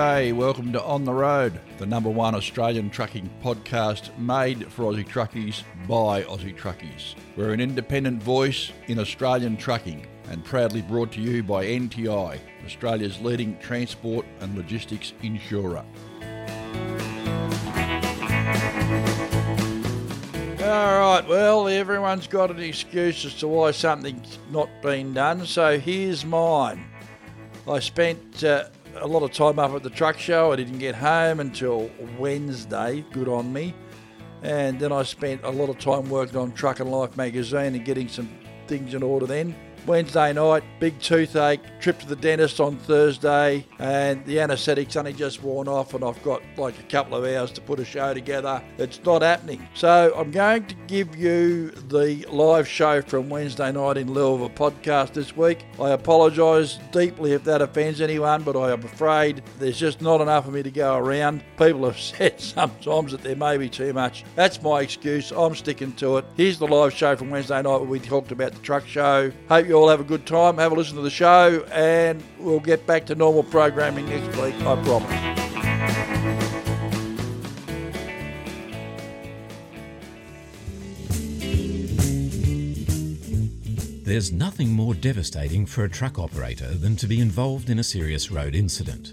G'day, welcome to On the Road, the number one Australian trucking podcast made for Aussie truckies by Aussie truckies. We're an independent voice in Australian trucking and proudly brought to you by NTI, Australia's leading transport and logistics insurer. All right, well, everyone's got an excuse as to why something's not been done, so here's mine. I spent uh, a lot of time up at the truck show. I didn't get home until Wednesday. Good on me. And then I spent a lot of time working on Truck and Life magazine and getting some things in order then. Wednesday night, big toothache, trip to the dentist on Thursday, and the anaesthetic's only just worn off, and I've got like a couple of hours to put a show together. It's not happening. So I'm going to give you the live show from Wednesday night in lieu of a podcast this week. I apologise deeply if that offends anyone, but I am afraid there's just not enough of me to go around. People have said sometimes that there may be too much. That's my excuse. I'm sticking to it. Here's the live show from Wednesday night where we talked about the truck show. Hope you all have a good time. Have a listen to the show, and we'll get back to normal programming next week. I promise. There's nothing more devastating for a truck operator than to be involved in a serious road incident.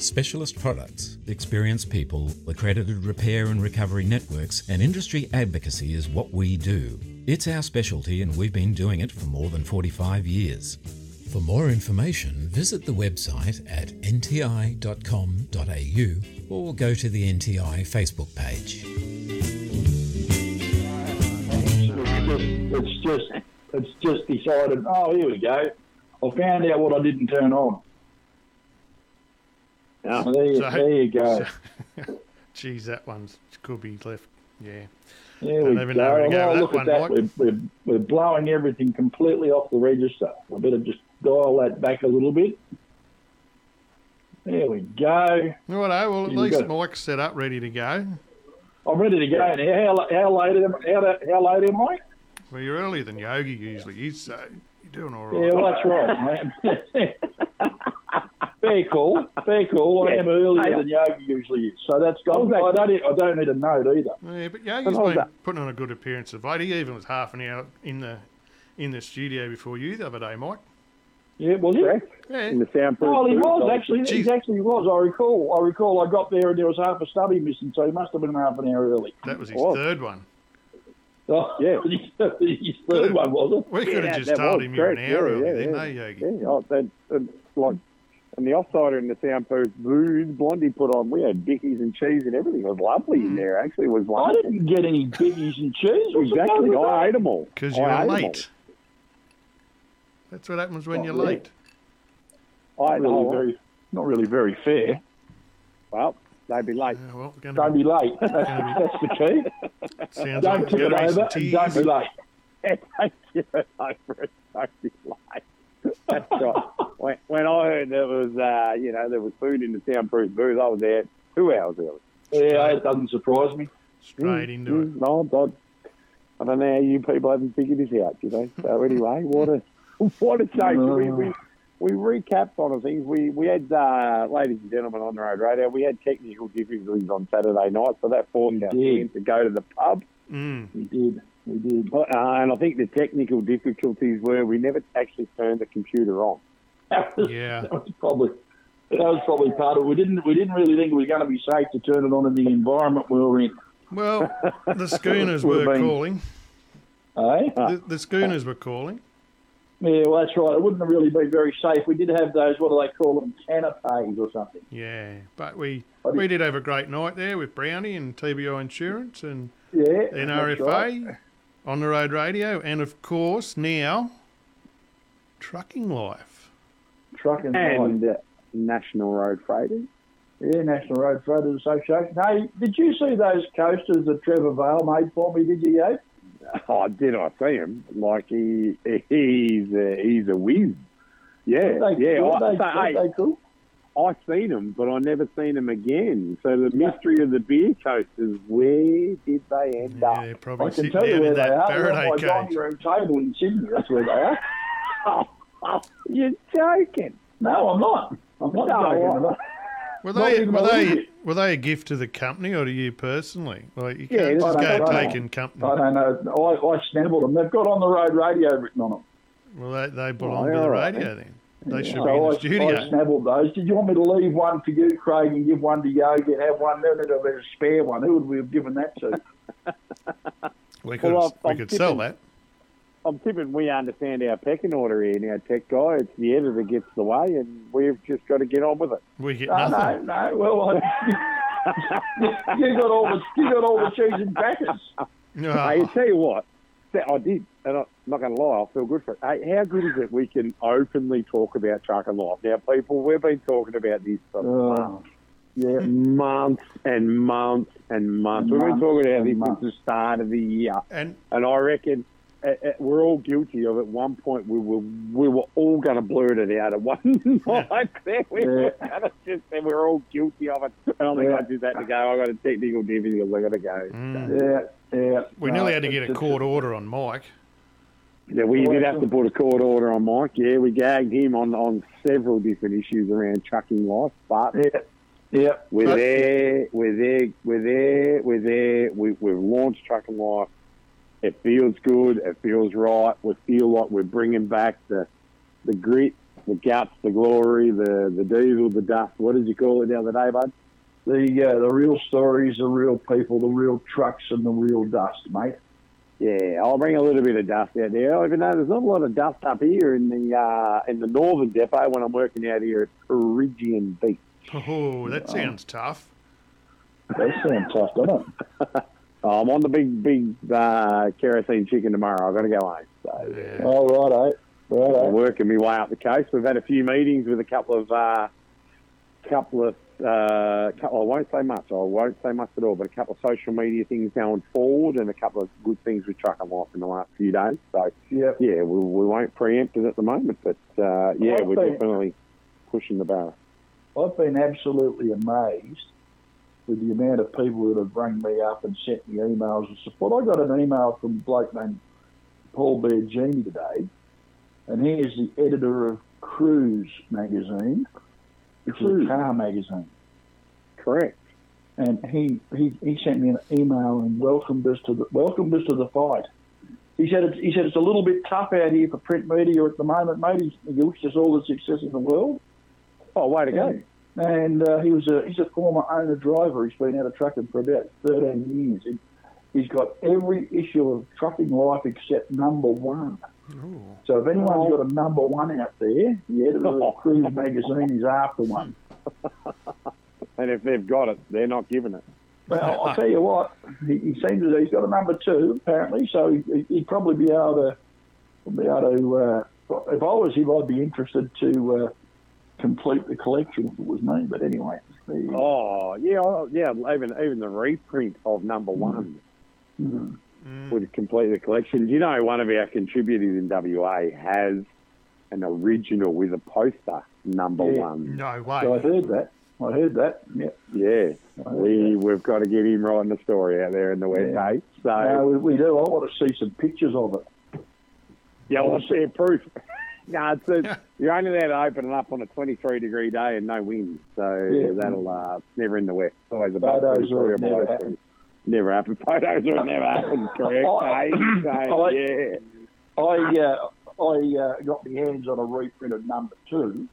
Specialist products, experienced people, accredited repair and recovery networks, and industry advocacy is what we do. It's our specialty, and we've been doing it for more than 45 years. For more information, visit the website at nti.com.au or go to the NTI Facebook page. It's just, it's just it's just decided. Oh, here we go. I found out what I didn't turn on. Oh, there, you, so- there you go. Geez, that one's could be left. Yeah. There we even go. know where to oh, go Well, with look that at that. one, We're, we're, we're blowing everything completely off the register. I better just dial that back a little bit. There we go. Righto, well, at You've least got it. Mike's set up, ready to go. I'm ready to go now. How, how late am how, how late am I? Well, you're earlier than Yogi usually is, so you're doing all right. Yeah, well, that's right, man. Fair call. Fair call. I am earlier than Yogi usually is. So that's gone. I don't, I don't need a note either. Yeah, but Yogi's how's been that? putting on a good appearance of late. He even was half an hour in the in the studio before you the other day, Mike. Yeah, was it? correct? Yeah. In the soundproof. Well, he booth, was I- actually. Jeez. He actually was. I recall. I recall. I got there and there was half a stubby missing, so he must have been half an hour early. That was his Oh. third one. Oh, Yeah. his, his third one was it? We could Yeah, have just told him you're an hour early, yeah, didn't yeah. they, Yogi? Yeah, oh, that, that, like, and the offsider in the soundproof booze Blondie put on, we had bickies and cheese and everything. It was lovely Hmm. in there, actually. It was I wonderful. didn't get any biggies and cheese. What's the Exactly. with I ate them all. Because I you're ate 'em all. late. That's what happens when Oh, you're yeah. late. I ate the Really lot. very, not really very fair. Well, they'd be late. Yeah, well, Don't to be late. That's, that's the key. sounds Don't like it be over and don't be late. You over it. Don't be late. That's right. when, when I heard there was, uh, you know, there was food in the soundproof booth, I was there two hours early. Yeah, it doesn't surprise me. Straight into it. Mm, No, I, I don't know how you people haven't figured this out, you know. So anyway, what a what a change. We, we we recapped on the things. We we had uh, ladies and gentlemen on the road radio. We had technical difficulties on Saturday night, so that forced our did. to go to the pub. Mm. We did. We did. Uh, and I think the technical difficulties were we never actually turned the computer on. That was, Yeah. that was probably that was probably part of it. We didn't we didn't really think it was going to be safe to turn it on in the environment we were in. Well, the schooners were been- calling. Eh? The, the schooners were calling. Yeah, well, that's right. It wouldn't have really been very safe. We did have those, what do they call them, canapes or something. Yeah, but we did- we did have a great night there with Brownie and NTI Insurance and Yeah. NRFA right. on the road radio, and of course now Trucking Life. trucking and, And uh, National Road Freighters. Yeah, National Road Freighters Association. Hey, did you see those coasters that Trevor Vale made for me? Did you, Yo? Oh, did I see him? Like he he's a, he's a whiz. Yeah, They, yeah. Were I, they, so, hey, they cool? I seen him, but I never seen him again. So the mystery of the beer coasters, where did they end Yeah, up? they're probably I can tell you where they that are. They're on my dining room table in Sydney. That's where they are. You're joking. No, I'm not. I'm not No, joking. I-. Were they were a they were they a gift to the company or to you personally? Like you Yeah, can't just I go taking company. I don't know. I, I snabbled them. They've got on the road radio written on them. Well, they, they belong Oh, to the right. radio then. They should So be in I, the I studio. snabbled those. Did you want me to leave one for you, Craig, and give one to Yogi and have one? No, no, there's a spare one. Who would we have given that to? We could Well, we could sell that. I'm tipping we understand our pecking order here now, tech guy. It's the editor gets the way, and we've just got to get on with it. We get No, no, nothing. no. Well, I, you got all the you got all the cheese and crackers. No. Hey, I tell you what, I did, and I'm not going to lie, I feel good for it. Hey, how good is it we can openly talk about truck and life? Now, people, we've been talking about this for Oh, yeah. months and months and months. We've been talking about this months. since the start of the year, and and I reckon uh, uh, we're all guilty of. At one point, we were we were all going to blurt it out at one night. There, we were Yeah. going to just say we're all guilty of it. And I think Yeah. I did that to go. I got a technical difficulty. I got to go. mm, Yeah, yeah. we No, nearly had to get a it's- court order on Mike. Yeah, we did have to put a court order on Mike. Yeah, we gagged him on, on several different issues around trucking life, but Yeah, yeah. we're But- there, we're there, we're there, we're there. We, we've launched trucking life. It feels good. It feels right. We feel like we're bringing back the the grit, the guts, the glory, the the diesel, the dust. What did you call it the other day, bud? The uh, the real stories, the real people, the real trucks, and the real dust, mate. Yeah, I'll bring a little bit of dust out there. Even though there's not a lot of dust up here in the uh, in the northern depot when I'm working out here at Peregian Beach. Oh, that sounds tough. That sounds tough, don't it? Oh, I'm on the big big uh, kerosene chicken tomorrow. I've got to go home. So Yeah. Oh, righto, I'm working my way up the coast. We've had a few meetings with a couple of uh, couple of uh, couple, I won't say much. I won't say much at all, but a couple of social media things going forward and a couple of good things with truck and life in the last few days. So Yeah. yeah, we, we won't preempt it at the moment, but uh, yeah, I we're think- definitely pushing the barrel. I've been absolutely amazed with the amount of people that have rang me up and sent me emails and support. I got an email from a bloke named Paul Bergini today, and he is the editor of Cruise magazine, which is Cruise. a car magazine. Correct. And he, he, he sent me an email and welcomed us to the welcomed us to the fight. He said it's, he said it's a little bit tough out here for print media at the moment, mate. He, he wished us all the success in the world. Oh, way to go. And uh, he was a he's a former owner driver. He's been out of trucking for about 13 years. He, he's got every issue of Trucking Life except number one. Ooh. So if anyone's got a number one out there, the editor of Cruise magazine is after one. And if they've got it, they're not giving it. Well, I'll tell you what, he, he seems to he's got a number two apparently, so he, he'd probably be able to be able to. Uh, if I was him, I'd be interested to uh, complete the collection if it was me. But anyway, Oh, yeah, oh, yeah. Even even the reprint of number one Mhm. Mm. would complete the collection. Do you know one of our contributors in WA has an original with a poster number Yeah. one? No So I heard that. I heard that. Yeah. Yeah, we that. we've got to get him writing the story out there in the West Yeah. Cape. So No, we, we do. I want to see some pictures of it. yeah, I want to see a proof. no, it's a, you're only allowed to open it up on a 23 degree day and no wind, so Yeah. that'll uh, it's never in the west. It's always above Photos 23 will or below never 20. happen. Never happen. Photos will never happen. Correct. I-? So, I- yeah. I uh, I uh, got my hands on a reprinted number two.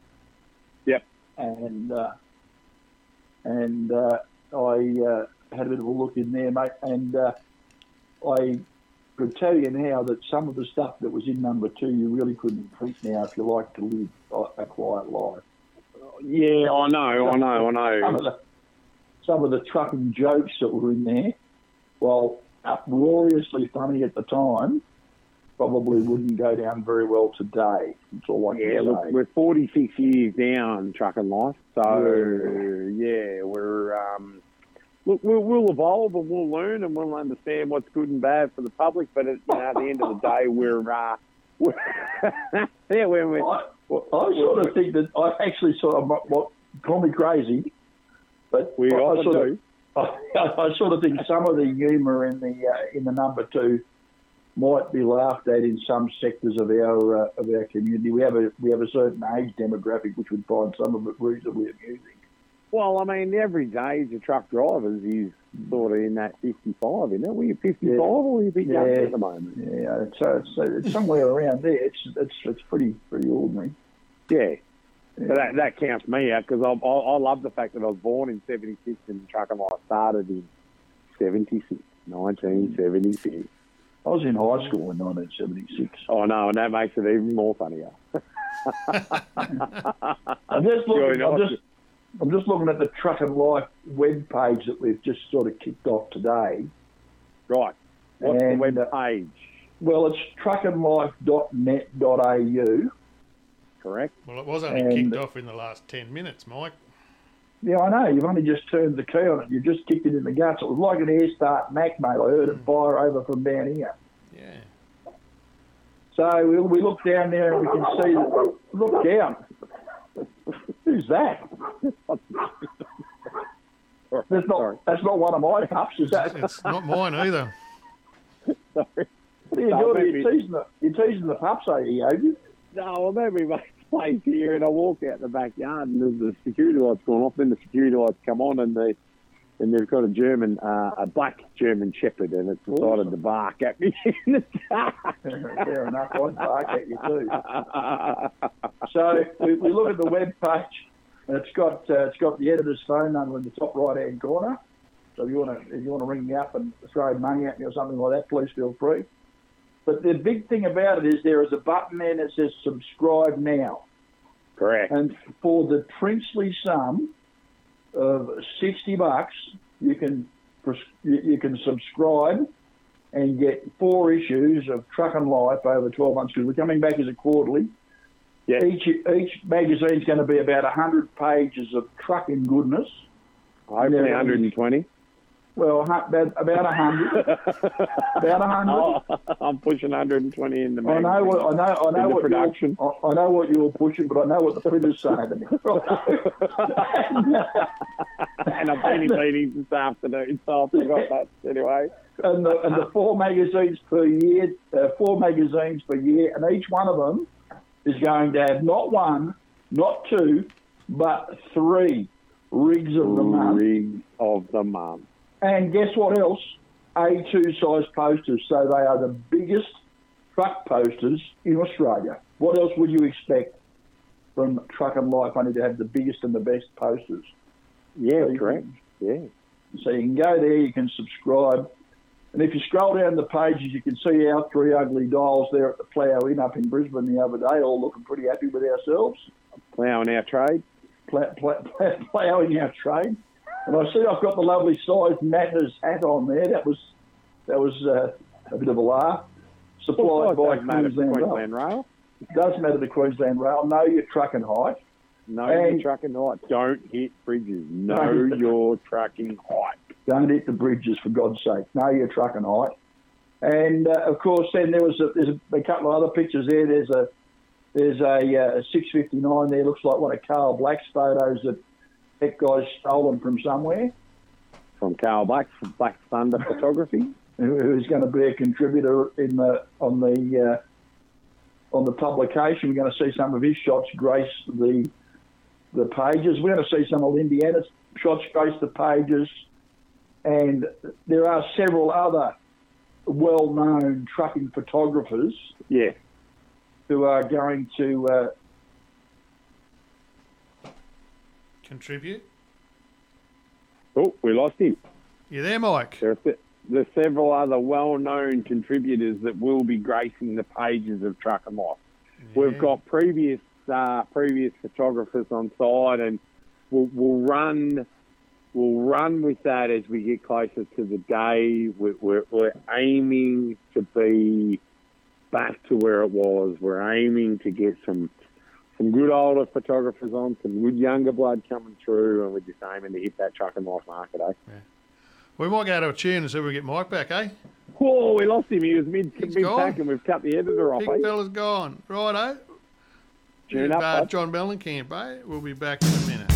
Yep. And uh, and uh, I uh, had a bit of a look in there, mate, and uh, I could tell you now that some of the stuff that was in number two you really couldn't print now if you like to live a- a quiet life. Yeah, I know, I know, I know. Some of the some of the trucking jokes that were in there, while uproariously funny at the time, probably wouldn't go down very well today. That's all I Yeah, say. look, we're 46 years down trucking life, so yeah, we're um, we'll, we'll evolve and we'll learn and we'll understand what's good and bad for the public. But at, you know, at the end of the day, we're, uh, we're yeah, we're, we're I, well, I sort of think that I actually sort of what, call me crazy, but we I, I sort do. of I, I sort of think some of the humour in the uh, in the number two might be laughed at in some sectors of our uh, of our community. We have a we have a certain age demographic which would find some of it reasonably amusing. Well, I mean, the average age of truck drivers is sort of in that 55, isn't it? Were you 55 Yeah. or you a bit younger Yeah. at the moment? Yeah, so it's, it's somewhere around there. It's it's it's pretty pretty ordinary. Yeah. So that, that counts me out because I, I, I love the fact that I was born in 76 and trucking life started in 76, 1976. Mm. I was in high school in 1976. Oh, no, and that makes it even more funnier. I'm just looking. I'm just, I'm just looking at the Truck and Life web page that we've just sort of kicked off today. Right. What's And, the web uh, page? Well, it's truckandlife.net.au. Correct? Well, it was only And- kicked off in the last 10 minutes, Mike. Yeah, I know. You've only just turned the key on it. You've just kicked it in the guts. It was like an air start Mack, mate. I heard it fire over from down here. Yeah. So we, we look down there and we can see that. Look down. Who's that? That's not. That's not one of my pups. Is that? It's not mine either. What are you No, doing? maybe- You're teasing the. You're teasing the pups, are you, No, I'm at my mate's place here, and I walk out the backyard, and there's the security lights going off. Then the security lights come on, and they and they've got a German, uh, a black German Shepherd, and it's decided to bark at me in the dark. Fair enough. I'd bark at you too. So we, we look at the web page, and it's got uh, it's got the editor's phone number in the top right hand corner. So if you want to if you want to ring me up and throw money at me or something like that, please feel free. But the big thing about it is there is a button there that says subscribe now, Correct. and for the princely sum of sixty bucks, you can you, can subscribe and get four issues of Truck and Life over twelve months because we're coming back as a quarterly. Yeah. Each each magazine's going to be about hundred pages of trucking goodness. Hopefully Yeah. 120. Well, about about a hundred, about a hundred. Oh, I'm pushing 120 in the I know what I know. I know what production. You're, I I know what you're pushing, but I know what the printer's saying to me. and I've been in meetings this afternoon, so I forgot that anyway. and the, and the four magazines per year, uh, four magazines per year, and each one of them is going to have not one, not two, but three rigs of the month. Rig of the month. And guess what else? A2 size posters. So they are the biggest truck posters in Australia. What else would you expect from Truck and Life only to have the biggest and the best posters? Yeah, So correct. can- Yeah. So you can go there, you can subscribe. And if you scroll down the pages, you can see our three ugly dials there at the Plough Inn up in Brisbane the other day, all looking pretty happy with ourselves, Ploughing our trade. pl- pl- pl- ploughing our trade. And I see I've got the lovely sized Matters hat on there. That was that was uh, a bit of a laugh. Supplied by doesn't matter for Queensland Rail. Queensland Rail. Does matter to Queensland Rail. Know your trucking height. Know And- your trucking height. Don't hit bridges. Know your trucking height. Don't hit the bridges, for God's sake. Know your trucking height. And uh, of course, then there was a, there's a, a couple of other pictures there. There's a there's a, uh, 659 there. Looks like one of Carl Black's photos that that guy's stolen from somewhere. From Carl Black from Black Thunder Photography. Who, who's going to be a contributor in the on the uh, on the publication? We're going to see some of his shots grace the the pages. We're going to see some of Indiana's shots grace the pages, and there are several other well-known trucking photographers Yeah. who are going to. Uh, Contribute. Oh, we lost him. You there, Mike? There are, se- there are several other well-known contributors that will be gracing the pages of Truck and Life. We've got previous uh, previous photographers on side, and we'll, we'll run we'll run with that as we get closer to the day. We're, we're, we're aiming to be back to where it was. We're aiming to get some some good older photographers on, some good younger blood coming through, and we're just aiming to hit that truck and life market, eh? We might go to a tune and see if we get Mike back, eh? Whoa, we lost him. He was mid He's mid gone. pack, and we've cut the editor off. Big Eh? fella's gone. Righto. Tune up, uh. John Mellencamp, eh? We'll be back in a minute.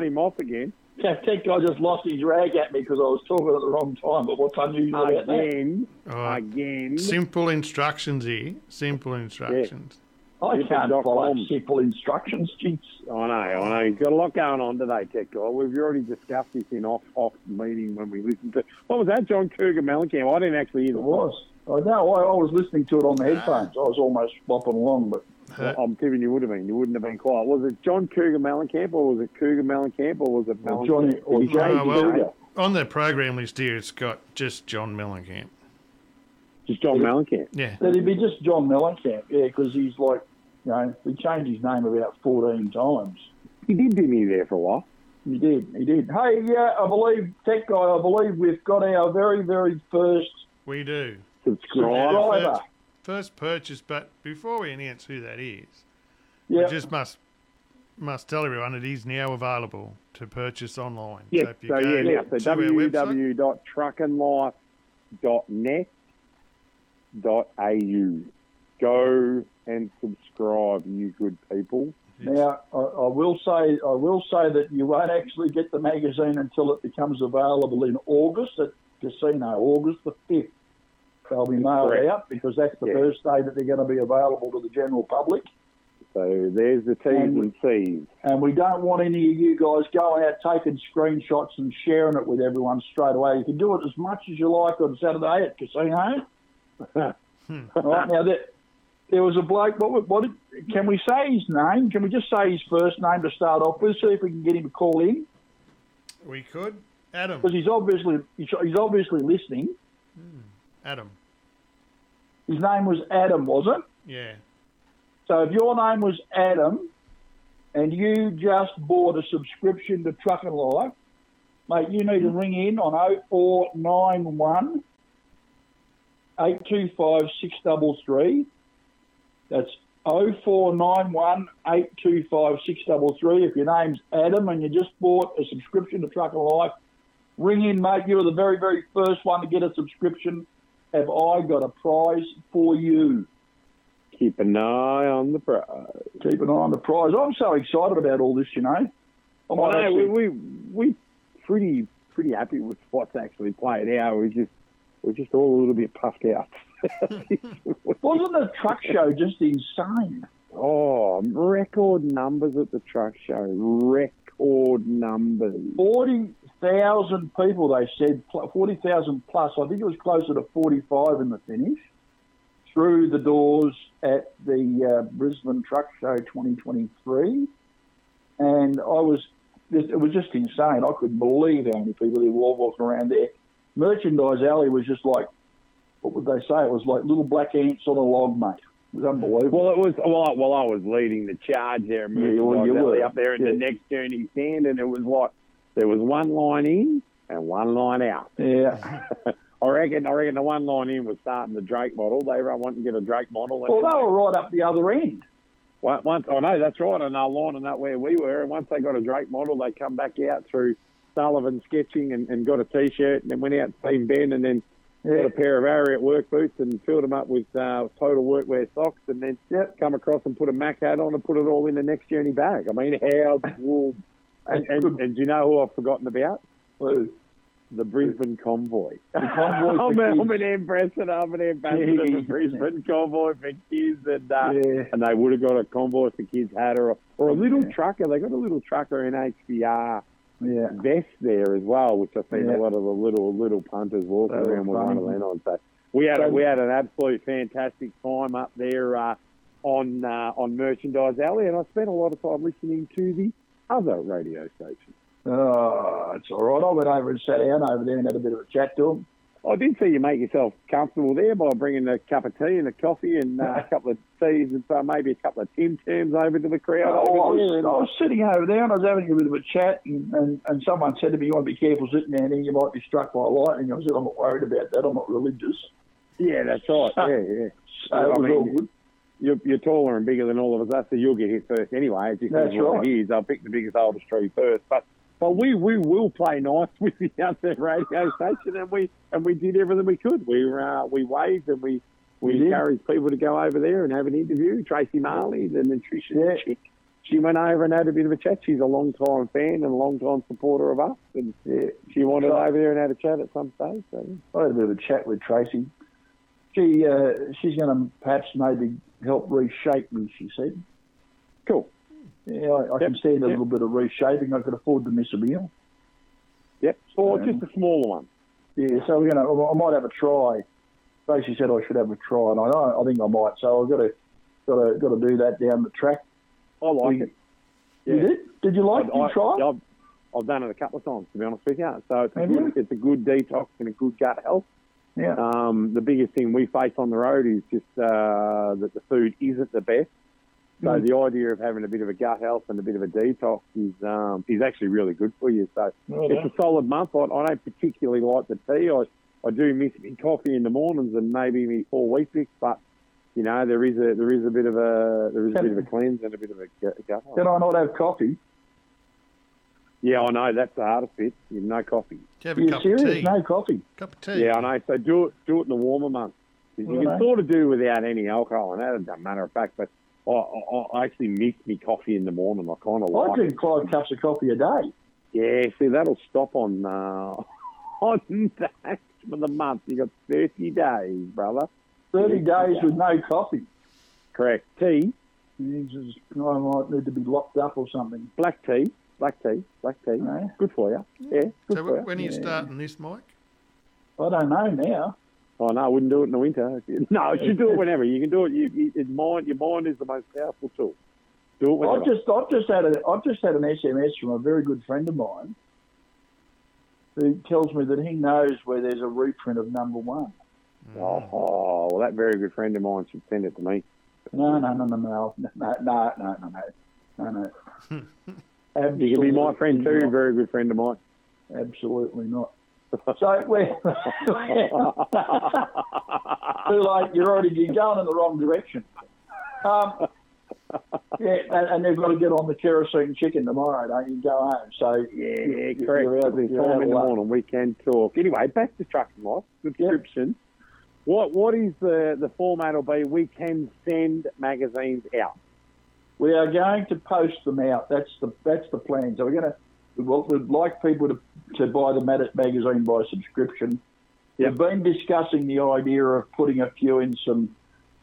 Cut him off again. Tech, tech guy just lost his rag at me because I was talking at the wrong time. But what's unusual about that? Again, again. simple instructions here. Simple instructions. I Different can't dot follow simple instructions, jeez. I know, I know. He's got a lot going on today, Tech Guy. We've already discussed this in off off meeting when we listened to. What was that, John Cougar Mellencamp? I didn't actually hear It the was. Oh, I know. I, I was listening to it on the ah. headphones. I was almost flopping along, but I'm tipping you would have been. You wouldn't have been quiet. Was it John Cougar Mellencamp or was it Cougar Mellencamp or was it or Mellencamp? Johnny or Did he Oh, well, on the program list here, it's got just John Mellencamp. Just John Mellencamp. Yeah. It'd be just John Mellencamp, yeah, because he's like, you know, he changed his name about 14 times. He did, didn't he, there for a while? He did, he did. Hey, yeah, I believe, Tech Guy, I believe we've got our very, very first We do. Subscribe. subscriber. First, first purchase, but before we announce who that is, Yeah, we just must must tell everyone it is now available to purchase online. Yes, if you so go yeah, now, so to our www.truckandlife.net.au. Go and subscribe, you good people. Now, I, I will say, I will say that you won't actually get the magazine until it becomes available in August at Casino, August the fifth. They'll be mailed Correct. out because that's the Yeah. first day that they're going to be available to the general public. So there's the T's And- and C's. And we don't want any of you guys going out taking screenshots and sharing it with everyone straight away. You can do it as much as you like on Saturday at Casino. All right, now that there was a bloke. What, what did, can we say his name? Can we just say his first name to start off with? See if we can get him to call in We could. Adam. because he's obviously he's, he's obviously listening. Hmm. Adam. His name was Adam, was it? Yeah. So if your name was Adam and you just bought a subscription to Truck and Life, mate, you need to hmm. ring in on 0491 825 633. That's 0491 825 633. If your name's Adam and you just bought a subscription to Truck and Life, ring in, mate. You're the very, very first one to get a subscription. Have I got a prize for you? Keep an eye on the prize. keep an eye on the prize. I'm so excited about all this, you know. I might no, actually- we, we we pretty pretty happy with what's actually played out. We just we're just all a little bit puffed out. wasn't the truck show just insane? oh, record numbers at the truck show. Record numbers. Forty thousand people, they said, pl- forty thousand plus. I think it was closer to forty-five in the finish. Through the doors at the uh, Brisbane Truck Show 2023, and I was, it was just insane. I couldn't believe how many people there were walking around there. Merchandise Alley was just like, what would they say? It was like little black ants on a log, mate. It was unbelievable. Well, it was well. I, well, I was leading the charge there, Yeah, you were- Merchandise you were. up there in the next journey stand, and it was like there was one line in and one line out. Yeah. I reckon. I reckon the one line in was starting the Drake model. They were wanting to get a Drake model. Well, they were right up the other end. Once, once oh no, that's right, and they're lining up where we were. And once they got a Drake model, they come back out through Sullivan sketching and, and got a T-shirt, and then went out and seen Ben, and then got a pair of Ariat work boots and filled them up with uh, total workwear socks, and then Yep. come across and put a Mack hat on and put it all in the next journey bag. I mean, how cool! And, and, and do you know who I've forgotten about? Well, The Brisbane Convoy. Convoy I'm, a, I'm an ambassador. I'm an ambassador Yeah. the Brisbane Convoy for kids, and uh, Yeah. and they would have got a Convoy for kids hat or a, or a little trucker. They got a little trucker in HBR Yeah. vest there as well, which I've seen Yeah. a lot of the little little punters walking were around with one of them on. So we had a, we had an absolute fantastic time up there uh, on uh, on Merchandise Alley, and I spent a lot of time listening to the other radio stations. Oh, it's all right. I went over and sat down over there and had a bit of a chat to them. I did see you make yourself comfortable there by bringing a cup of tea and a coffee and uh, a couple of teas and so maybe a couple of Tim Tams over to the crowd. Oh, I, over there. was, I was sitting over there and I was having a bit of a chat, and, and, and someone said to me, You want to be careful sitting down here, you might be struck by lightning. I said, I'm not worried about that. I'm not religious. yeah, that's right. Yeah, yeah. So I it was mean, all good. You're, you're taller and bigger than all of us, so you'll get hit first anyway. It's just That's right. it is. I'll pick the biggest, oldest tree first. But but we, we will play nice with the other radio station, and we and we did everything we could. We uh, we waved and we we encouraged people to go over there and have an interview. Tracy Marley, the nutrition Yeah. chick, she went over and had a bit of a chat. She's a long time fan and a long time supporter of us, and Yeah. she wanted Right. over there and had a chat at some stage. So. I had a bit of a chat with Tracy. She uh, she's going to perhaps maybe help reshape me. She said, Cool. "Yeah, I, I can Yep, stand a yep. little bit of reshaping. I could afford to miss a meal." Yep. Or Um, just a smaller one. Yeah, so we're gonna. I might have a try. Tracy said I should have a try, and I know I think I might. So I've got to got to got to do that down the track. I like We- it. You did? Did you like? Did you I, try? have I've done it a couple of times, to be honest with you. So it's a, good, it's a good detox and a good gut health. Yeah. Um, the biggest thing we face on the road is just uh, that the food isn't the best. So Mm. the idea of having a bit of a gut health and a bit of a detox is um, is actually really good for you. So Well it's a solid month. I, I don't particularly like the tea. I, I do miss my coffee in the mornings and maybe me four Weet-Bix, but you know there is a there is a bit of a there is a bit of a cleanse and a bit of a gut gut health. Can I not have coffee? Yeah, I know that's the hardest bit. You have no coffee. Do you have Are a you cup serious? of tea? No coffee. Cup of tea. Yeah, I know. So do it do it in the warmer months. 'Cause you Right. can sort of do without any alcohol, and that as a matter of fact. But I, I, I actually mix me coffee in the morning. I kind of I like. it. drink five cups of coffee a day. Yeah, see, that'll stop on uh, on that for the month. You got thirty days, brother. 30 Yeah. days with no coffee. Correct. Tea, Jesus, I might need to be locked up or something. black tea, black tea, black tea. No, Good for you. Yeah, good So for you. when are you starting this, Mike? I don't know now. Oh no, I wouldn't do it in the winter. No, you should do it whenever. You can do it. You, you, it mind, your mind is the most powerful tool. Do it whenever. I've just, I've just had a, I've just had an SMS from a very good friend of mine who tells me that he knows where there's a reprint of number one. oh, oh, well, that very good friend of mine should send it to me. No, no, no, no, no, no, no, no, no, no, no, no. You can be my friend too. Not. Very good friend of mine. Absolutely not. So we're too late. You're already you're going in the wrong direction. Um, yeah, and, and they've got to get on the kerosene chicken tomorrow. Don't you go home? So Yeah, you're- correct. You're out, you're time out in the luck. morning. We can talk. Anyway, back to trucking life subscription. What what is the the format? Will be we can send magazines out. We are going to post them out. That's the that's the plan. So we're going to we'd like people to, to buy the Mag- magazine by subscription. Yep. We've been discussing the idea of putting a few in some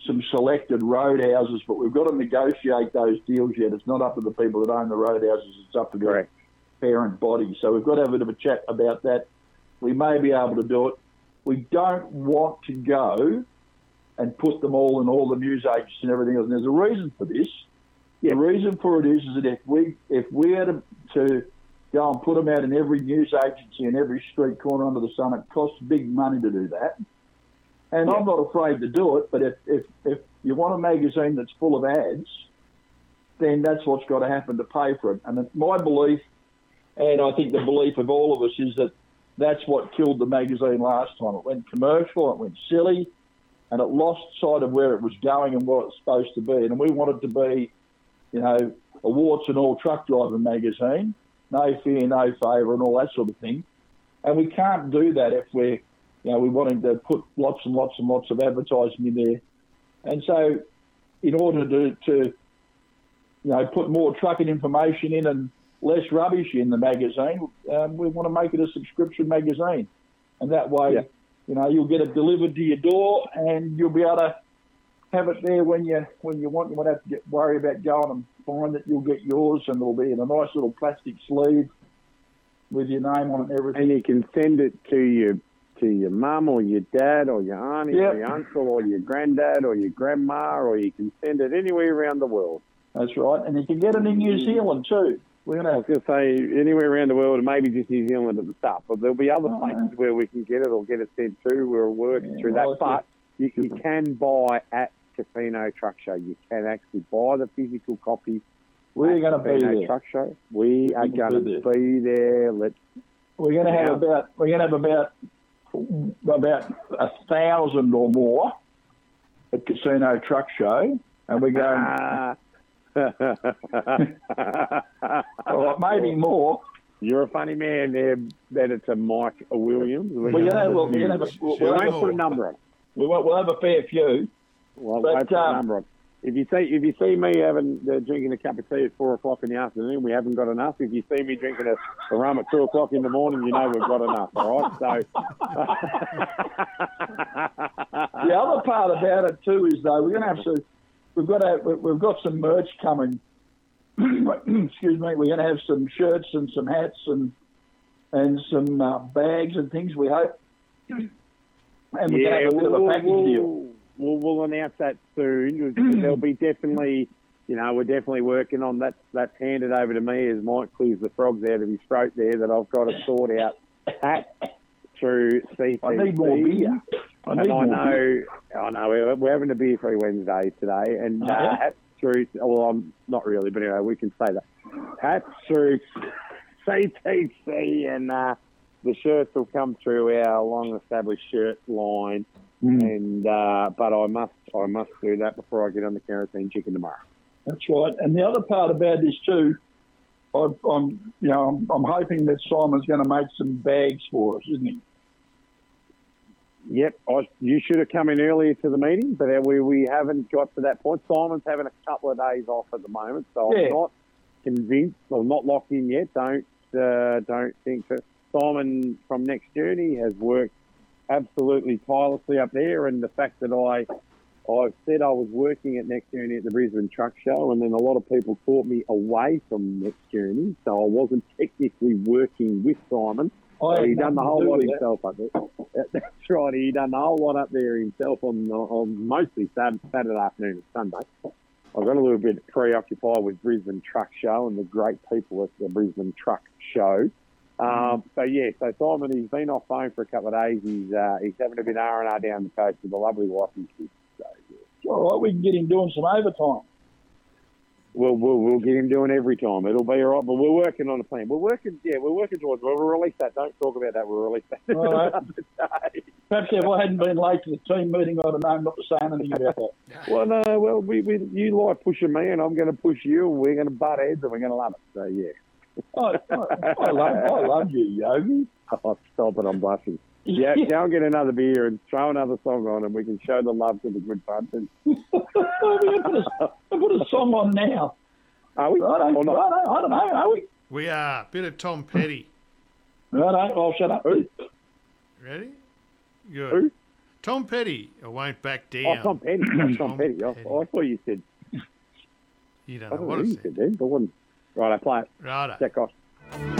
some selected roadhouses, but we've got to negotiate those deals yet. It's not up to the people that own the roadhouses. It's up to the Correct. parent body. So we've got to have a bit of a chat about that. We may be able to do it. We don't want to go and put them all in all the news agents and everything else. And there's a reason for this. Yeah. The reason for it is, is that if we if we had to, to go and put them out in every news agency and every street corner under the sun, it costs big money to do that. And I'm not afraid to do it, but if, if, if you want a magazine that's full of ads, then that's what's got to happen to pay for it. And my belief, and I think the belief of all of us, is that that's what killed the magazine last time. It went commercial, it went silly, and it lost sight of where it was going and what it's supposed to be. And we wanted to be, you know, a warts and all truck driver magazine, no fear, no favour, and all that sort of thing. And we can't do that if we're, you know, we wanting to put lots and lots and lots of advertising in there. And so, in order to, to you know, put more trucking information in and less rubbish in the magazine, um, we want to make it a subscription magazine. And that way, Yeah. you know, you'll get it delivered to your door and you'll be able to have it there when you when you want. You won't have to get worry about going and find it. You'll get yours and it'll be in a nice little plastic sleeve with your name on it and everything. and you can send it to your to your mum or your dad or your auntie Yep. or your uncle or your granddad or your grandma or you can send it anywhere around the world. That's right. And you can get it in New mm-hmm. Zealand too. We're gonna was going to say anywhere around the world, maybe just New Zealand at the start, but there'll be other Oh, places where we can get it or get it sent to. We're working Yeah, through well, that, but you, you can buy at Casino Truck Show. You can actually buy the physical copy. we're gonna be Casino there. Truck Show. We are We'll going be to be there. Let's We're going to have about we're going to have about about a thousand or more at Casino Truck Show, and we're going Ah. maybe more. You're a funny man there, Editor Mike Williams. We're gonna gonna have, we'll, we're a gonna have a, we'll, We we'll have a, a number on. it. we won't, we'll have a fair few. Well, But, um, number. If you see if you see me having uh, drinking a cup of tea at four o'clock in the afternoon, we haven't got enough. If you see me drinking a, a rum at two o'clock in the morning, you know we've got enough. All right, so The other part about it too is though we're going to have to we've got to, we've got some merch coming. Excuse me. We're going to have some shirts and some hats and and some uh, bags and things. We hope. And we're yeah, going to have a bit of a package deal. We'll, we'll announce that soon. There'll be definitely, you know, we're definitely working on that. That's handed over to me as Mike clears the frogs out of his throat there. That I've got to sort out hat through CCC. I need more beer. I And I more beer. know, I know, we're, we're having a beer free Wednesday today, and uh, yeah? hats through. Well, I'm not really, but anyway, we can say that hats through CTC, and uh, the shirts will come through our long-established shirt line. Mm. And uh, but I must, I must do that before I get on the kerosene chicken tomorrow. That's right. And the other part about this too, I, I'm, you know, I'm, I'm hoping that Simon's going to make some bags for us, isn't he? Yep, I, you should have come in earlier to the meeting, but we, we haven't got to that point. Simon's having a couple of days off at the moment, so Yeah. I'm not convinced or not locked in yet. Don't uh, don't think that Simon from Next Journey has worked absolutely tirelessly up there, and the fact that I I said I was working at Next Journey at the Brisbane Truck Show, and then a lot of people caught me away from Next Journey, so I wasn't technically working with Simon. I he done the whole lot himself up there. That- That's right. He done the whole lot up there himself on, on mostly Saturday, Saturday afternoon and Sunday. I got a little bit preoccupied with Brisbane Truck Show and the great people at the Brisbane Truck Show. Um, so yeah, so Simon, he's been off phone for a couple of days. He's uh, he's having a bit R and R down the coast with a lovely wife and kids. So yeah. All right, we can get him doing some overtime. We'll, we'll, we'll get him doing every time. It'll be all right, but we're working on a plan. We're working, yeah, we're working towards. We'll release that. Don't talk about that. We'll release that. All right. Perhaps if I hadn't been late to the team meeting, I'd have known not to say anything about that. Well, no, well, we, we, you like pushing me, and I'm going to push you, and we're going to butt heads, and we're going to love it. So, yeah. Oh, I, I, I love, I love you, Yogi. Oh, stop it, I'm blushing. Yeah, go and get another beer and throw another song on, and we can show the love to the good punch. And, we can put a, put a song on now. are we? Righto, Or not? righto, I don't know, are we? We are. Bit of Tom Petty. Righto, I'll shut up. Who? Ready? Good. Who? Tom Petty. I won't back Oh, down. Tom Petty. Tom Tom Petty. I, Petty. I thought you said, You don't I know don't what know I who you said. said then, but wasn't. Right, I play it. Righto. Jack off.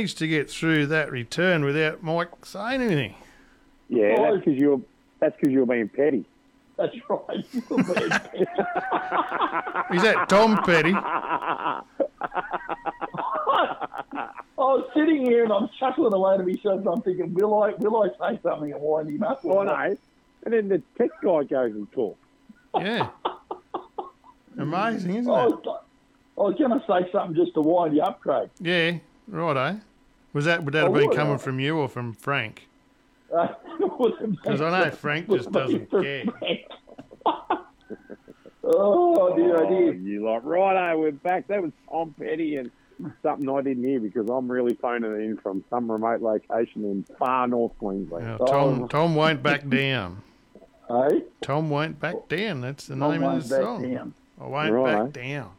Managed to get through that return without Mike saying anything. Yeah, Oh. that's because you're, that's because you're being petty. That's right. Is that Tom Petty? I was sitting here and I'm chuckling away to myself. and I'm thinking, will I will I say something and wind him up? Well, no. And then the tech guy goes and talks. Yeah. Amazing, isn't I it? was, I was going to say something just to wind you up, Craig. Yeah, righto. Was that would that Oh, have been would coming I? from you or from Frank? Because Because I know Frank just doesn't care. oh dear, Oh, oh dear. you like righto? We're back. That was Tom Petty and something I didn't hear because I'm really phoning in from some remote location in far north Queensland. Now, Oh. Tom Tom won't back down. Hey, Tom won't back down. That's the I name won't of the back song. down. I won't Right. back down.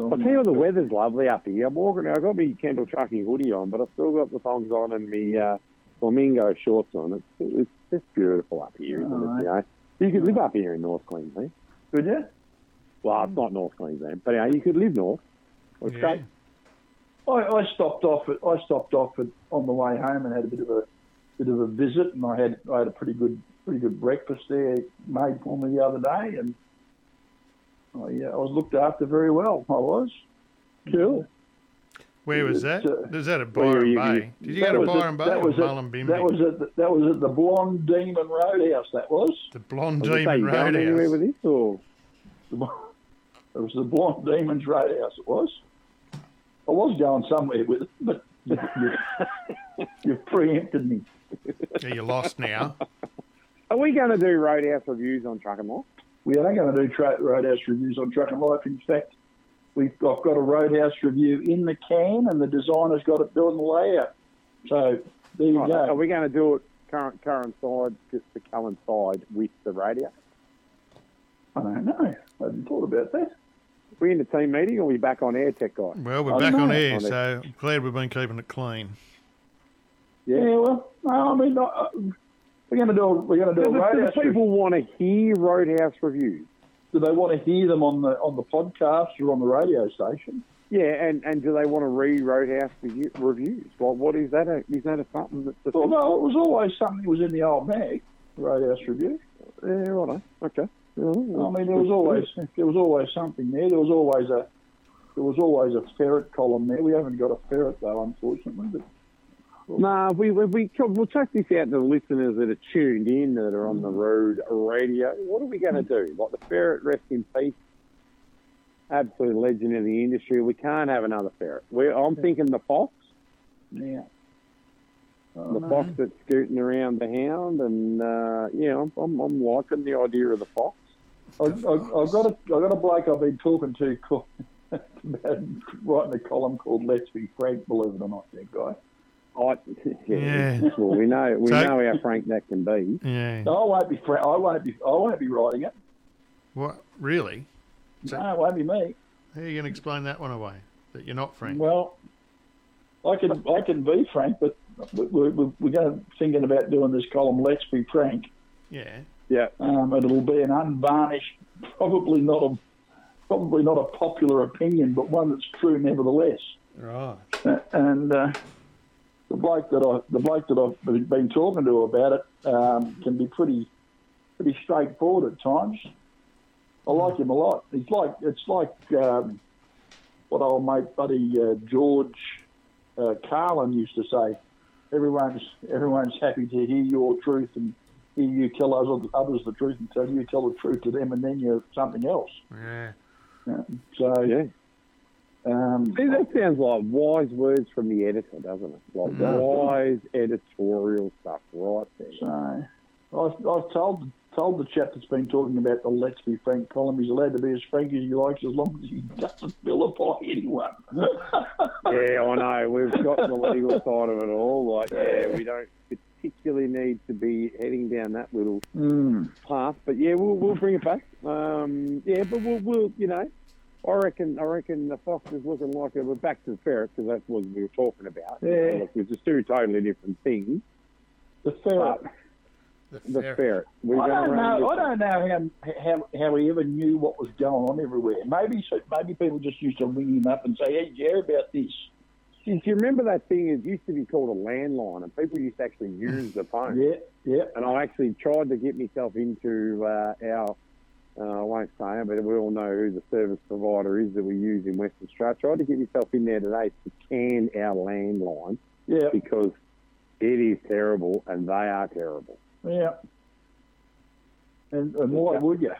So I'll tell you what, the weather's lovely up here. I'm walking. I've got my Kendall Trucking hoodie on, but I've still got the thongs on and my uh, flamingo shorts on. It's it's just beautiful up here, isn't it? You know, you could live up here in North Queensland. Could you? Well, it's not North Queensland, but you, know, you could live north. It's Yeah. great. I, I stopped off at I stopped off at, on the way home and had a bit of a bit of a visit, and I had I had a pretty good pretty good breakfast there made for me the other day, and I, yeah, I was looked after very well. I was. Cool. Where was that? Uh, Was that at where Byron you- Bay? Did you That go to was at- Byron Bay that was at- Mullumbimby? That was at the, that was at the Blonde Demon Roadhouse. That was. the Blonde I was Demon you going anywhere Roadhouse. with this, or It was the Blonde Demons Roadhouse. It was. I was going somewhere with it, but you, you, you've preempted me. Yeah, you lost now. are we going to do Roadhouse reviews on Truck and Law? We are going to do tra- Roadhouse reviews on Truck and Life. In fact, we've got, I've got a Roadhouse review in the can, and the designer's got it built and layout. So there you Right, Are we going to do it current coincide just to coincide with the radio? I don't know. I hadn't thought about that. we in the team meeting or we back on air, tech guy? Well, we're I back on air, On it. so I'm glad we've been keeping it clean. Yeah, well, no, I mean, uh, we're going to do a, we're going to do a Do, the- do the review. people want to hear Roadhouse reviews? Do they want to hear them on the on the podcast or on the radio station? Yeah, and, and do they want to read Roadhouse reviews? Well, what is that? A, is that a something that's a Well, no, it was always something that was in the old bag. Roadhouse review. Yeah, right. Okay. I mean, there was always there was always something there. There was always a there was always a ferret column there. We haven't got a ferret though, unfortunately. But Nah, we, we, we, we'll check this out to the listeners that are tuned in, that are on the road radio. What are we going to do? Like the ferret, rest in peace, absolute legend of the industry. We can't have another ferret. We're, I'm thinking the fox, yeah, the fox that's scooting around the hound, and uh, yeah, I'm, I'm, I'm liking the idea of the fox. I, I, I've got a I've got a bloke I've been talking to called, about writing a column called "Let's Be Frank." Believe it or not, that guy. I, yeah, Yeah. Well, we know we So- know how frank that can be. Yeah. No, I won't be Frank. I won't be. I won't be writing it. What? Really? So- No, it won't be me. How are you going to explain that one away? That you're not Frank? Well, I can I can be frank, but we're, we're, we're going to thinking about doing this column. Let's be frank. Yeah. Yeah, Um, and it'll be an unvarnished, probably not a probably not a popular opinion, but one that's true nevertheless. Right. Uh, And uh, the bloke that I the bloke that I've been talking to about it um, can be pretty pretty straightforward at times. I like him a lot. He's like it's like um, what old mate buddy uh, George uh, Carlin used to say. Everyone's everyone's happy to hear your truth and hear you tell others, others the truth until you tell the truth to them, and then you're something else. Yeah. Uh, so yeah. Um, See, that sounds like wise words from the editor, doesn't it? Like Yeah. wise editorial stuff right there. So I've, I've told told the chap that's been talking about the Let's Be Frank column he's allowed to be as frank as he likes as long as he doesn't vilify anyone. Yeah, I know. We've got the legal side of it all. Like, yeah, we don't particularly need to be heading down that little Mm. path, but yeah, we'll we'll bring it back. Um, yeah, but we'll we'll you know, I reckon I reckon the fox is looking like it. We're back to the ferret because that's what we were talking about. Yeah. Look, it's just two totally different things. The ferret. But The, the ferret. ferret. We're I don't know. I don't know how, how how he ever knew what was going on everywhere. Maybe so, maybe people just used to ring him up and say, "Hey, did you hear about this?" Do you remember that thing? It used to be called a landline, and people used to actually use the phone. Yeah, yeah. And I actually tried to get myself into uh, our, uh, I won't say it, but we all know who the service provider is that we use in Western Australia. Tried to get yourself in there today to can our landline Yeah, because it is terrible and they are terrible. yeah. And, and why would you?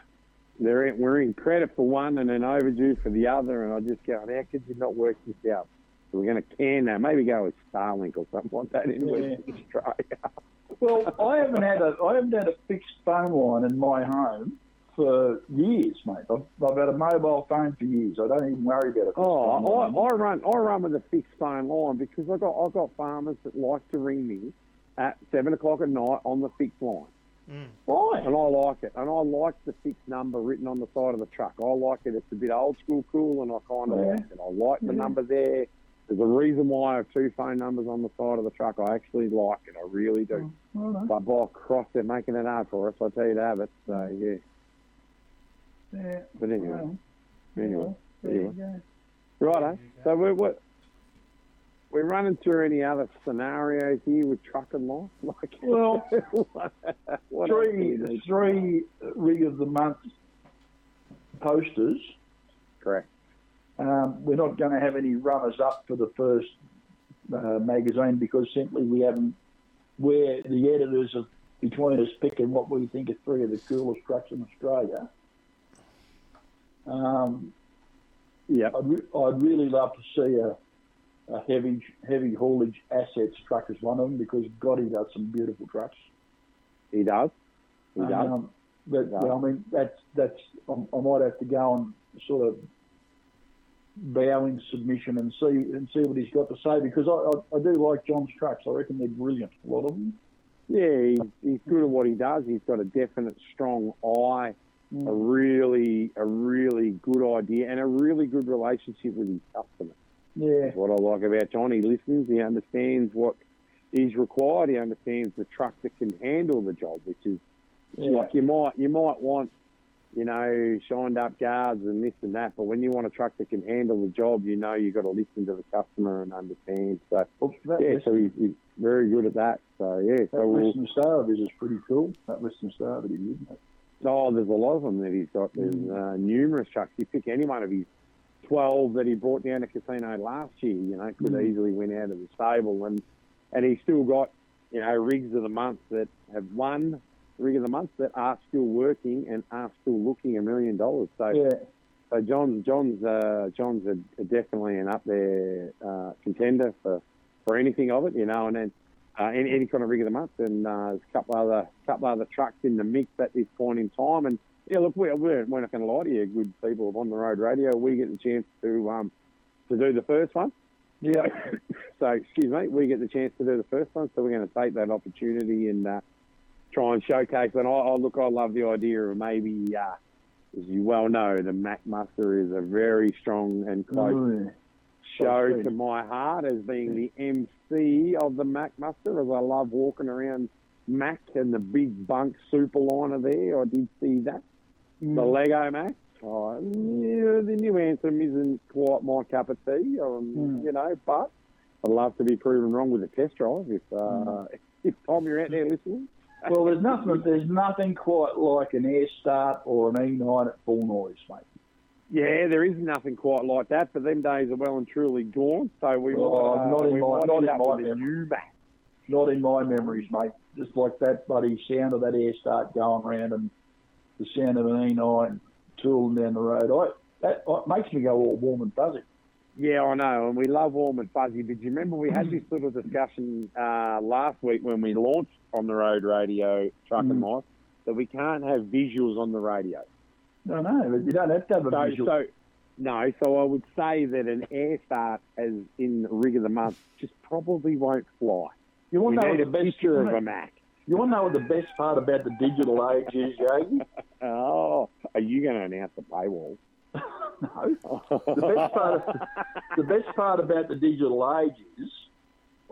they're in, we're in credit for one and then overdue for the other, and I just go, how could you not work this out? So we're going to can that. Maybe go with Starlink or something like that in Yeah. Western Australia. Well, I haven't had a I haven't had a fixed phone line in my home for years, mate. I've, I've had a mobile phone for years. I don't even worry about it. Oh, I, I run I run with a fixed phone line because I got I got farmers that like to ring me at seven o'clock at night on the fixed line. Mm. Why? And I like it. And I like the fixed number written on the side of the truck. I like it. It's a bit old school cool, and I kind of Yeah. like it. I like the number there. There's a reason why I have two phone numbers on the side of the truck. I actually like it. I really do. Oh, I don't. But by cross, they're making it hard for us. I tell you to have it. So uh, yeah. Yeah. But anyway, Well, anyway, there you anyway. go. righto. So we're what. We're running through any other scenarios here with truck and life? Like, Well, what else do three three rig of the month posters. Correct. Um, we're not going to have any runners up for the first uh, magazine because simply we haven't. Where the editors are between us picking what we think are three of the coolest trucks in Australia. Um, Yeah. I'd, re- I'd really love to see a, a heavy heavy haulage assets truck as one of them because God, he does some beautiful trucks. He does. He does. Um, but Yeah. yeah, I mean, that's that's. I, I might have to go and sort of bow in submission and see and see what he's got to say because I, I, I do like John's trucks. I reckon they're brilliant. A lot of them. Yeah, he's, he's good at what he does. He's got a definite strong eye. Mm. a really, a really good idea, and a really good relationship with his customers. Yeah, That's what I like about John. He listens. He understands what is required. He understands the truck that can handle the job, which is yeah, like you might you might want, you know, shined up guards and this and that, but when you want a truck that can handle the job, you know you've got to listen to the customer and understand. So Well, that, yeah, Western, so he's, he's very good at that. So yeah, that so we'll, of his is pretty cool. That Star that he did. mate. Oh, there's a lot of them that he's got. There's uh, numerous trucks. You pick any one of his 12 that he brought down to casino last year, you know, could Mm. easily win out of the stable. And, and he's still got, you know, rigs of the month that have won rig of the month that are still working and are still looking a million dollars. So, Yeah, so John, John's, uh, John's a, a definitely an up there uh, contender for, for anything of it, you know, and then uh, any, any kind of rig of the month, and uh, there's a couple other couple other trucks in the mix at this point in time. And yeah, look, we're, we're, we're not going to lie to you, good people of on the road radio. We get the chance to um, to do the first one. yeah. So excuse me, we get the chance to do the first one, so we're going to take that opportunity and uh, try and showcase. And I, I look, I love the idea of maybe, uh, as you well know, the Mack Muster is a very strong and close yeah. Show to my heart as being the MC of the Mack Muster, as I love walking around Mack and the big bunk superliner there. I did see that. The Lego Mack. Oh, yeah, the new Anthem isn't quite my cup of tea, um, Mm. you know, but I'd love to be proven wrong with a test drive if, uh, if Tom, you're out there listening. Well, there's nothing. There's nothing quite like an air start or an E9 at full noise, mate. Yeah, there is nothing quite like that, but them days are well and truly gone. So we Oh, uh, not in we my- not in my with memory. new Mack. Not in my memories, mate. Just like that bloody sound of that air start going around and the sound of an E9 tooling down the road. I that it makes me go all warm and fuzzy. Yeah, I know, and we love warm and fuzzy. But you remember we had this little discussion uh, last week when we launched on the road radio truck and Mm. life that we can't have visuals on the radio. No, no, but you don't have to have a So, visual. so no, so I would say that an air start as in the rig of the month just probably won't fly. you want to know need the a best picture of a Mack. You want to know what the best part about the digital age is, Yogi? Oh, are you going to announce the paywall? no. The best part of, the best part about the digital age is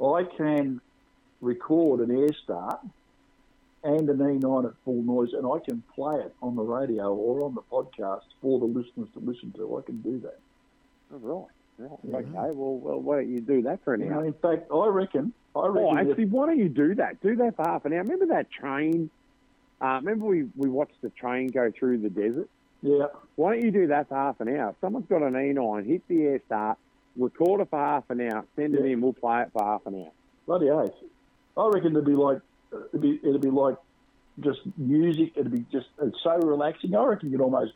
I can record an air start and an E9 at full noise, and I can play it on the radio or on the podcast for the listeners to listen to. I can do that. Oh, right, right. Okay, well, well, why don't you do that for an You know, hour? in fact, I reckon. I reckon. Oh, that- actually, why don't you do that? Do that for half an hour. Remember that train? Uh, remember we, we watched the train go through the desert? yeah, Why don't you do that for half an hour? If someone's got an E9, hit the air start, record it for half an hour, send it in, we'll play it for half an hour. bloody oath. I reckon it'd be like it'd be, it'd be like just music. It'd be just it's so relaxing. I reckon you'd almost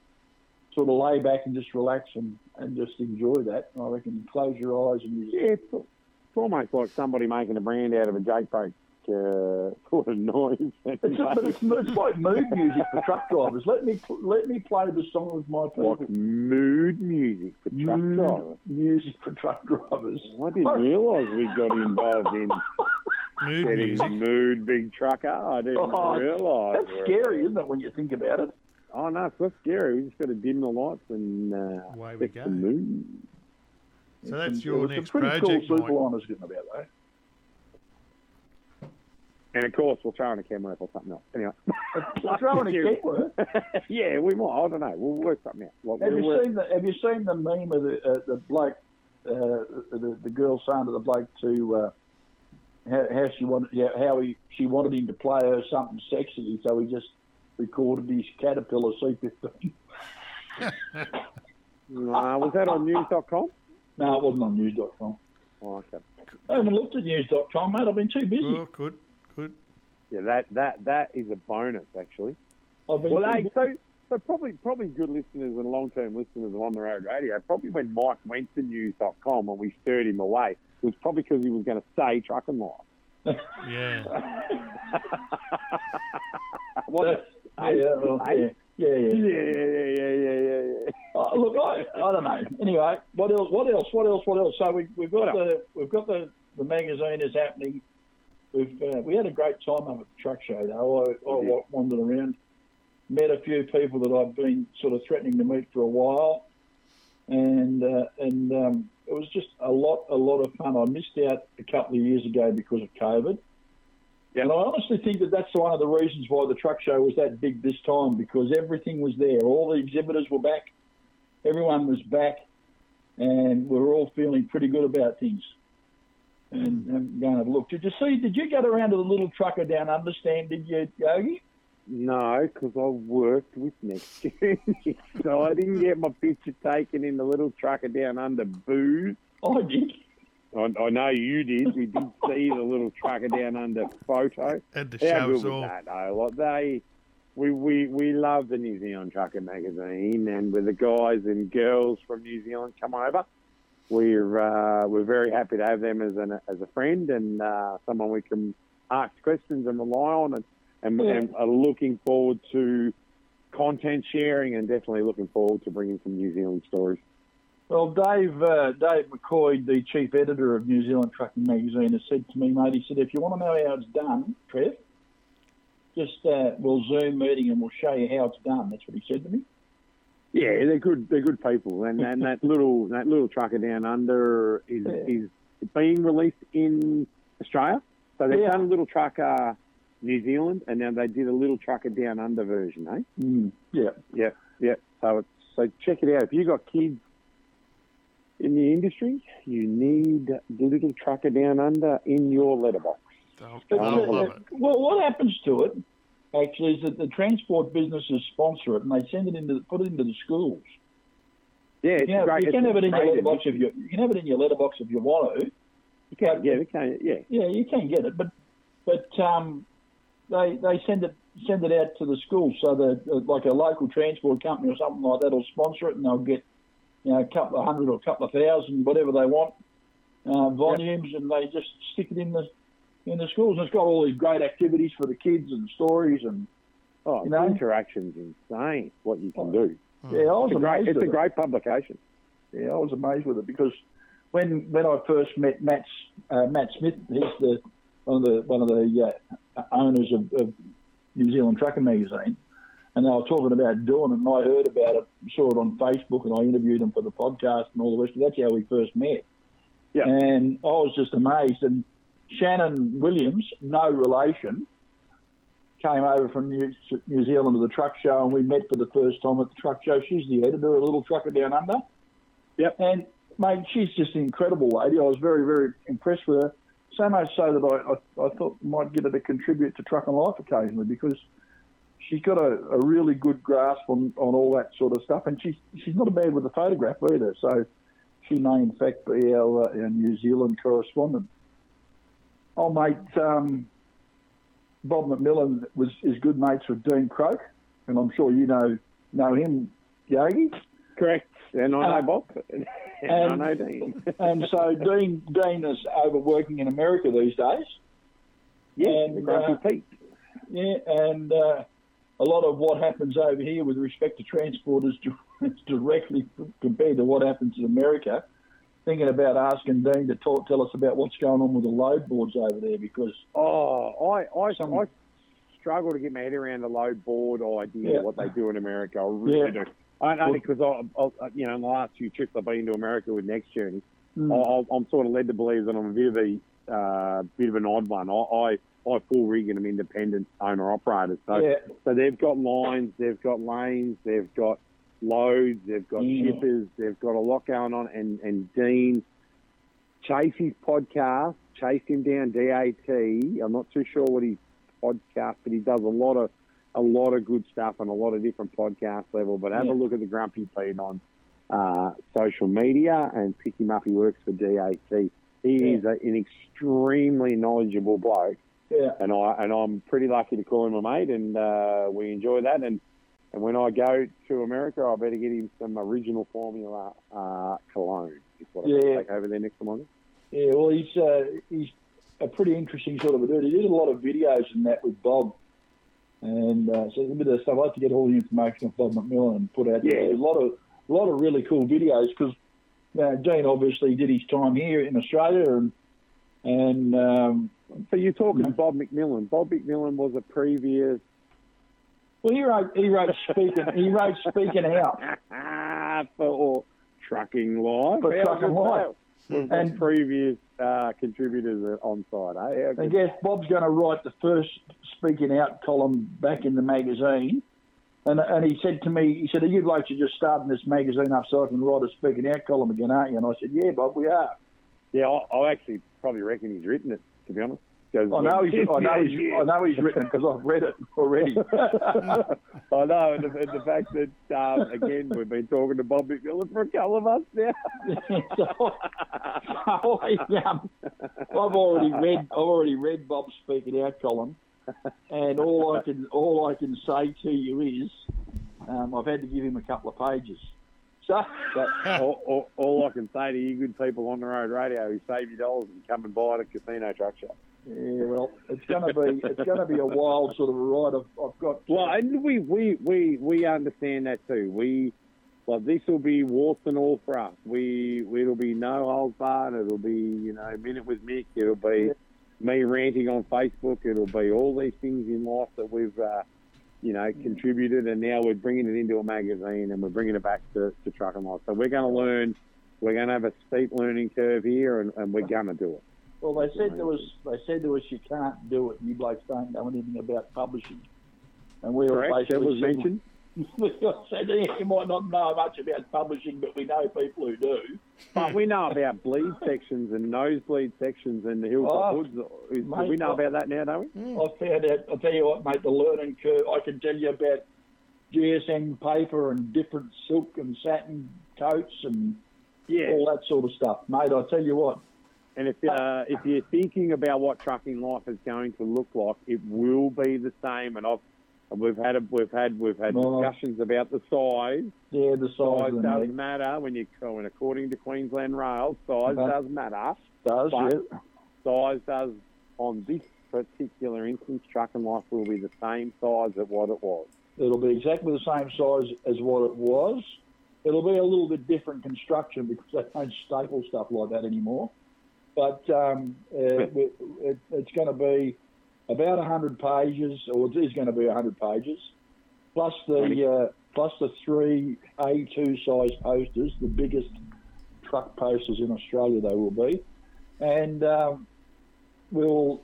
sort of lay back and just relax and, and just enjoy that. I reckon close your eyes and you Yeah, it's, almost like somebody making a brand out of a Jake brake uh, sort of noise. It's, but it's, it's like mood music for truck drivers. Let me let me play the song with my people. like mood music for truck Mood drivers. music for truck drivers. I didn't realise we got involved in Mood getting music. mood big trucker. I didn't Oh, realise. That's scary, isn't it, when you think about it? Oh no, it's not scary. We just got to dim the lights and uh, Away we go. the mood. So that's It your next pretty project, cool Mike. superliners getting about though. And of course, we'll throw in a Kenworth or something else. Anyway, Throwing a Serious. Kenworth. yeah, we might. I don't know. We'll work something out. Like, Have we'll you work- seen the Have you seen the meme of the uh, the bloke, uh, the the girl saying to the bloke to uh, how, how she wanted yeah, how he she wanted him to play her something sexy, so he just recorded his Caterpillar C15. No, was that on news.com? No, it wasn't on news.com. Oh, okay. I haven't looked at news.com, mate. I've been too busy. Oh, good, good. Yeah, that that that is a bonus actually. Well, hey, so so probably probably good listeners and long term listeners of on the road radio. Probably when Mike went to news.com and we stirred him away, it was probably because he was going to say truck and life. Yeah. What? yeah, yeah, well, yeah, yeah, yeah, yeah. yeah, yeah, yeah, yeah, yeah, yeah. Uh, look, I, I don't know. Anyway, what else? What else? What else? What else? So we, we've got What the we've got the, the magazine is happening. We've uh, we had a great time up at the truck show though. I, I wandered around, met a few people that I've been sort of threatening to meet for a while, and uh, and um, it was just a lot a lot of fun. I missed out a couple of years ago because of COVID. Yeah. And I honestly think that that's one of the reasons why the truck show was that big this time because everything was there. All the exhibitors were back, everyone was back, and we're all feeling pretty good about things. And, and going to have a look. Did you see? Did you get around to the little trucker down Understand? Did you, Yogi? No, because I worked with Next Journey, so I didn't get my picture taken in the little trucker down under booze. I did. I, I know you did. We did see the little trucker down under photo. Had to How show good us was all. that, though? Like they, we, we, we love the New Zealand Trucker magazine, and with the guys and girls from New Zealand come over, we're uh, we're very happy to have them as an as a friend and uh, someone we can ask questions and rely on, and and, Yeah. and are looking forward to content sharing, and definitely looking forward to bringing some New Zealand stories. Well, Dave uh, Dave McCoy, the chief editor of New Zealand Trucking Magazine, has said to me, mate, he said, if you want to know how it's done, Trev, just uh, we'll Zoom meeting and we'll show you how it's done. That's what he said to me. Yeah, they're good. They're good people, and and that little that little trucker down under is Yeah. is being released in Australia. So they've Yeah. done a little trucker New Zealand, and now they did a little trucker down under version. Eh? Mm. Yeah. Yeah, yeah. So it's so check it out. If you got kids in the industry, you need the little trucker down under in your letterbox. They'll, But, they'll uh, love it. Well, what happens to it actually is that the transport businesses sponsor it and they send it into put it into the schools. Yeah, it's You, know, great. you can have it in your letterbox if you you can have it in your letterbox if you want to. You can, yeah, they can, yeah. Yeah, you can get it, but but um, they they send it send it out to the schools so that like a local transport company or something like that will sponsor it and they'll get you know a couple of hundred or a couple of thousand whatever they want uh, volumes and they just stick it in the in the schools and it's got all these great activities for the kids and stories and Oh, You know? interaction's insane. What you can Oh, do. yeah I was It's a great. amazed It's a it. great publication. Yeah, I was amazed with it because when when I first met Matt uh, Matt Smith, he's the one of the one of the uh, owners of, of New Zealand Trucking Magazine, and they were talking about doing it, and I heard about it, saw it on Facebook, and I interviewed him for the podcast and all the rest. of That's how we first met. Yeah. And I was just amazed. And Shannon Williams, no relation, came over from New, New Zealand to the truck show, and we met for the first time at the truck show. She's the editor of Little Trucker Down Under. Yep. And mate, she's just an incredible lady. I was very, very impressed with her. So much so that I, I, I thought might get her to contribute to Truck and Life occasionally because she's got a, a really good grasp on, on all that sort of stuff, and she's she's not a bad with a photograph either. So she may in fact be our, uh, our New Zealand correspondent. Oh mate, um, Bob McMillan was is good mates with Dean Croke, and I'm sure you know know him, Yogi. Correct. And I know Uh, Bob. and, and- I know Dean. And so Dean Dean is over working in America these days. Yeah, and, uh, Pete. Yeah, and uh, a lot of what happens over here with respect to transport is directly compared to what happens in America. Thinking about asking Dean to talk, tell us about what's going on with the load boards over there because Oh, I, I, Some- I struggle to get my head around the load board idea, Yeah. what they do in America. I really Yeah. do. I, only because I, I, you know, in the last few trips I've been to America with Next Journey, Mm. I, I'm sort of led to believe that I'm a bit of a uh, bit of an odd one. I, I, I full rig and I'm independent owner operators. So, yeah, so they've got lines, they've got lanes, they've got loads, they've got Yeah. shippers, they've got a lot going on. And, and Dean, chase his podcast, chase him down DAT. I'm not too sure what his podcast, but he does a lot of a lot of good stuff on a lot of different podcast level. But have Yeah. a look at the Grumpy Pete on uh, social media and pick him up. He works for DAT. He Yeah. is a, an extremely knowledgeable bloke yeah, and I and I'm pretty lucky to call him a mate, and uh, we enjoy that. And and when I go to America, I better get him some original Formula uh, cologne. Is what Yeah. to take over there next month. yeah. Well, he's uh, he's a pretty interesting sort of a dude. He did a lot of videos and that with Bob, and uh, so there's a bit of stuff. I like to get all the information off Bob McMillan and put out. Yeah. there. a lot of a lot of really cool videos because uh, Dean obviously did his time here in Australia and and um, So you're talking. Bob McMillan. Bob McMillan was a previous well he wrote he wrote speaking he wrote speaking out for Trucking Life. For How Trucking that? And- previous uh, contributors on site. Eh? I guess Bob's going to write the first speaking out column back in the magazine. And, and he said to me, he said, are you blokes are just starting this magazine up so I can write a speaking out column again, aren't you? And I said, yeah, Bob, we are. Yeah, I, I actually probably reckon he's written it. To be honest, 'Cause I know he's, I know he's. I know he's written it because I've read it already. I know, and the, and the fact that um, again we've been talking to Bob McMillan for a couple of months now. so, so I, um, I've already read, I've already read Bob's speaking out column, and all I can, all I can say to you is, um, I've had to give him a couple of pages. So, But all, all, all I can say to you, good people on the road radio, is save your dollars and come and buy at Casino Truck Shop. Yeah, well, it's going to be, it's to be a wild sort of ride. I've, I've got, Well, and we we we we understand that too. We like this will be warts and all for us. We it'll be no old barred. It'll be you know minute with Mick. It'll be me ranting on Facebook. It'll be all these things in life that we've uh, you know contributed, and now we're bringing it into a magazine and we're bringing it back to, to Truck and Life. So we're going to learn. We're going to have a steep learning curve here, and, and we're going to do it. Well, they said to us, they said to us, you can't do it. You blokes don't know anything about publishing. And we were Correct. That basically was saying- mentioned. said you might not know much about publishing, but we know people who do. But we know about bleed sections and nosebleed sections and the hilltop Oh, hoods. Mate, we know what- about that now, don't we? I found out. I'll tell you what, mate. The learning curve. I can tell you about GSM paper and different silk and satin coats and Yeah. all that sort of stuff, mate. I tell you what. And if uh, if you're thinking about what trucking life is going to look like, it will be the same. And I've we've had a, we've had we've had Oh. discussions about the size. Yeah, the size Size does not matter when you when according to Queensland Rail, size Okay. does matter. does. Yeah. Size does on this particular instance, trucking life will be the same size of what it was. It'll be exactly the same size as what it was. It'll be a little bit different construction because they don't staple stuff like that anymore. But um, uh, it, it, it's going to be about 100 pages, or it is going to be 100 pages, plus the uh, plus the three A2 size posters, the biggest truck posters in Australia they will be, and um, we'll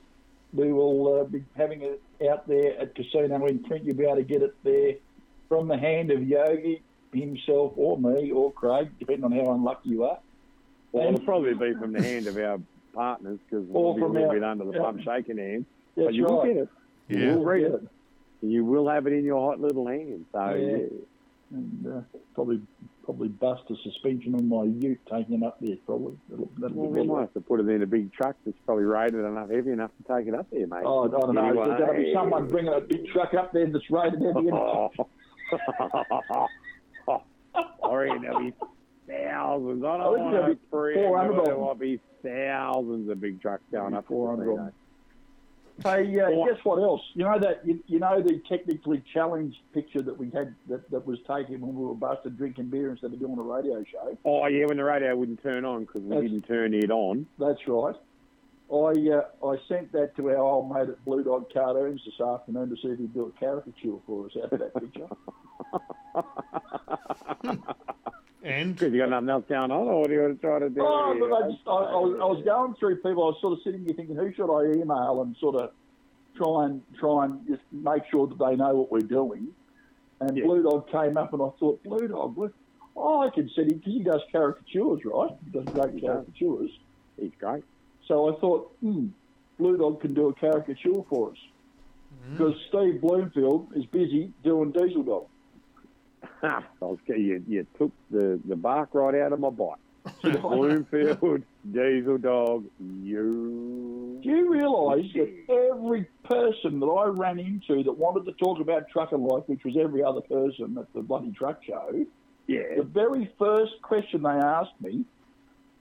we will uh, be having it out there at Casino in print. You'll be able to get it there from the hand of Yogi himself, or me, or Craig, depending on how unlucky you are. Well, And- it'll probably be from the hand of our partners because we'll be from a little our- bit under the yeah. pump shaking hands. That's but you will get it. Yeah. You will read Get it. You will have it in your hot little hand. So Yeah. yeah. and uh, probably probably bust a suspension on my ute taking it up there. Probably that'll, that'll Well, be we better. might have to put it in a big truck that's probably rated enough, heavy enough to take it up there, mate. Oh, I don't know. Anyway. There's going to be someone bringing a big truck up there that's rated heavy. enough. I reckon there'll be thousands. I I don't want to be three. 400 of There might be thousands of big trucks going up. to 400 of Casino. them. Hey, uh, guess what else? You know that you, you know the technically challenged picture that we had that, that was taken when we were busted drinking beer instead of doing a radio show. Oh yeah, when the radio wouldn't turn on because we That's- didn't turn it on. That's right. I uh, I sent that to our old mate at Blue Dog Cartoons this afternoon to see if he'd do a caricature for us out of that picture. And Because you got nothing else going on, or what are you going to try to do? Oh, here? but I, just, I, I, was, I was going through people. I was sort of sitting here thinking, who should I email and sort of try and try and just make sure that they know what we're doing. And Yeah. Blue Dog came up, and I thought, Blue Dog, what? Oh, I can send him because he does caricatures, right? He does great He does. caricatures. He's great. So I thought, hmm, Blue Dog can do a caricature for us because Steve Bloomfield is busy doing Diesel Dog. Ha, I was, you, you took the, the bark right out of my bite. Bloomfield, Diesel Dog, you. Do you realise that every person that I ran into that wanted to talk about trucking life, which was every other person at the bloody truck show, Yeah. the very first question they asked me,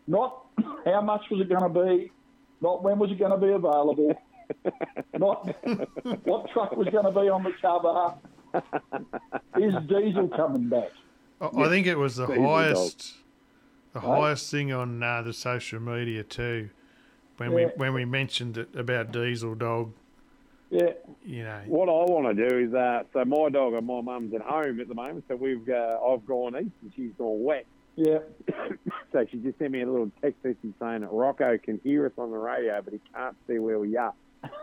not how much was it going to be, not when was it going to be available, not what truck was going to be on the cover, is Diesel coming back? I I think it was the Diesel highest, the Right. highest thing on uh, the social media too. When Yeah. we when we mentioned it about Diesel Dog, Yeah, you know, What I want to do is, uh, so my dog and my mum's at home at the moment, so we've uh, I've gone east and she's gone west. yeah. so she just sent me a little text message saying that Rocco can hear us on the radio, but he can't see where we are.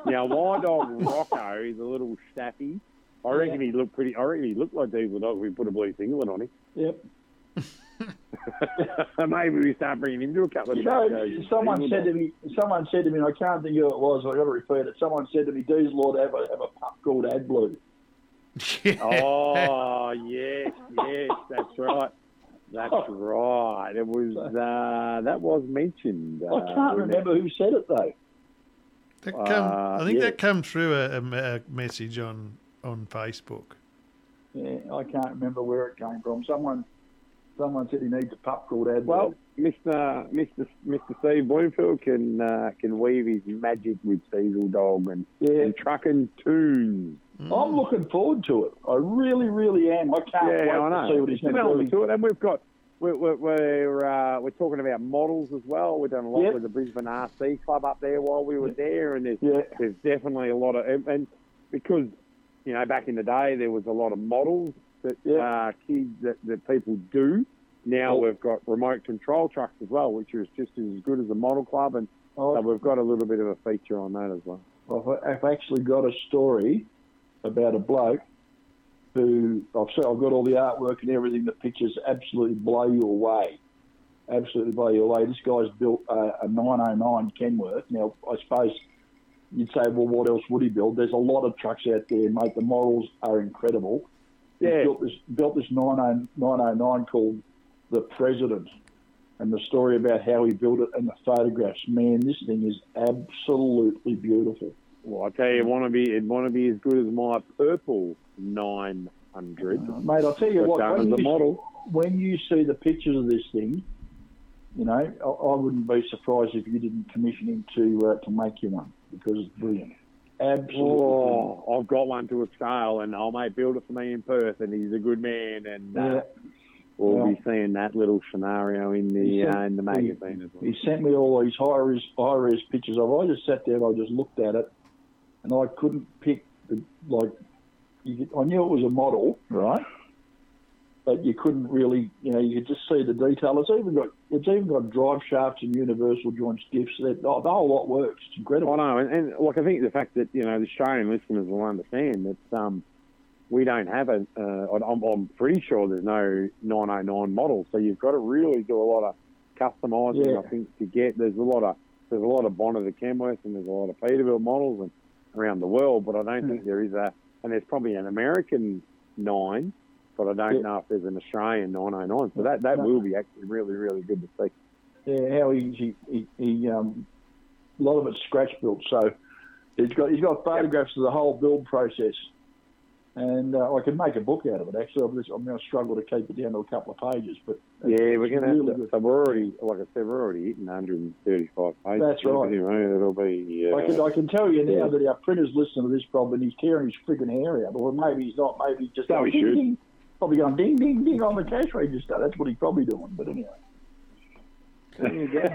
Now my dog Rocco is a little staffy. I reckon he looked pretty. I reckon he looked like Diesel Dog if we put a blue singlet on him. Yep. Maybe we start bringing him to a couple of You know, shows. someone said to me, someone said to me, and I can't think who it was, I got to refer to it. Someone said to me, Diesel ought to have a, have a pup called AdBlue. Oh yes, yes, that's right. That's Oh. right. It was uh, that was mentioned. Uh, I can't wasn't it? remember who said it, though. that come, Uh, I think yeah. that came through a, a a message on on Facebook. Yeah, I can't remember where it came from. Someone someone said he needs a pup called AdBlue. Well, Mr. Mr. Mr. Steve Bloomfield can uh, can weave his magic with Diesel Dog and, yeah, and trucking tunes. I'm looking forward to it. I really, really am. I can't yeah, wait I to see what he's There's going an to do. it, and we've got we're we're we're, uh, we're talking about models as well. We've done a lot Yep. with the Brisbane RC Club up there while we were there, and there's Yeah, there's definitely a lot of and, and because you know back in the day there was a lot of models that Yeah. uh, kids that, that people do. Now Oh. we've got remote control trucks as well, which is just as good as a model club, and so I've, we've got a little bit of a feature on that as well. I've, I've actually got a story about a bloke who I've said I've got all the artwork and everything. The pictures absolutely blow you away. Absolutely blow you away. This guy's built a, a 909 Kenworth. Now, I suppose you'd say, well, what else would he build? There's a lot of trucks out there, mate. The models are incredible. He Yeah. built this built this 909 called the President, and the story about how he built it and the photographs. Man, this thing is absolutely beautiful. Well, I tell you, it want to be it want to be as good as my purple 900. Mate, I'll tell you what, done when you, model. when you see the pictures of this thing, you know, I, I wouldn't be surprised if you didn't commission him to uh, to make you one because it's brilliant. Absolutely. brilliant. Oh, I've got one to a scale, and I'll mate build it for me in Perth, and he's a good man, and uh, Yeah. we'll Yeah. be seeing that little scenario in the sent- uh, in the magazine as well. He sent me all these high res high res pictures of. I just sat there and I just looked at it, and I couldn't pick the like. You could, I knew it was a model, right? But you couldn't really, you know, you could just see the detail. It's even got it's even got drive shafts and universal joint skiffs. That the whole lot works. It's incredible. I know, and, and like I think the fact that you know the Australian listeners will understand that um, we don't have a. Uh, I'm, I'm pretty sure there's no 909 model, so you've got to really do a lot of customising. Yeah. I think to get there's a lot of there's a lot of Bonner the Kenworth and there's a lot of Peterbilt models and around the world, but I don't Hmm. think there is a. And there's probably an American nine but I don't Yeah. know if there's an Australian 909. So that, that No. will be actually really, really good to see. Yeah, how he he, he, he um, a lot of it's scratch built, so he's got he's got photographs of the whole build process, and uh, I could make a book out of it. Actually, I'm, just, I'm going to struggle to keep it down to a couple of pages, but Yeah, we're going to really have to. So we're already, like I said, we're already hitting 135 pages. That's right. It'll be. Uh, I can I can tell you now yeah. that our printer's listening to this problem, and he's tearing his freaking hair out, or maybe he's not. Maybe he's just No, he should. Probably going ding ding ding on the cash register. That's what he's probably doing. But anyway. There you go.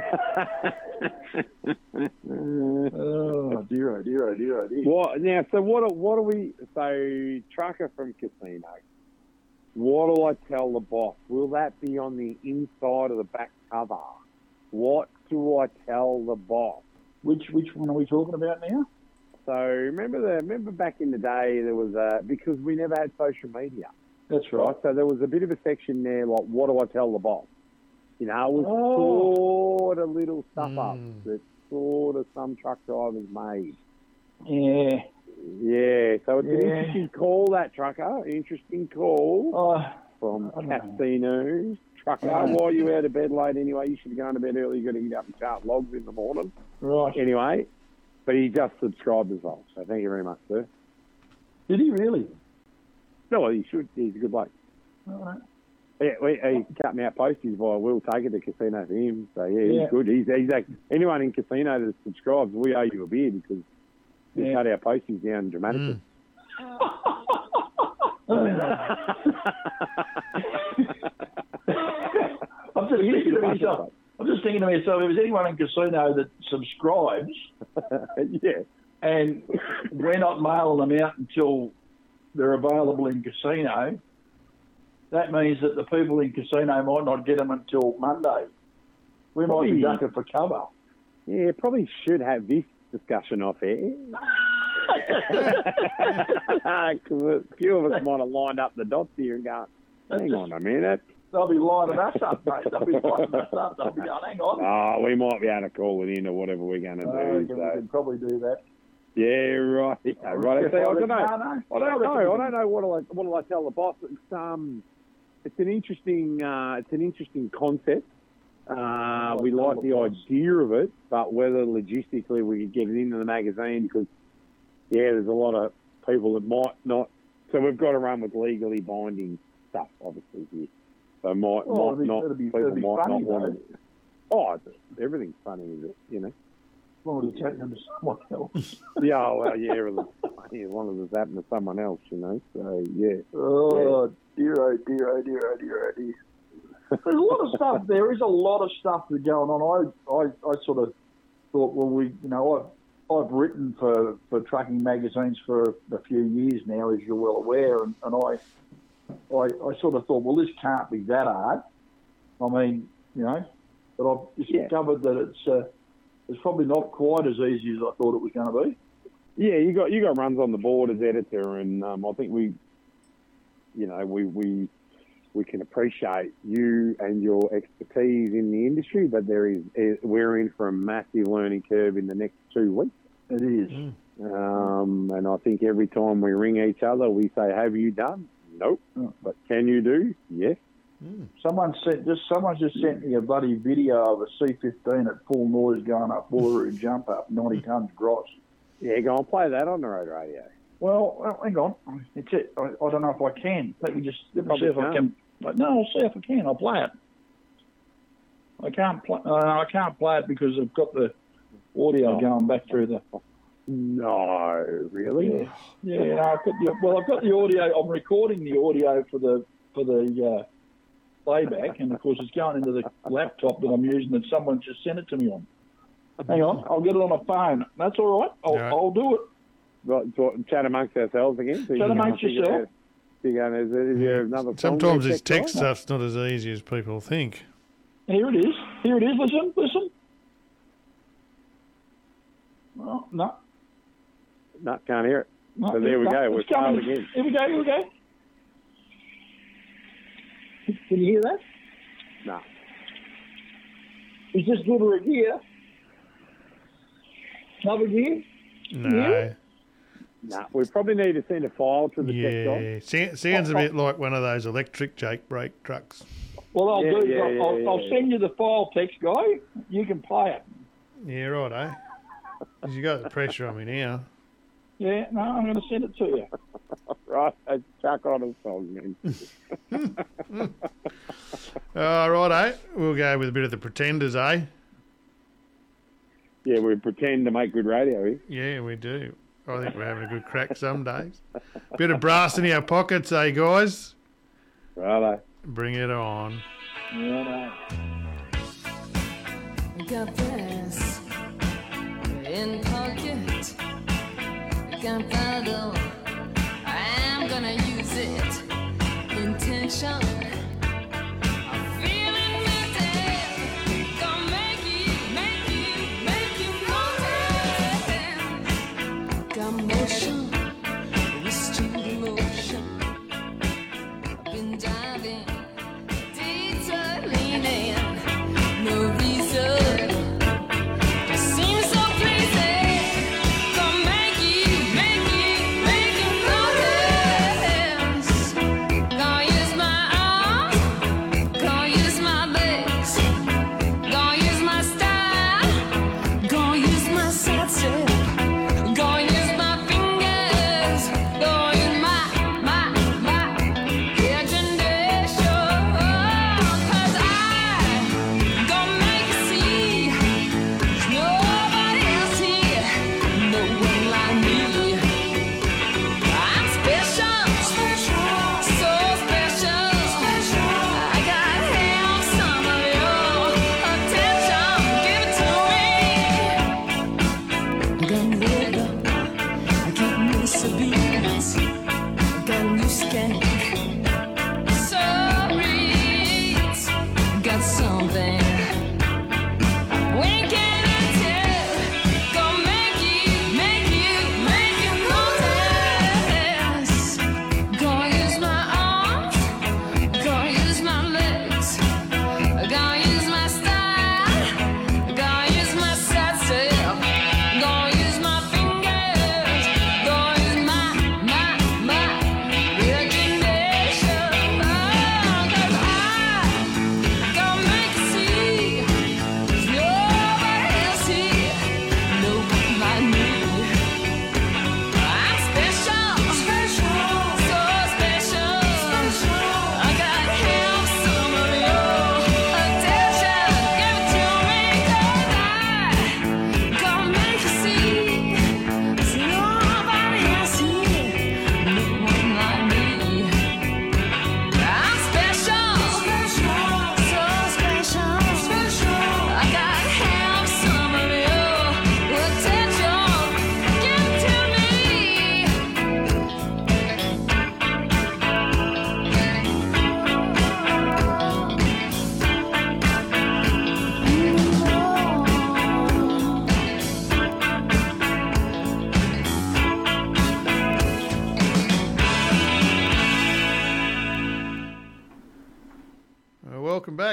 oh dear, oh dear, oh dear, oh dear. What now? So what? What do we? So trucker from Casino. What do I tell the boss? Will that be on the inside of the back cover? What do I tell the boss? Which which one are we talking about now? So remember the remember back in the day there was a because we never had social media, That's right? right. So there was a bit of a section there like what do I tell the boss? You know, it was Oh. sort of little stuff up Mm. that sort of some truck drivers made. Yeah. Yeah, so it's an interesting call, that trucker. Interesting call Oh, from I. Casino. Trucker, Right. why are you out of bed late anyway? You should be going to bed early. You've got to get up and chart logs in the morning. right. Anyway, but he just subscribed as well. So thank you very much, sir. Did he really? No, well, he should. He's a good bloke. All right. Yeah, we, he cut me out posties by Will take it to Casino for him. So yeah, he's Yeah. good. He's, he's like, anyone in Casino that subscribes, we owe you a beer because we Yeah. cut our posties down dramatically. Mm. I'm just thinking to myself. I'm just thinking to myself. If there's anyone in casino that subscribes, yeah, and we're not mailing them out until they're available in Casino, that means that the people in Casino might not get them until Monday. We might be Probably- ducking for cover. yeah, probably should have this discussion off air. A few of us might have lined up the dots here and gone, hang on a minute. They'll be lining us up, mate. They'll be lining us up. They'll be going, hang on. Oh, we might be able to call it in or whatever we're going to do. reckon we So. can probably do that. Yeah, right. Yeah, right. I, say, I don't know. No, no. I don't know. I don't know what do I what do I tell the boss. It's um, it's an interesting uh, it's an interesting concept. Uh, we like the idea of it, but whether logistically we could get it into the magazine because yeah, there's a lot of people that might not. So we've got to run with legally binding stuff, obviously here. So might Well, might not be- people might funny, not want it. Oh, everything's funny, is it? You know. As it's happening to someone else. Yeah, well, yeah, it was funny as long as it's happened to someone else, you know. So yeah. Oh dear, oh dear, oh dear, oh dear, oh dear. There's a lot of stuff. There is a lot of stuff that's going on. I, I, I sort of thought, well, we, you know, I've, I've written for, for trucking magazines for a few years now, as you're well aware, and, and I, I, I sort of thought, well, this can't be that hard. I mean, you know, but I've Yeah. discovered that it's, uh, it's probably not quite as easy as I thought it was going to be. Yeah, you got you got runs on the board as editor, and um, I think we, you know, we we we can appreciate you and your expertise in the industry, but there is eh, we're in for a massive learning curve in the next two weeks. It is. Um, and I think every time we ring each other, we say, "Have you done?" Nope. Oh. But can you do? Yes. Someone sent just someone just sent me a bloody video of a C fifteen at full noise going up Bullaroo jump up, ninety tons gross. Yeah, go and play that on the road radio. Well, well hang on, it's it. I, I don't know if I can. Let me just let me see if I can. Like, no, I'll see if I can. I'll play it. I can't play. Uh, I can't play it because I've got the audio Oh. going back through the. No, really? Yeah, yeah. I've got the, well, I've got the audio. I'm recording the audio for the for the uh, playback, and of course it's going into the laptop that I'm using that someone just sent it to me on. Hang on, I'll get it on a phone. That's all right. I'll, Right. I'll do it. Right, so chat amongst ourselves again. So you Chat can amongst figure yourself. out- figure out, is, there- is there another song Sometimes this checked text stuff's not as easy as people think. Here it is. Here it is. Listen, listen. Oh, no, No, can't hear it. no. So there we go. We're starting coming. again. Here we go. Here we go. Can you hear that? No. Is this good or a gear? Another gear? No. Nah, we probably need to send a file to the tech guy. Yeah, sounds a bit like one of those electric Jake brake trucks. Well, I'll Yeah, do. yeah, I'll, yeah, I'll, yeah, I'll send you the file text, guy. You can play it. Yeah, right, eh? 'Cause you got the pressure on me now. Yeah, no, I'm going to send it to you. Right, let's chuck on a song. man. All right, eh? We'll go with a bit of the Pretenders, eh? yeah, we pretend to make good radio here. Yeah, we do. I think we're having a good crack some days. Bit of brass in our pockets, eh, guys? Righto. Bring it on. Yeah, no. Got this in pocket. Gunpowder. I'm gonna use it. Intention.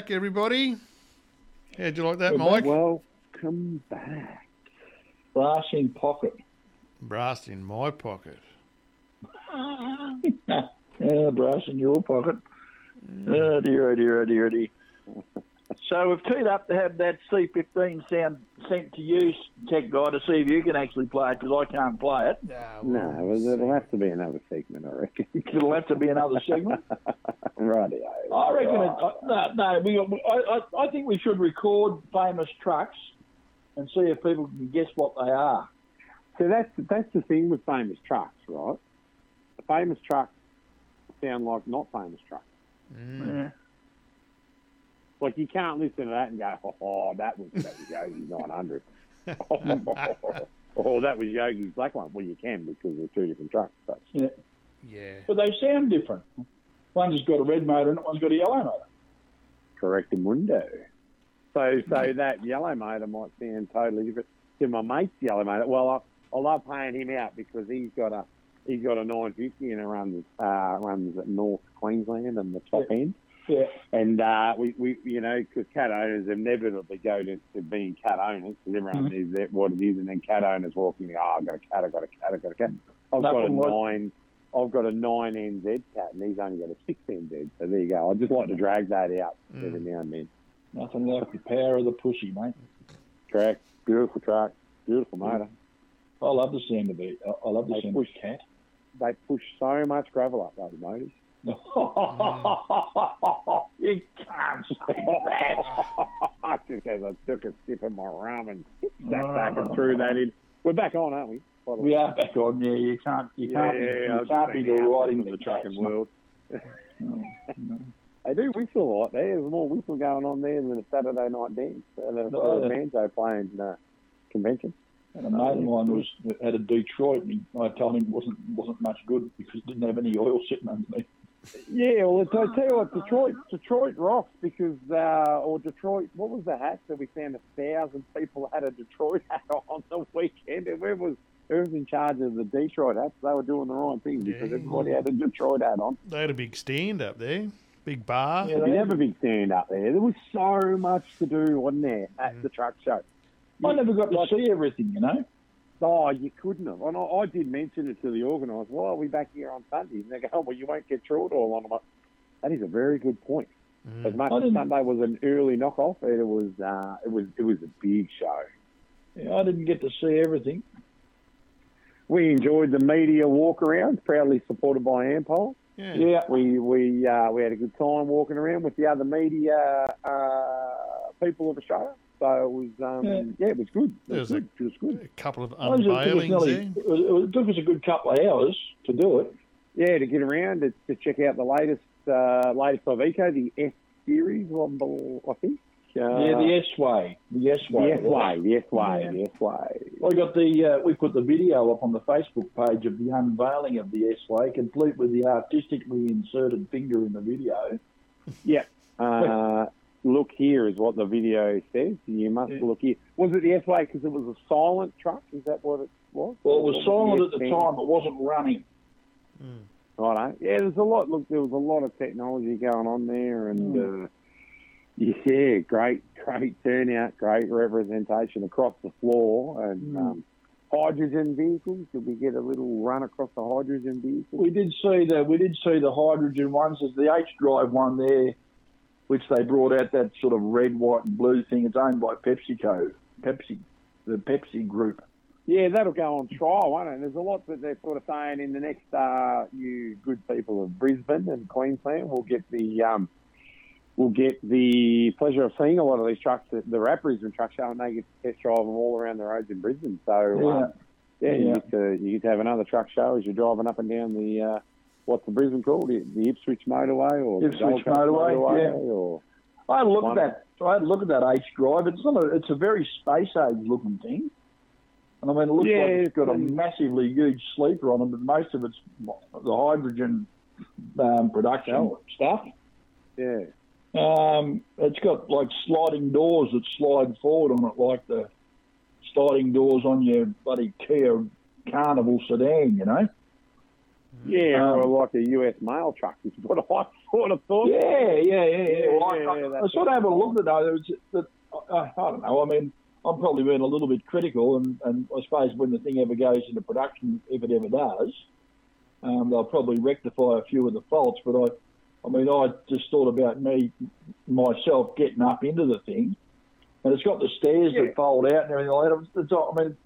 Back, everybody. How'd you like that, Well, Mike? Welcome back. Brass in pocket. Brass in my pocket. Yeah, brass in your pocket. Oh dear, oh dear, oh dear, oh dear. So we've teed up to have that C15 sound sent to you, tech guy, to see if you can actually play it because I can't play it. No, well, it'll have to be another segment, I reckon. It'll have to be another segment. Rightio. I reckon. It, uh, no, no. We, I, I, I think we should record famous trucks and see if people can guess what they are. So that's that's the thing with famous trucks, right? The famous trucks sound like not famous trucks. Yeah. Like you can't listen to that and go, "Oh, oh, that was that was Yogi's 900," or that was Yogi's black one. Well, you can because they're two different trucks. But Yeah. Yeah. But they sound different. One's got a red motor and one's got a yellow motor. correct mundo. So so that yellow motor might sound totally different to my mate's yellow motor. Well, I, I love paying him out because he's got a he's got a 950 and it runs uh, runs at North Queensland and the top end. Yeah. And uh, we, we, you know, because cat owners inevitably go to, to being cat owners because everyone Mhm. knows that what it is, and then cat owners walking, oh, I've got a cat, I've got a cat, I've got a cat. I've got a like- nine. I've got a nine NZ cat, and he's only got a six NZ. So there you go. I just like to drag that out every now and then. Nothing like the power of the pushy, mate. Track, beautiful track, beautiful motor. I love the sound of it. I I love the They sound push- of the cat. They push so much gravel up those motors. You can't say that. I just as I took a sip of my rum and sat back and threw that in. We're back on, aren't we? By the way? We are back on. Yeah, you can't. You can't. be, I you was can't be just saying, riding the the trucking cats, world. no, no. They do whistle a lot there. There's more whistle going on there than a Saturday night dance at a, No, a yeah. banjo playing uh, convention. And a mate of mine was had a Detroit, and he, I told him it wasn't wasn't much good because it didn't have any oil sitting underneath. Yeah, well, it's, I tell you what, Detroit, Detroit rocks because, uh, or Detroit, what was the hat that we found a thousand people had a Detroit hat on the weekend? And whoever was, whoever was in charge of the Detroit hats, they were doing the right thing because Yeah. everybody had a Detroit hat on. They had a big stand up there, big bar. Yeah, You have a big stand up there. There was so much to do, wasn't there, at Mm-hmm. the truck show? I never got to see everything, you know. Oh, you couldn't have. And I, I did mention it to the organisers. Why are we back here on Sundays? And they go, oh, well, you won't get through it all on them. That is a very good point. Mm. As much as Sunday was an early knockoff, it was uh, it was it was a big show. Yeah, I didn't get to see everything. We enjoyed the media walk around, proudly supported by Ampol. Yeah. Yeah, We we uh, we had a good time walking around with the other media uh, people of Australia. So it was um, Yeah. yeah. it was good. It There was, was a- good. It was good. A couple of I was- it, took us unveilings nearly- there. it, was, it it took us a good couple of hours to do it. Yeah, to get around to, to check out the latest uh, latest Iveco, the S series, I bel- I think. Uh, yeah, the S way, the S the way. S way, the S way, Yeah. the S way. I got the. Uh, we put the video up on the Facebook page of the unveiling of the S way, complete with the artistically inserted finger in the video. Yeah, uh, look here is what the video says. You must Yeah. look here. Was it the way because it was a silent truck? Is that what it was? Well, it was silent at the time; it wasn't running. Right. Yeah, there's a lot. Look, there was a lot of technology going on there, and Hmm. uh, yeah, great, great turnout, great representation across the floor, and Hmm. um, hydrogen vehicles. Did we get a little run across the hydrogen vehicles? We did see the we did see the hydrogen ones. There's the H drive one there, which they brought out that sort of red, white, and blue thing. It's owned by PepsiCo, Pepsi, the Pepsi group. Yeah, that'll go on trial, won't it? And there's a lot that they're sort of saying in the next, uh, you good people of Brisbane and Queensland will get the, um, will get the pleasure of seeing a lot of these trucks at the Rap Brisbane Truck Show, and they get to test drive them all around the roads in Brisbane. So, yeah, you Yeah. get to you get to have another truck show as you're driving up and down the, uh, what's the Brisbane called? The, the Ipswich Motorway or the Ipswich Coast Motorway, yeah. or I look at that. I had a look at that H drive. It's not a, It's a very space age looking thing. And I mean, it looks Yeah, like it's got a massively huge sleeper on it, but most of it's the hydrogen um, production Oh. stuff. yeah. Um, it's got like sliding doors that slide forward on it, like the sliding doors on your bloody Kia Carnival sedan, you know? Yeah, Um, or like a US mail truck is what I sort of thought. Yeah, yeah, yeah, yeah. Well, I- Yeah, I, I, sort of have a look at that. It's, that I, I don't know. I mean, I'm probably being a little bit critical, and, and I suppose when the thing ever goes into production, if it ever does, um, they'll probably rectify a few of the faults. But I, I mean, I just thought about me myself getting up into the thing, and it's got the stairs Yeah. that fold out and everything like that. It's, it's, I mean,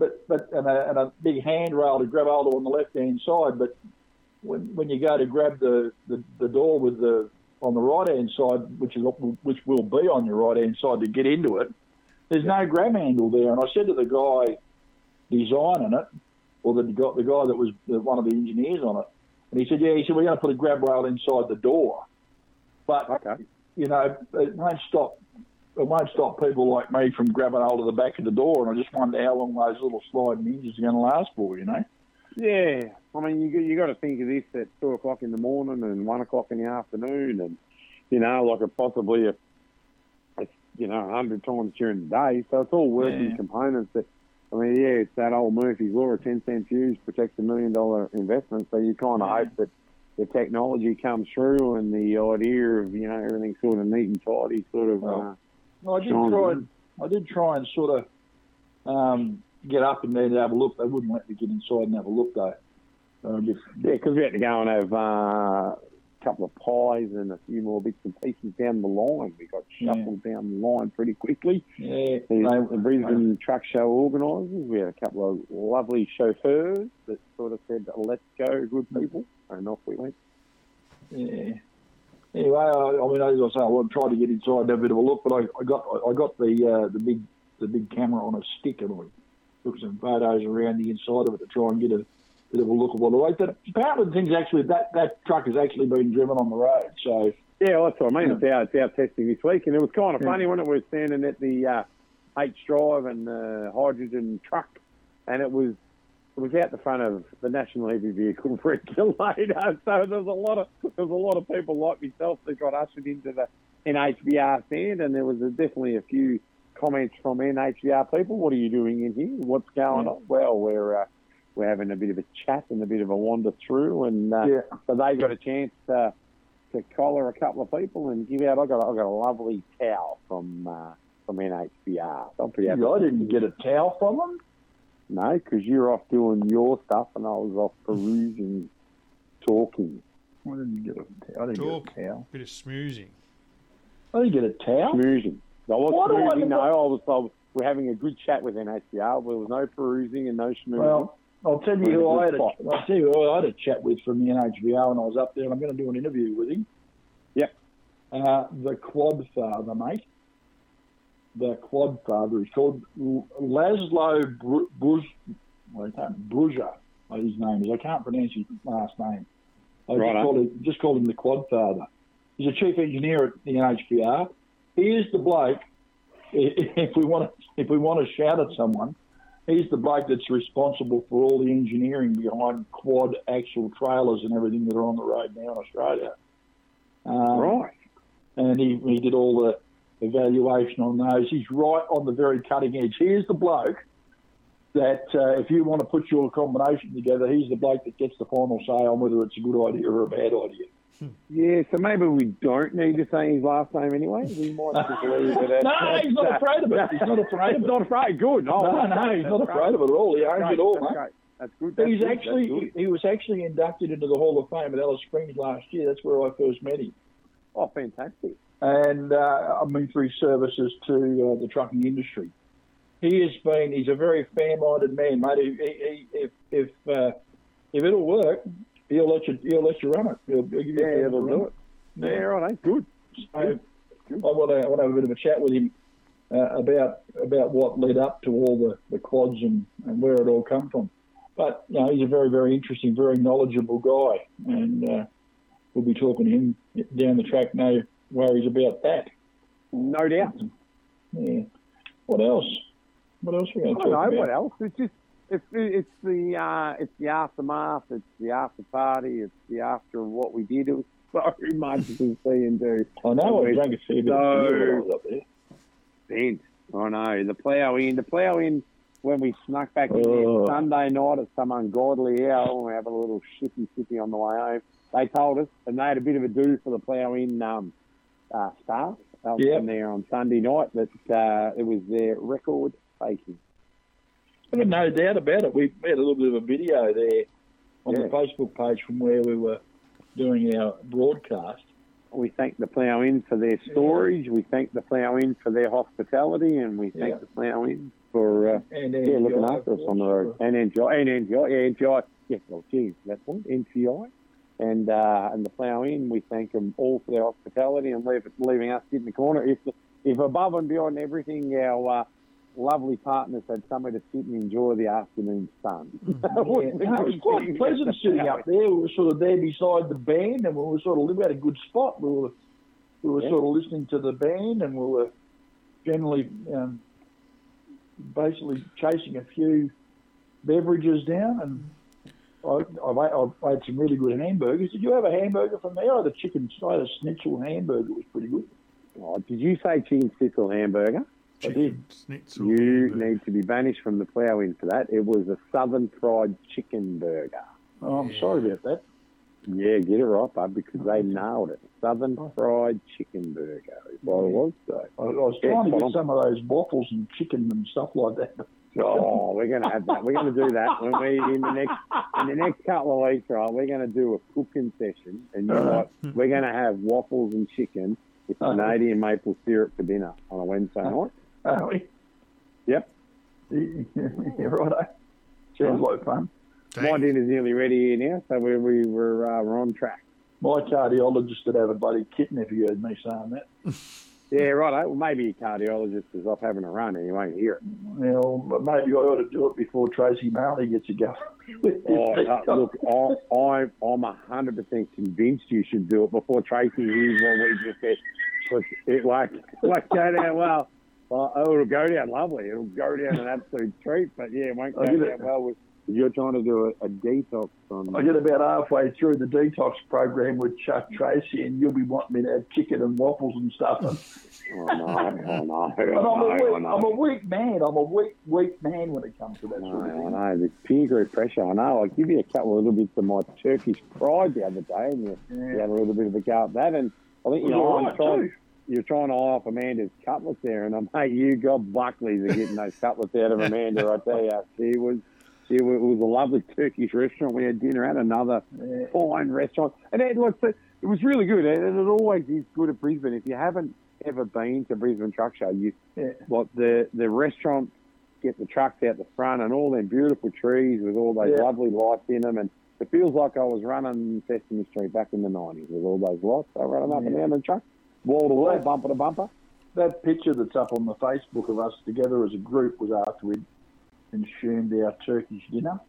but but and a, and a big handrail to grab hold of on the left hand side, but when when you go to grab the, the, the door with the on the right hand side, which is which will be on your right hand side to get into it, there's no grab handle there. And I said to the guy designing it, or the guy, the guy that was the, one of the engineers on it, and he said, yeah, he said we're going to put a grab rail inside the door, but Okay. you know it won't stop. It won't stop people like me from grabbing hold of the back of the door, and I just wonder how long those little sliding hinges are going to last for, you know? Yeah, I mean, you you got to think of this at two o'clock in the morning and one o'clock in the afternoon, and you know, like a possibly a, a you know, a hundred times during the day. So it's all working Yeah. components. That I mean, yeah, it's that old Murphy's law: a ten cent fuse protects a million dollar investment. So you kind of Yeah. hope that the technology comes through and the idea of you know everything sort of neat and tidy, sort of. Well, uh, I did Sean, try and I did try and sort of um, get up and to have a look. They wouldn't let me get inside and have a look though. So a Yeah, because we had to go and have uh, a couple of pies and a few more bits and pieces down the line. We got Yeah. shuffled down the line pretty quickly. yeah, The, the Brisbane Truck Show organisers, we had a couple of lovely chauffeurs that sort of said, let's go, good people, and off we went. Yeah. Anyway, I, I mean, as I say, I tried to get inside and have a bit of a look, but I, I got I got the uh, the big the big camera on a stick and I took some photos around the inside of it to try and get a bit of a look at what it like. But apparently, the thing's actually that that truck has actually been driven on the road. So Yeah, well, that's what I mean. It's out, it's out testing this week, and it was kind of funny when it was standing at the uh, H Drive and the hydrogen truck, and it was was out the front of the National Heavy Vehicle Regulator. So there's a lot of there's a lot of people like myself that got ushered into the NHVR stand, and there was a, definitely a few comments from NHVR people. What are you doing in here? What's going on? Well, we're uh, we're having a bit of a chat and a bit of a wander through, and uh, yeah, so they got a chance to, to collar a couple of people and give out. I got I got a lovely towel from uh, from NHVR. So I'm pretty happy. I didn't get a towel from them. No, because you're off doing your stuff and I was off perusing, talking, I didn't get a towel. I didn't Talk. get a towel. Bit of smoozing. I didn't get a towel. schmoozing. I was Why do I No, I was, I was. We're having a good chat with NHVR. There was no perusing and no schmoozing. Well, I'll tell you who I had. A, I'll tell you who I had a chat with from the NHVR when I was up there, and I'm going to do an interview with him. Yep. Uh, the Quad Father, mate. The Quad Father is called Laszlo Bru- Bruz. Well, I can't Bruzsa. His name is. I can't pronounce his last name. I just Righto. called, him, just called him the Quad Father. He's a chief engineer at the NHVR. He is the bloke. If we want to, if we want to shout at someone, he's the bloke that's responsible for all the engineering behind quad axle trailers and everything that are on the road now in Australia. Um, right. And he, he did all the evaluation on those. He's right on the very cutting edge. Here's the bloke that uh, if you want to put your combination together, he's the bloke that gets the final say on whether it's a good idea or a bad idea. Yeah, so maybe we don't need to say his last name anyway. We might just leave it at No, he's not afraid of it. He's not afraid of He's it. not afraid. Good. Oh, No, no, he's not afraid of it at all. He owns it all, that's mate. great. That's good. That's He's good, actually he was actually inducted into the Hall of Fame at Alice Springs last year. That's where I first met him, Oh, fantastic. And uh, I mean through services to uh, the trucking industry. He has been. He's a very fair-minded man, mate. He, he, if if uh, if it'll work, he'll let you he'll let you run it. He'll, he'll give you Yeah, he'll do it. Yeah, right. eh? Good. So I want to I want to have a bit of a chat with him uh, about about what led up to all the, the quads and, and where it all come from. But you know, he's a very very interesting, very knowledgeable guy, and uh, we'll be talking to him down the track. No worries about that. No doubt. Yeah. What else? What else are we going to don't talk know about? what else. It's just it's it's the uh, it's the aftermath. It's the after party. It's the after of what we did. It was so much to see and do. I know I drank a fair bit so- of beer while I was up there. Bent. I know the Plough Inn. The Plough Inn when we snuck back in Oh. Sunday night at some ungodly hour when we have a little shippy sippy on the way home. They told us and they had a bit of a do for the Plough Inn um, uh, staff out Yep. there on Sunday night that uh, it was their record. I've no doubt about it. We had a little bit of a video there on Yeah. the Facebook page from where we were doing our broadcast. We thank the Plough Inn for their storage. We thank the Plough Inn for their hospitality, and we thank Yeah. the Plough Inn for uh, And yeah, looking after us on the road. And NTI, and NTI, yeah, NTI. Yeah, well, geez, that's one, NCI. And uh, and the Plough Inn, we thank them all for their hospitality and leave, leaving us sit in the corner. If if above and beyond everything, our uh, lovely partners had somewhere to sit and enjoy the afternoon sun. Yeah, no, it was quite pleasant sitting up there. We were sort of there beside the band, and we were sort of we had a good spot. We were we were Yeah. sort of listening to the band, and we were generally um, basically chasing a few beverages down. And I, I've, I've had some really good hamburgers. Did you have a hamburger from there? I had a chicken, I had a schnitzel hamburger. It was pretty good. Oh, did you say chicken schnitzel hamburger? I did. Chicken schnitzel. You hamburger. need to be banished from the Plough Inn for that. It was a southern fried chicken burger. Oh, I'm sorry about that. Yeah, get it right, bud, because they nailed it. Southern fried chicken burger is what it was. So. I, I was Yeah, trying to spot get some of those waffles and chicken and stuff like that. Oh, we're gonna have that. We're gonna do that when we in the next in the next couple of weeks, right? We're gonna do a cooking session, and you know what? We're gonna have waffles and chicken with Uh-huh. Canadian maple syrup for dinner on a Wednesday night. Are we? Yep. yeah, righto. Sounds like fun. My dinner's nearly ready here now, so we we were uh, we're on track. My cardiologist would have a bloody kitten if he heard me saying that. Yeah, right. Well, maybe a cardiologist is off having a run and you won't hear it. Well, maybe I ought to do it before Tracy Marley gets a go. Oh, uh, look, I, I, I'm a hundred percent convinced you should do it before Tracy hears what we just said. it like like go down well. Well, oh, it'll go down lovely. It'll go down an absolute treat. But yeah, it won't go down it. well. With, you're trying to do a, a detox on. I get about halfway through the detox program with Chuck Tracy, and you'll be wanting me to have chicken and waffles and stuff. And, Oh no! Oh no! and I'm, a Oh, weak, no, I'm a weak man. I'm a weak, weak man when it comes to that No, sort of I know. the peer group pressure. I know. I'll give you a couple of little bits of my Turkish pride the other day, and you, you had a little bit of a go at that. And I think you know, right trying, you're trying to eye off Amanda's cutlets there, and I'm uh, mate, you got Buckley's are getting those cutlets out of Amanda. I tell you, she was. She was, it was a lovely Turkish restaurant. We had dinner at another Yeah. fine restaurant, and it was it was really good. And it always is good at Brisbane. If you haven't ever been to Brisbane Truck Show, you Yeah. like the the restaurant get the trucks out the front and all them beautiful trees with all those Yeah. lovely lights in them, and it feels like I was running Sesame Street back in the nineties with all those lights. I running up and down the truck, wall to wall, bumper to bumper. That picture that's up on the Facebook of us together as a group was after we'd consumed our Turkish dinner.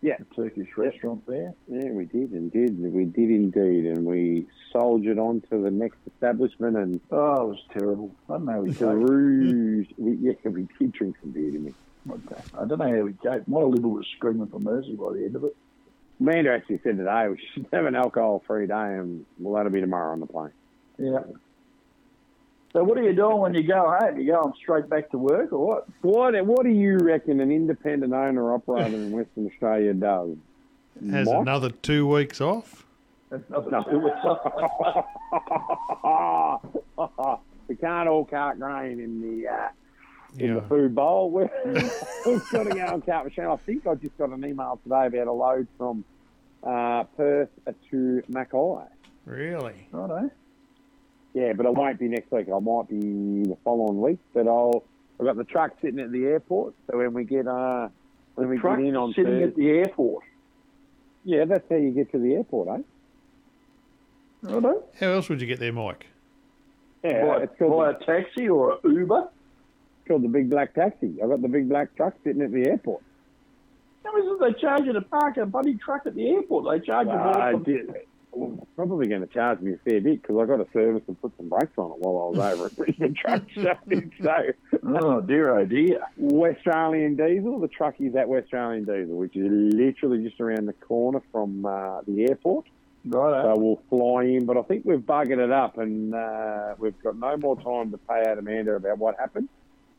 Yeah. The Turkish restaurant there. Yeah, we did indeed. We did indeed, and we soldiered on to the next establishment and Oh, it was terrible. I don't know how we coped. We, yeah, we did drink some beer, didn't we? Okay. I don't know how we coped. My liver was screaming for mercy by the end of it. Amanda actually said today we should have an alcohol-free day, and well, that'll be tomorrow on the plane. Yeah. So what are you doing when you go home? You going straight back to work or what? What What do you reckon an independent owner operator in Western Australia does? Has Mike? another two weeks off. Nothing No. to do with we can't all cart grain in the uh, in the Yeah. food bowl. We're, we've got to go and cart machine. I think I just got an email today about a load from uh, Perth to Mackay. Really? Righto. Yeah, but it won't be next week. I might be the following week. But I'll I've got the truck sitting at the airport. So when we get uh when we Truck get in on sitting Thursday, at the airport. yeah, that's how you get to the airport, eh? Righto. How else would you get there, Mike? Yeah, By, it's called, by a taxi or a Uber. it's called the Big Black Taxi. I've got the Big Black truck sitting at the airport. How is it they charge you to park a bloody truck at the airport? They charge you Uh, probably going to charge me a fair bit because I got a service and put some brakes on it while I was over at Brisbane Truck Show. So, Oh dear, oh dear. West Australian Diesel, the truck is at West Australian Diesel, which is literally just around the corner from uh, the airport. Right. So we'll fly in, but I think we've buggered it up and uh, we've got no more time to pay out Amanda about what happened.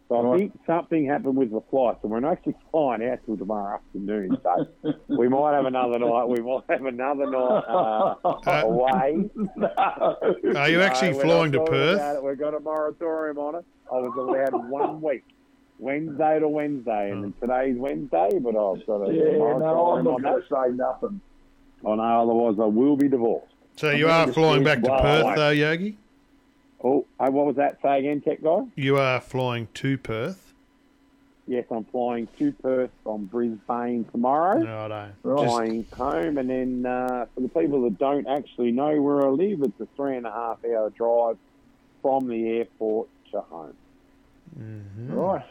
So I think something happened with the flight, so we're not actually flying out till tomorrow afternoon. So we might have another night. We might have another night uh, away. Are you actually No, flying to Perth? We've got a moratorium on it. I was allowed one week, Wednesday to Wednesday, and then today's Wednesday, but I've got a yeah, no, I'm not on going to say nothing. I know, otherwise I will be divorced. So you are flying back to Perth, though, Yogi? Oh, hey, what was that? Say again, tech guy? You are flying to Perth. Yes, I'm flying to Perth from Brisbane tomorrow. Righto. Right. Flying home, and then uh, for the people that don't actually know where I live, it's a three and a half hour drive from the airport to home. hmm Right.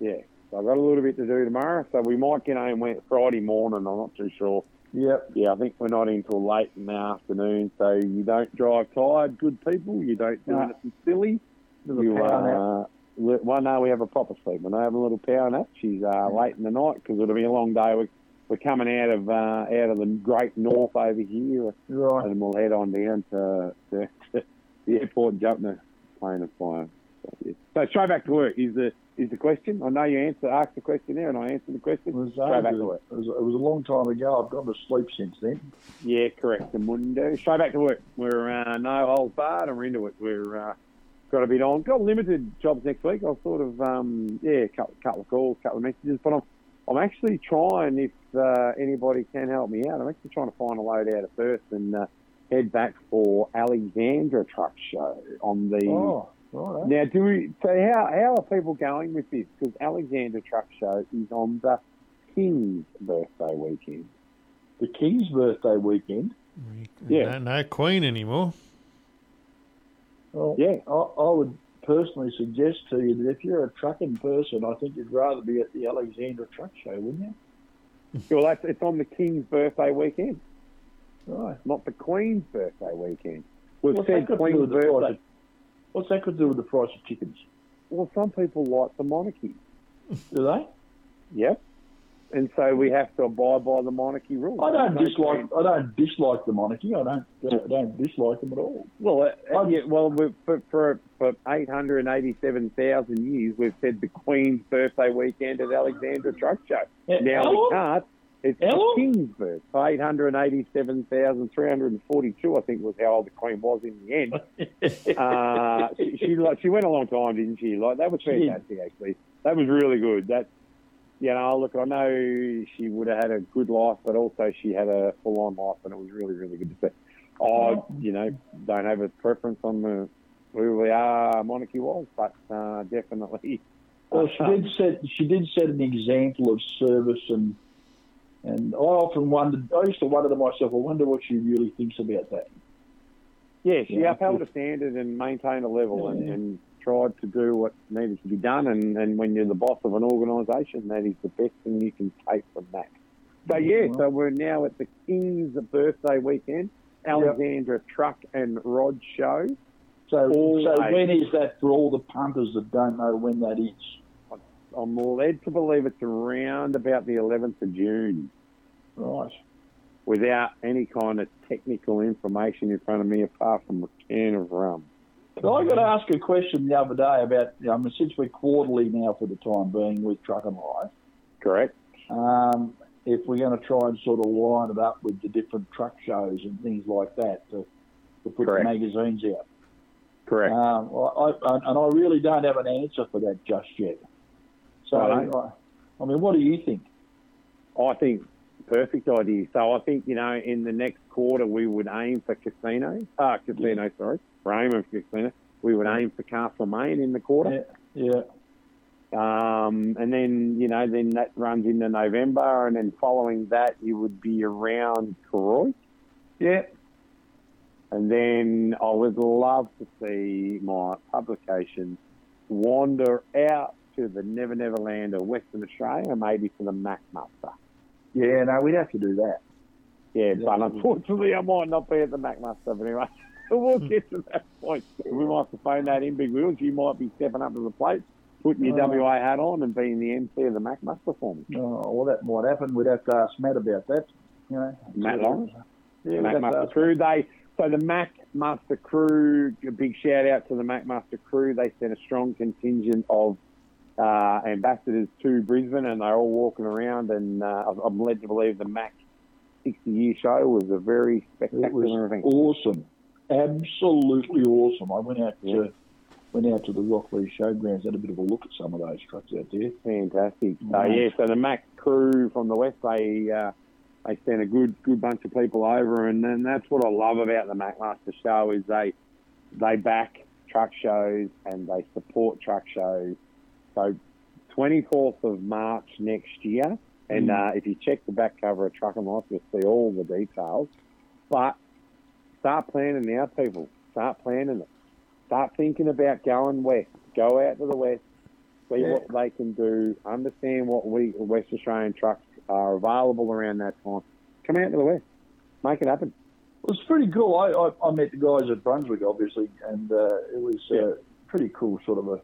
Yeah, so I've got a little bit to do tomorrow, so we might get home Friday morning. I'm not too sure. Yep. Yeah, I think we're not in till late in the afternoon, so you don't drive tired, good people. You don't do No. anything silly. You, uh, we- well, no, we have a proper sleep. When I have a little power nap, she's uh, late in the night because it'll be a long day. We're, we're coming out of uh, out of the great north over here, Right. and we'll head on down to, to, to the airport and jump in the plane of fire. So, yeah. so straight back to work is the is the question. I know you answer asked the question there, and I answered the question. It was, straight back to work. it, was, it was a long time ago. I've gone to sleep since then. Yeah, correct. And Mundo. Straight back to work. We're uh, no holds barred, and we're into it. We're uh, got a bit on. Got limited jobs next week. I'll sort of um, yeah, a couple, couple of calls, couple of messages, but I'm I'm actually trying if uh, anybody can help me out. I'm actually trying to find a load out of Perth and uh, head back for Alexandra Truck Show on the. Oh, right. Now, do we? So, how how are people going with this? Because Alexandra Truck Show is on the King's birthday weekend. The King's birthday weekend. Yeah. No, no Queen anymore. Well, Yeah. I, I would personally suggest to you that if you're a trucking person, I think you'd rather be at the Alexandra Truck Show, wouldn't you? Well, that's it's on the King's birthday weekend, Right. not the Queen's birthday weekend. We've What's said that got to do Queen's with birthday. What's that got to do with the price of chickens? Well, some people like the monarchy. Do they? Yep. And so we have to abide by the monarchy rules. I don't dislike. I don't dislike the monarchy. I don't. I don't dislike them at all. Well, uh, yeah, well, we for, for for eight hundred and eighty-seven thousand years, we've said the Queen's birthday weekend at Alexandra Truck Show. Yeah, now how we can't. It's the long? King's birth. Eight hundred and eighty-seven thousand three hundred and forty-two, I think, was how old the Queen was in the end. uh, she, she like she went a long time, didn't she? Like that was fantastic, actually. That was really good. That you know, look, I know she would have had a good life, but also she had a full-on life, and it was really, really good to see. I, you know, don't have a preference on the who we are monarchy was, but uh, definitely. Well, she did set. She did set an example of service, and and I often wondered. I used to wonder to myself. I wonder what she really thinks about that. Yeah, she Yeah. upheld a standard and maintained a level and, Yeah. and tried to do what needed to be done. And, and when you're the boss of an organisation, that is the best thing you can take from that. So, yeah, so we're now at the King's birthday weekend, Alexandra Truck and Rod Show. So, so when is that for all the punters that don't know when that is? I'm led to believe it's around about the 11th of June Right. without any kind of technical information in front of me apart from a can of rum. But I got to ask a question the other day about. I mean, since we're quarterly now for the time being with Trucking Life, Correct? um, if we're going to try and sort of line it up with the different truck shows and things like that to, to put Correct. the magazines out. Correct. Um, I, I, and I really don't have an answer for that just yet. So, Right. I, I mean, what do you think? I think perfect idea. So I think you know in the next quarter we would aim for Casino. Ah, Casino. Sorry, we're aiming for Casino. We would aim for Castlemaine in the quarter, Yeah, um, and then you know then that runs into November, and then following that you would be around Koroit, yeah, and then I would love to see my publication wander out to the Never Never Land of Western Australia, maybe to the Mack Muster. Yeah. No, we'd have to do that. Yeah, but unfortunately, I might not be at the Mack Muster But anyway, we'll hmm. get to that point. We might have to phone that in, Big Wheels. You might be stepping up to the plate, putting your Oh. WA hat on, and being the MC of the Mack Muster for me. Oh, well, that might happen. We'd have to ask Matt about that. You know, Matt Long. Yeah, we'd have to Mack Muster ask- crew. They so the Mack Muster crew. A big shout out to the Mack Muster crew. They sent a strong contingent of uh, ambassadors to Brisbane, and they're all walking around. And uh, I'm led to believe the Mack 60 year show was a very It spectacular was event. awesome, absolutely awesome. I went out Yeah. to went out to the Rockley Showgrounds, had a bit of a look at some of those trucks out there. Fantastic. So Nice. yeah, so the Mack crew from the west, they uh, they sent a good good bunch of people over, and then that's what I love about the Mack Muster show is they they back truck shows and they support truck shows. So 24th of March next year, and uh, if you check the back cover of Trucking Life, you'll see all the details. But start planning now, people. Start planning it. Start thinking about going west. Go out to the west see Yeah. what they can do, understand what we West Australian trucks are available around that time. Come out to the west, make it happen. It was pretty cool. I, I, I met the guys at Brunswick, obviously, and uh, it was Yeah. uh, pretty cool sort of a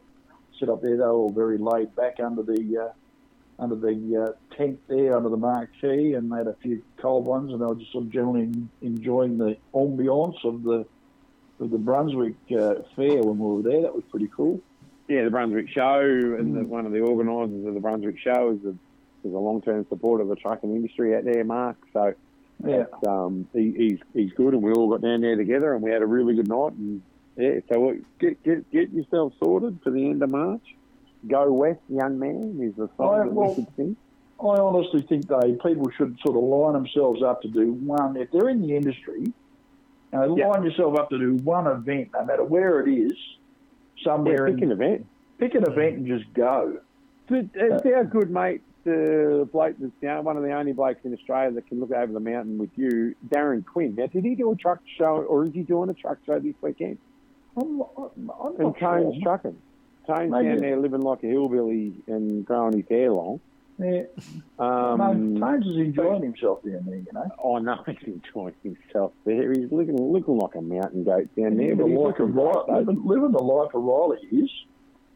set up there. They were all very laid back under the uh, under the uh, tent there, under the marquee, and they had a few cold ones, and they were just sort of generally enjoying the ambiance of the of the Brunswick uh, fair when we were there. That was pretty cool. Yeah, the Brunswick Show, and the, one of the organisers of the Brunswick Show is a, is a long-term supporter of the trucking industry out there, Mark. So Yeah. um, he, he's he's good, and we all got down there together, and we had a really good night. And Yeah, so what- get get get yourself sorted for the end of March. Go west, young man, is the I- song that well- we could sing. I honestly think they people should sort of line themselves up to do one. If they're in the industry, you know, Yeah. line yourself up to do one event, no matter where it is, Yeah, somewhere. pick an event. pick an event and just go. It's uh, uh, our good mate, the bloke that's know, one of the only blokes in Australia that can look over the mountain with you, Darren Quinn. Now, did he do a truck show, or is he doing a truck show this weekend? I'm, I'm, I'm And not Tone's sure. trucking. Tone's Maybe- down there living like a hillbilly and growing his hair long. Yeah, Um, Tones is enjoying himself down there, you know. Oh no, he's enjoying himself there. He's looking looking like a mountain goat down there. Living But the he's life of looking Riley, living, living the life of Riley is.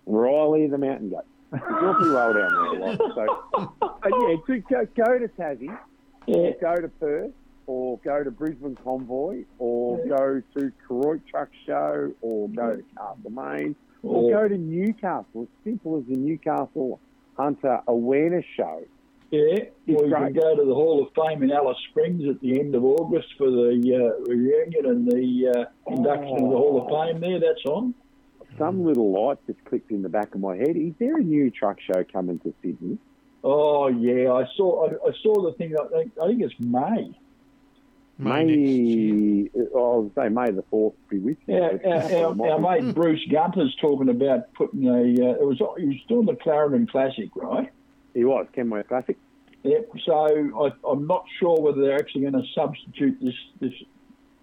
Riley the mountain goat. Doing pretty well down there. Like, so, but yeah, to go, go to Tassie, Yeah, go to Perth, or go to Brisbane Convoy, or Yeah. go to Karoit Truck Show, or go to Castlemaine, or or, go to Newcastle. As simple as the Newcastle Hunter Awareness Show. yeah, or you great. can go to the Hall of Fame in Alice Springs at the end of August for the uh, reunion and the uh, induction of the Hall of Fame. There, that's on. Some little light just clicked in the back of my head. Is there a new truck show coming to Sydney? Oh yeah, I saw. I, I saw the thing. I think, I think it's May. May next year. May, I was say May the fourth be with you. Yeah, our, our, our mate Bruce Gunter's talking about putting a. Uh, it was he was doing the Clarendon Classic, right? He was Kenworth Classic. Yep. So I, I'm not sure whether they're actually going to substitute this this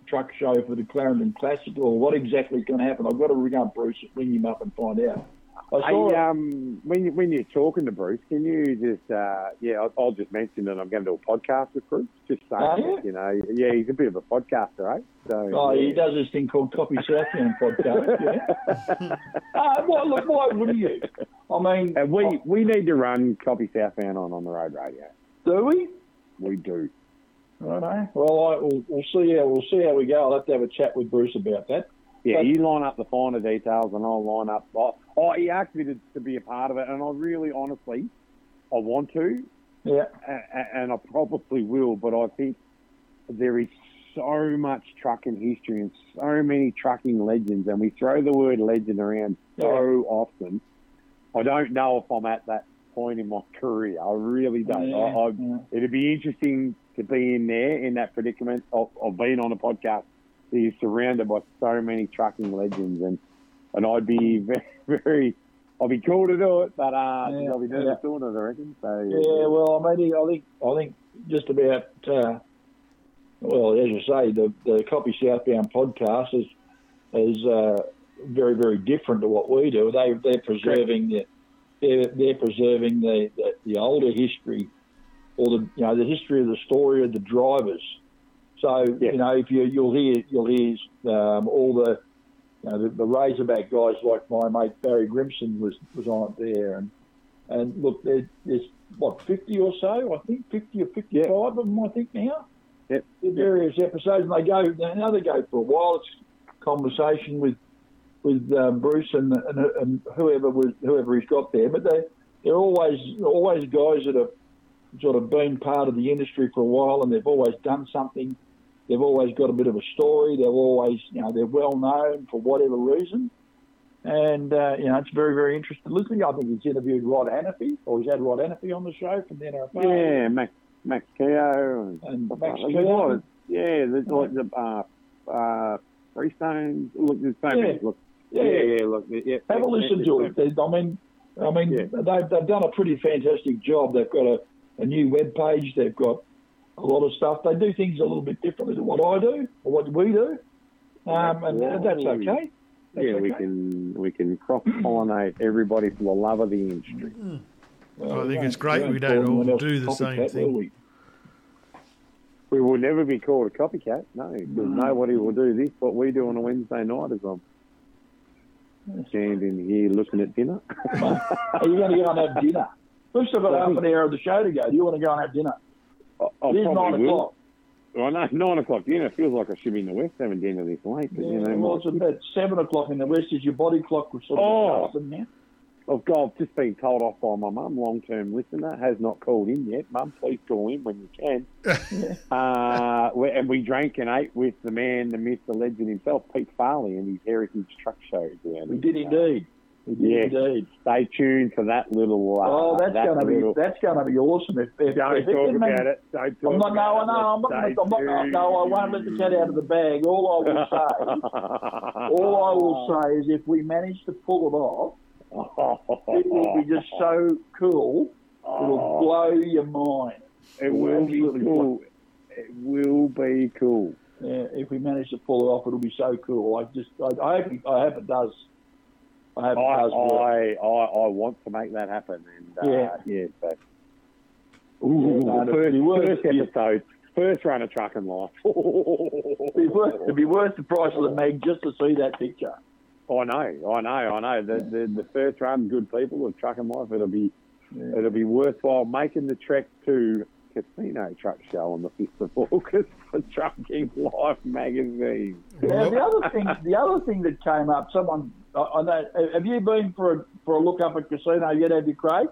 truck show for the Clarendon Classic or what exactly is going to happen. I've got to ring up Bruce, ring him up and find out. I saw. Hey, um, when you, when you're talking to Bruce, can you just uh, yeah? I'll, I'll just mention that I'm going to do a podcast with Bruce. Just saying, Oh, yeah? you know, yeah, he's a bit of a podcaster, eh? So Oh, yeah. he does this thing called Copy Southbound podcast. Yeah. uh, well, look, why wouldn't you? I mean, And we we need to run Copy Southbound on on the road radio. do we? We do. Righto. Well, I, we'll, we'll see how we'll see how we go. I'll have to have a chat with Bruce about that. Yeah, But- you line up the finer details, and I'll line up. Oh, oh, he asked me to, to be a part of it, and I really, honestly, I want to, Yeah. a- and I probably will. But I think there is so much trucking history and so many trucking legends, and we throw the word legend around so often. I don't know if I'm at that point in my career. I really don't. Yeah, I, I, yeah. It'd be interesting to be in there in that predicament of, of being on a podcast is surrounded by so many trucking legends, and and I'd be very, very I'd be cool to do it, but uh, Yeah, I'll be doing yeah. it I reckon. So Yeah, well, I mean, I think I think just about uh, well, as you say, the the Copy Southbound podcast is is uh, very very different to what we do. They they're preserving the they're, they're preserving the, the the older history or the you know the history of the story of the drivers. So Yeah. you know if you you'll hear you'll hear um, all the you know, the, the Razorback guys like my mate Barry Grimson was was on it there, and and look, there, there's what fifty or so, I think fifty or fifty-five of them, I think now. Yep. The various episodes, and they go now they go for a while. It's conversation with with um, Bruce and, and and whoever was whoever he's got there, but they they're always always guys that have sort of been part of the industry for a while, and they've always done something. They've always got a bit of a story. They've always, you know, they're well known for whatever reason. And, uh, you know, it's very, very interesting listening. I think he's interviewed Rod Hannifey, or he's had Rod Hannifey on the show from the NRFA. yeah, Max Max Keogh and, Max like that. There's a lot Keogh. yeah, there's like the uh, uh, Freestone. Look, there's so Yeah. many. Look, Yeah. yeah, yeah. Look, yeah. Have a listen to it. I mean, I mean, Yeah. they've, they've done a pretty fantastic job. They've got a, a new web page. They've got a lot of stuff. They do things a little bit differently than what I do or what we do, um, and Yeah. that's okay. That's Yeah, we can we can cross pollinate everybody for the love of the industry. Well, I think it's great we don't all do the copycat, same will thing. we? We will never be called a copycat, no, because Mm. nobody will do this. What we do on a Wednesday night is I'm standing here looking at dinner. Are you going to go and have dinner? We've still got half an hour of the show to go. Do you want to go and have dinner? I, I It is nine o'clock. I know nine o'clock dinner feels like I should be in the west having dinner this late, but Yeah, you know, well, my- it's about seven o'clock in the west. Is your body clock sort of Oh. now? I've, I've just been told off by my mum, long term listener, has not called in yet. Mum, please call in when you can. uh, we, and we drank and ate with the man, the myth, the legend himself, Pete Farley, and his heritage truck show. down We did uh, indeed. Yes. indeed. Stay tuned for that little. Uh, Oh, that's that going to be little, that's going to be awesome. If, if, Don't if it talk about it. Don't talk I'm not. No, about no, I'm not. it. Gonna, I'm not. No, I won't let the cat out of the bag. All I will say, all I will say is, if we manage to pull it off, it will be just so cool. It'll blow your mind. It will be cool. It will be cool. Yeah, if we manage to pull it off, it'll be so cool. I just, I, I hope, I hope it does. I hope I, it does. work. I, I, I want to make that happen. And uh, Yeah. yeah, so. Ooh, no, it'd first, first episode, first run of Trucking Life. It'd be, worth, it'd be worth the price of the mag just to see that picture. I know, I know, I know. The, the the first run, good people of Trucking Life. It'll be Yeah. it'll be worthwhile making the trek to Casino Truck Show on the fifth of August for Trucking Life magazine. Now, the other thing, the other thing that came up, someone, I, I know, have you been for a, for a look up at Casino yet? Have you, Craig?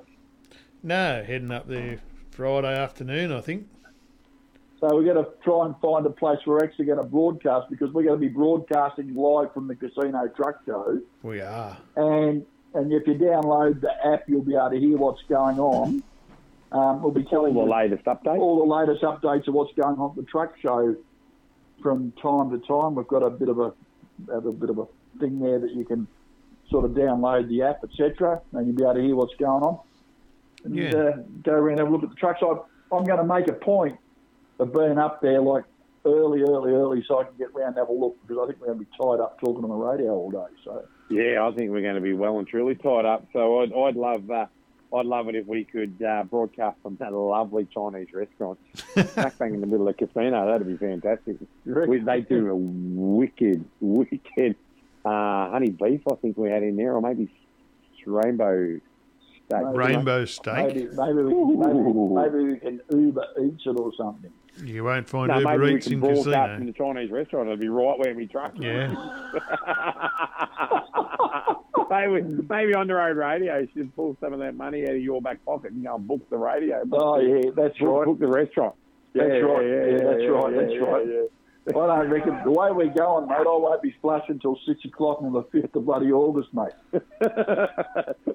No, heading up there Friday afternoon, I think. So we're going to try and find a place where we're actually going to broadcast because we're going to be broadcasting live from the Casino truck show. We are. And and if you download the app, you'll be able to hear what's going on. Um, we'll be All telling the you latest updates. all the latest updates of what's going on at the truck show from time to time. We've got a bit of a have a bit of a thing there that you can sort of download the app, etc., and you'll be able to hear what's going on. And Yeah. uh, go around and have a look at the trucks. I, I'm going to make a point of being up there like early, early, early, so I can get round and have a look because I think we're going to be tied up talking on the radio all day. So Yeah, I think we're going to be well and truly tied up. So I'd, I'd love, uh, I'd love it if we could uh, broadcast from that lovely Chinese restaurant, smack bang in the middle of the casino. That'd be fantastic. We, they do a wicked, wicked uh, honey beef. I think we had in there, or maybe rainbow steak. Maybe. Rainbow steak. maybe maybe we, maybe, maybe we can Uber Eats it or something. You won't find No, Uber maybe we Eats can in broadcast from Casino. the Chinese restaurant. It'll be right where we truck. Yeah. maybe, maybe on the road radio you should pull some of that money out of your back pocket and go and book the radio. Book Oh the, yeah, that's book, right. book the restaurant. That's right. yeah, Yeah, yeah, that's yeah, right. yeah, That's yeah, right. I don't reckon the way we're going, mate. I won't be flush until six o'clock on the fifth of bloody August, mate.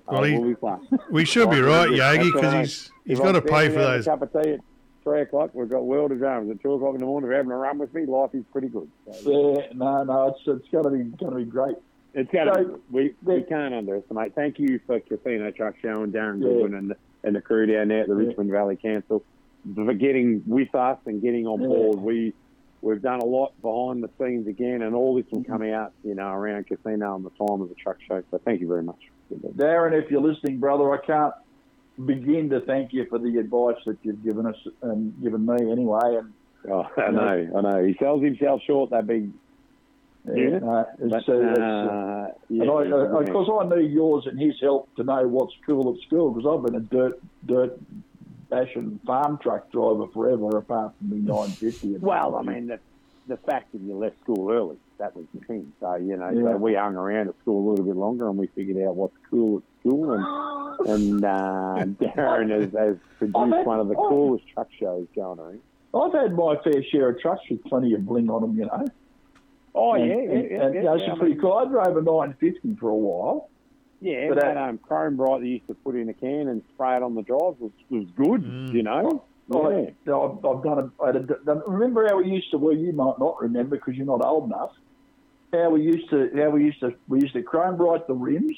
Oh, he- we'll be fine. We should be right, Yogi, because he's he's got to pay for those. A cup of tea at three o'clock. We've got World of Drums at two o'clock in the morning. You're having a run with me, life is pretty good. So, Yeah, no, no, it's it's going to be going to be great. It's got So, we we can't underestimate. Thank you for Casino Truck Show and Darren Yeah. Goodwin and the, and the crew down there at the Yeah. Richmond Valley Council for getting with us and getting on Yeah. board. We we've done a lot behind the scenes again, and all this will come out, you know, around Casino and the time of the truck show. So thank you very much. Darren, if you're listening, brother, I can't begin to thank you for the advice that you've given us and given me anyway. And Oh, I know, I know. He sells himself short. That big. Yeah. no, it's, But, uh, it's, uh, uh, yeah, and I, he's a uh, course, I need yours and his help to know what's cool at school because I've been a dirt, dirt bashing farm truck driver forever, apart from the 950. and- Well, I mean, the, the fact that you left school early, that was the thing. So, you know, Yeah. so we hung around at school a little bit longer and we figured out what's cool at school. And, and uh, Darren has, has produced had- one of the coolest truck shows going around. I've had my fair share of trucks with plenty of bling on them, you know. Oh, and, yeah, yeah, and, yeah. and, yeah, you know, yeah, pretty cool. I drove a 950 for a while. Yeah, but, that uh, um, Chrome Bright that you used to put in a can and spray it on the drives was, was good, Mm. you know? Yeah. I, I've, I've done a, I had done, remember how we used to, well, you might not remember because you're not old enough, how we used to, how we used to, we used to chrome bright the rims.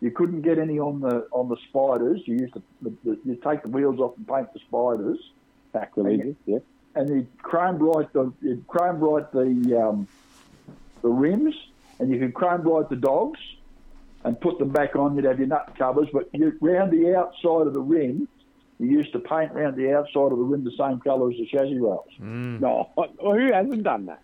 You couldn't get any on the on the spiders. You used to, the, the, you take the wheels off and paint the spiders, Sacrilegious, yeah. and you chrome bright the, you chrome bright the um, the rims, and you could chrome bright the dogs, and put them back on. You'd have your nut covers, but you, round the outside of the rim, you used to paint round the outside of the rim the same colour as the chassis rails. Mm. No, well, who hasn't done that?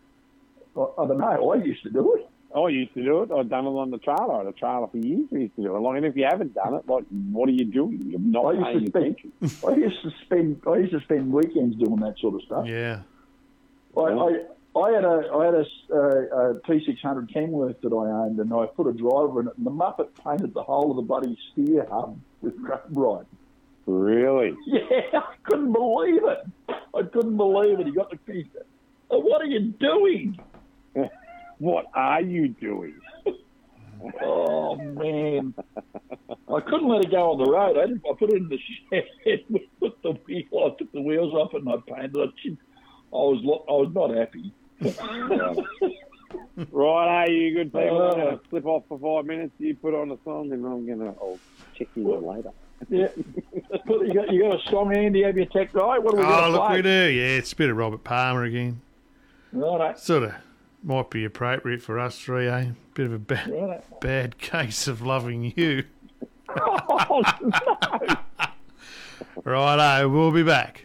I, I don't know. I used to do it. I used to do it. I'd done it on the trailer. I had a trailer for years. I used to do it. Like, and if you haven't done it, like, what are you doing? You're I not used paying to spend. attention. I used to spend. I used to spend weekends doing that sort of stuff. Yeah. I, I, I had a I had a, uh, a T600 Kenworth that I owned, and I put a driver in it, and the Muppet painted the whole of the bloody steer hub with right. Really? Yeah, I couldn't believe it. I couldn't believe it. He got the piece. Oh, what are you doing? What are you doing? Oh man, I couldn't let it go on the road. I, didn't, I put it in the shed. We put the wheel. I took the wheels off and I painted it. I was I was not happy. Right, are you good people? I'm Uh, going to slip off for five minutes. You put on a song, and I'm going to. I'll check you in later. Yeah. You, got, you got a song, Andy? Have your tech guy? What are we Oh, to look, play? we do. Yeah, it's a bit of Robert Palmer again. Right, Sort of might be appropriate for us three, eh? Bit of a ba- Righto. bad case of loving you. Oh, no. Righto, we'll be back.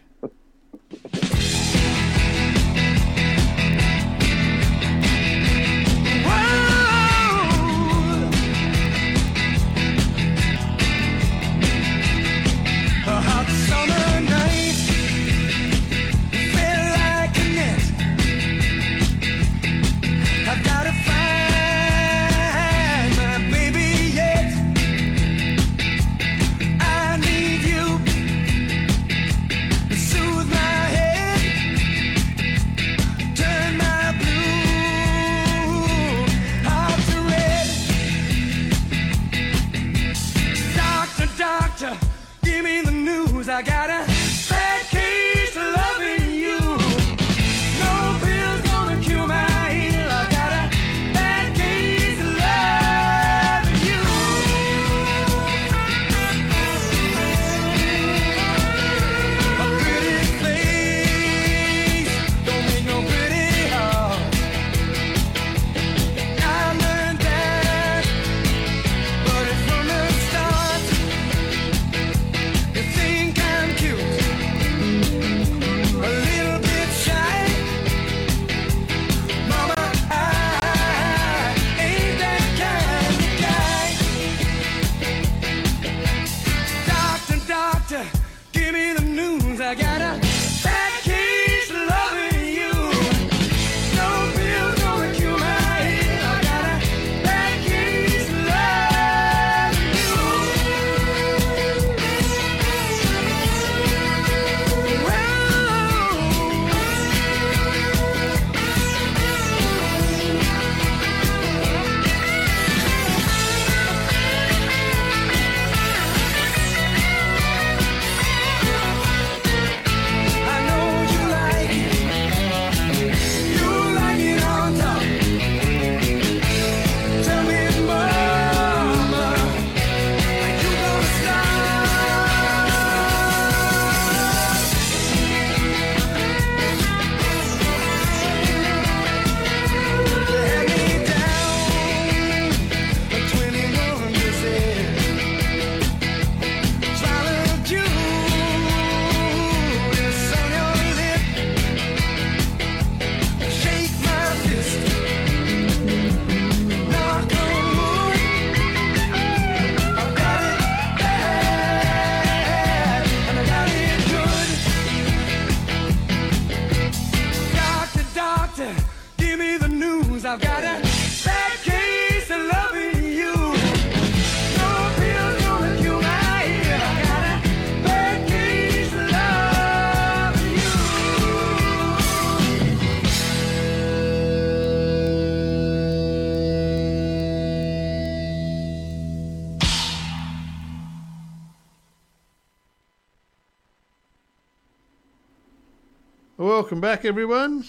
Welcome back, everyone.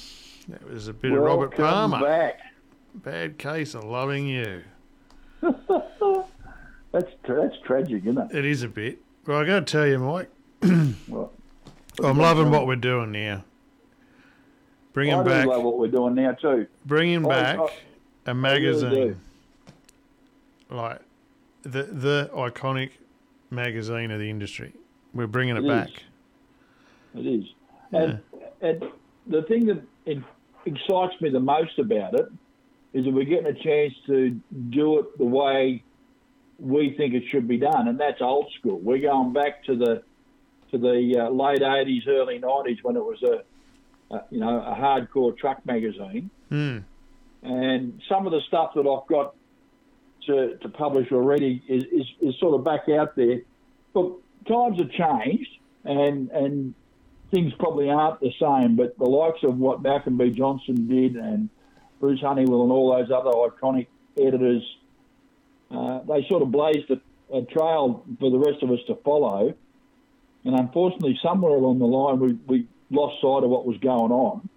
That was a bit of Robert Palmer. back. Bad case of loving you. That's tra- that's tragic, isn't it? It is a bit. Well, I got to tell you, Mike, Well, I'm loving what we're doing now. Bringing I do back, love what we're doing now too. bringing I- back I- a really magazine like the the iconic magazine of the industry. We're bringing it It back. is. It is. And, and the thing that excites me the most about it is that we're getting a chance to do it the way we think it should be done, and that's old school. We're going back to the to the uh, late '80s, early '90s when it was a uh, you know, a hardcore truck magazine. Hmm. And some of the stuff that I've got to, to publish already is, is, is sort of back out there. But times have changed, and and things probably aren't the same. But the likes of what Malcolm B. Johnson did, and Bruce Honeywell, and all those other iconic editors, uh, they sort of blazed a, a trail for the rest of us to follow. And unfortunately, somewhere along the line, we, we lost sight of what was going on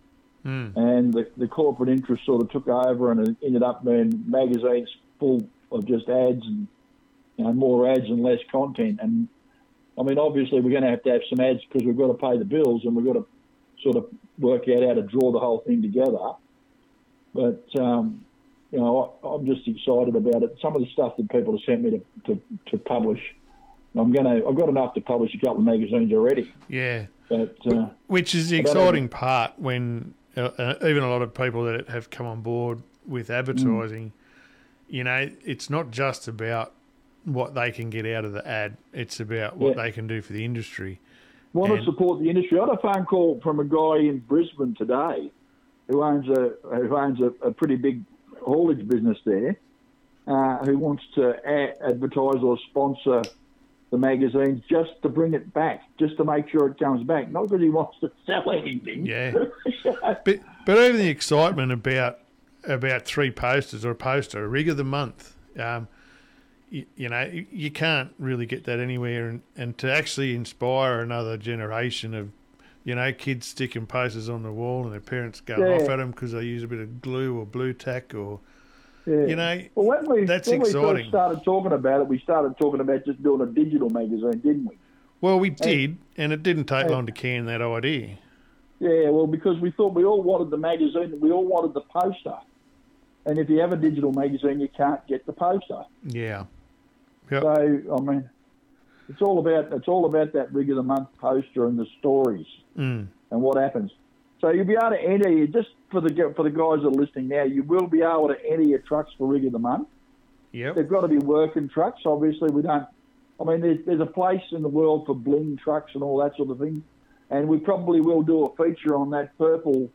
Hmm. and the, the corporate interest sort of took over and it ended up being magazines full of just ads and you know more ads and less content. And I mean, obviously, we're going to have to have some ads because we've got to pay the bills and we've got to sort of work out how to draw the whole thing together. But um, you know, I, I'm just excited about it. Some of the stuff that people have sent me to, to, to publish. I'm gonna. I've got enough to publish a couple of magazines already, Yeah. but uh, Which is the I don't know. exciting part when uh, uh, even a lot of people that have come on board with advertising, you know, it's not just about what they can get out of the ad, it's about what Yeah. they can do for the industry. want And- to support the industry. I had a phone call from a guy in Brisbane today who owns a who owns a, a pretty big haulage business there, uh, who wants to a- advertise or sponsor the magazines just to bring it back, just to make sure it comes back, not because he wants to sell anything. Yeah. But but even the excitement about about three posters or a poster, a rig of the month, um, you, you know, you, can't really get that anywhere, and, and to actually inspire another generation of, you know, kids sticking posters on the wall and their parents going Yeah. off at them because they use a bit of glue or blue tack or, Yeah. you know, well, when we that's when we exciting. first started talking about it, we started talking about just doing a digital magazine, didn't we? well, we did, and it didn't take Hey. long to can that idea. Yeah, well, because we thought we all wanted the magazine, we all wanted the poster. And if you have a digital magazine, you can't get the poster. Yeah. Yep. So I mean, it's all about it's all about that rig of the month poster and the stories Mm. and what happens. So you'll be able to enter you just for the for the guys that are listening now. You will be able to enter your trucks for rig of the month. Yep. They've got to be working trucks. Obviously, we don't. I mean, there's, there's a place in the world for bling trucks and all that sort of thing, and we probably will do a feature on that purple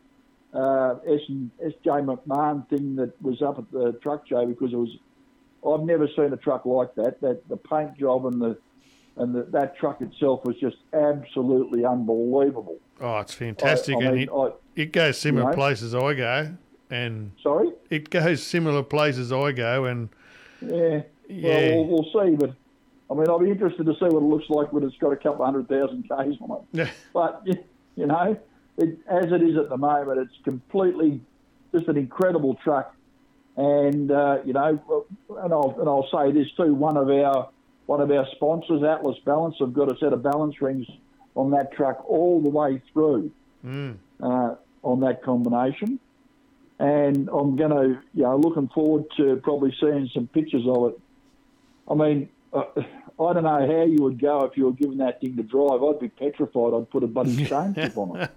uh, S and SJ McMahon thing that was up at the truck show because it was. I've never seen a truck like that. That the paint job and the and the, that truck itself was just absolutely unbelievable. Oh, it's fantastic, I, I and mean, it, I, it goes similar You know? places I go, and sorry. it goes similar places I go, and Yeah. Yeah. Well, we'll, we'll see, but I mean, I'll be interested to see what it looks like when it's got a couple of hundred thousand k's on it. But you know, it, as it is at the moment, it's completely just an incredible truck. And uh, you know, and I'll and I'll say this too: one of our one of our sponsors, Atlas Balance, have got a set of balance rings on that truck all the way through mm, uh, on that combination. And I'm going to, you know, looking forward to probably seeing some pictures of it. I mean, uh, I don't know how you would go if you were given that thing to drive. I'd be petrified. I'd put a bloody stone chip on it.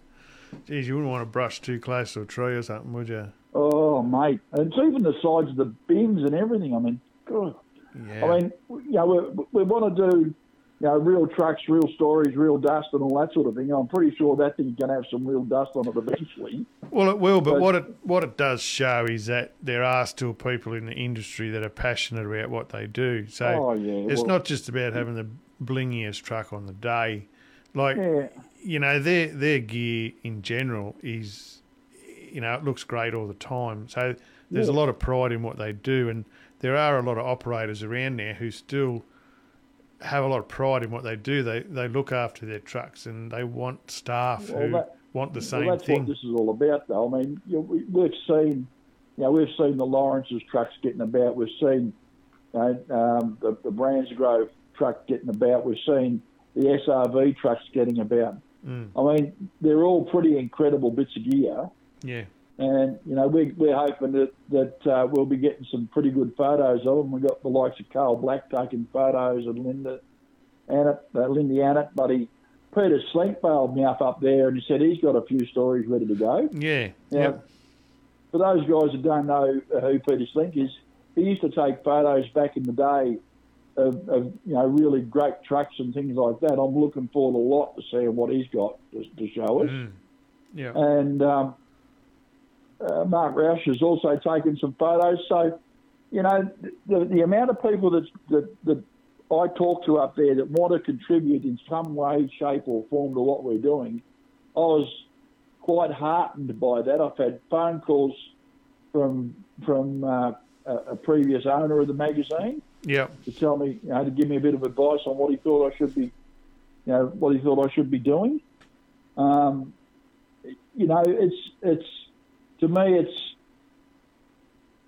Geez, you wouldn't want to brush too close to a tree or something, would you? Oh, mate. And it's even the sides of the bins and everything. I mean, God. Yeah. I mean, you know, we, we want to do, you know, real trucks, real stories, real dust and all that sort of thing. I'm pretty sure that thing's going to have some real dust on it eventually. well, it will, but but- what it what it does show is that there are still people in the industry that are passionate about what they do. So Oh, yeah, it's well- not just about having the blingiest truck on the day. Like Yeah. You know, their their gear in general is, you know, it looks great all the time. So there's a lot of pride in what they do, and there are a lot of operators around there who still have a lot of pride in what they do. They they look after their trucks and they want staff Well, who that- want the same well, that's thing. what this is all about, though. I mean, you know, we've seen, you know, we've seen the Lawrence's trucks getting about. We've seen you know, um, the, the Brandsgrove truck getting about. We've seen the SRV trucks getting about. Mm. I mean, they're all pretty incredible bits of gear. Yeah, And you know we're, we're hoping that that uh, we'll be getting some pretty good photos of them. We've got the likes of Carl Black taking photos of Linda Annett, uh, Lindy Annett, buddy. Peter Slink bailed me up up there, and he said he's got a few stories ready to go. yeah, Now, yep. for those guys that don't know who Peter Slink is, he used to take photos back in the day of, of you know really great trucks and things like that. I'm looking forward a lot to seeing what he's got to, to show us. Mm. Yeah. and um, uh, Mark Roush has also taken some photos. So, you know, the, the amount of people that, that, that I talk to up there that want to contribute in some way, shape, or form to what we're doing, I was quite heartened by that. I've had phone calls from from uh, a, a previous owner of the magazine Yeah. to tell me, you know, to give me a bit of advice on what he thought I should be, you know, what he thought I should be doing. Um, you know, it's it's to me, it's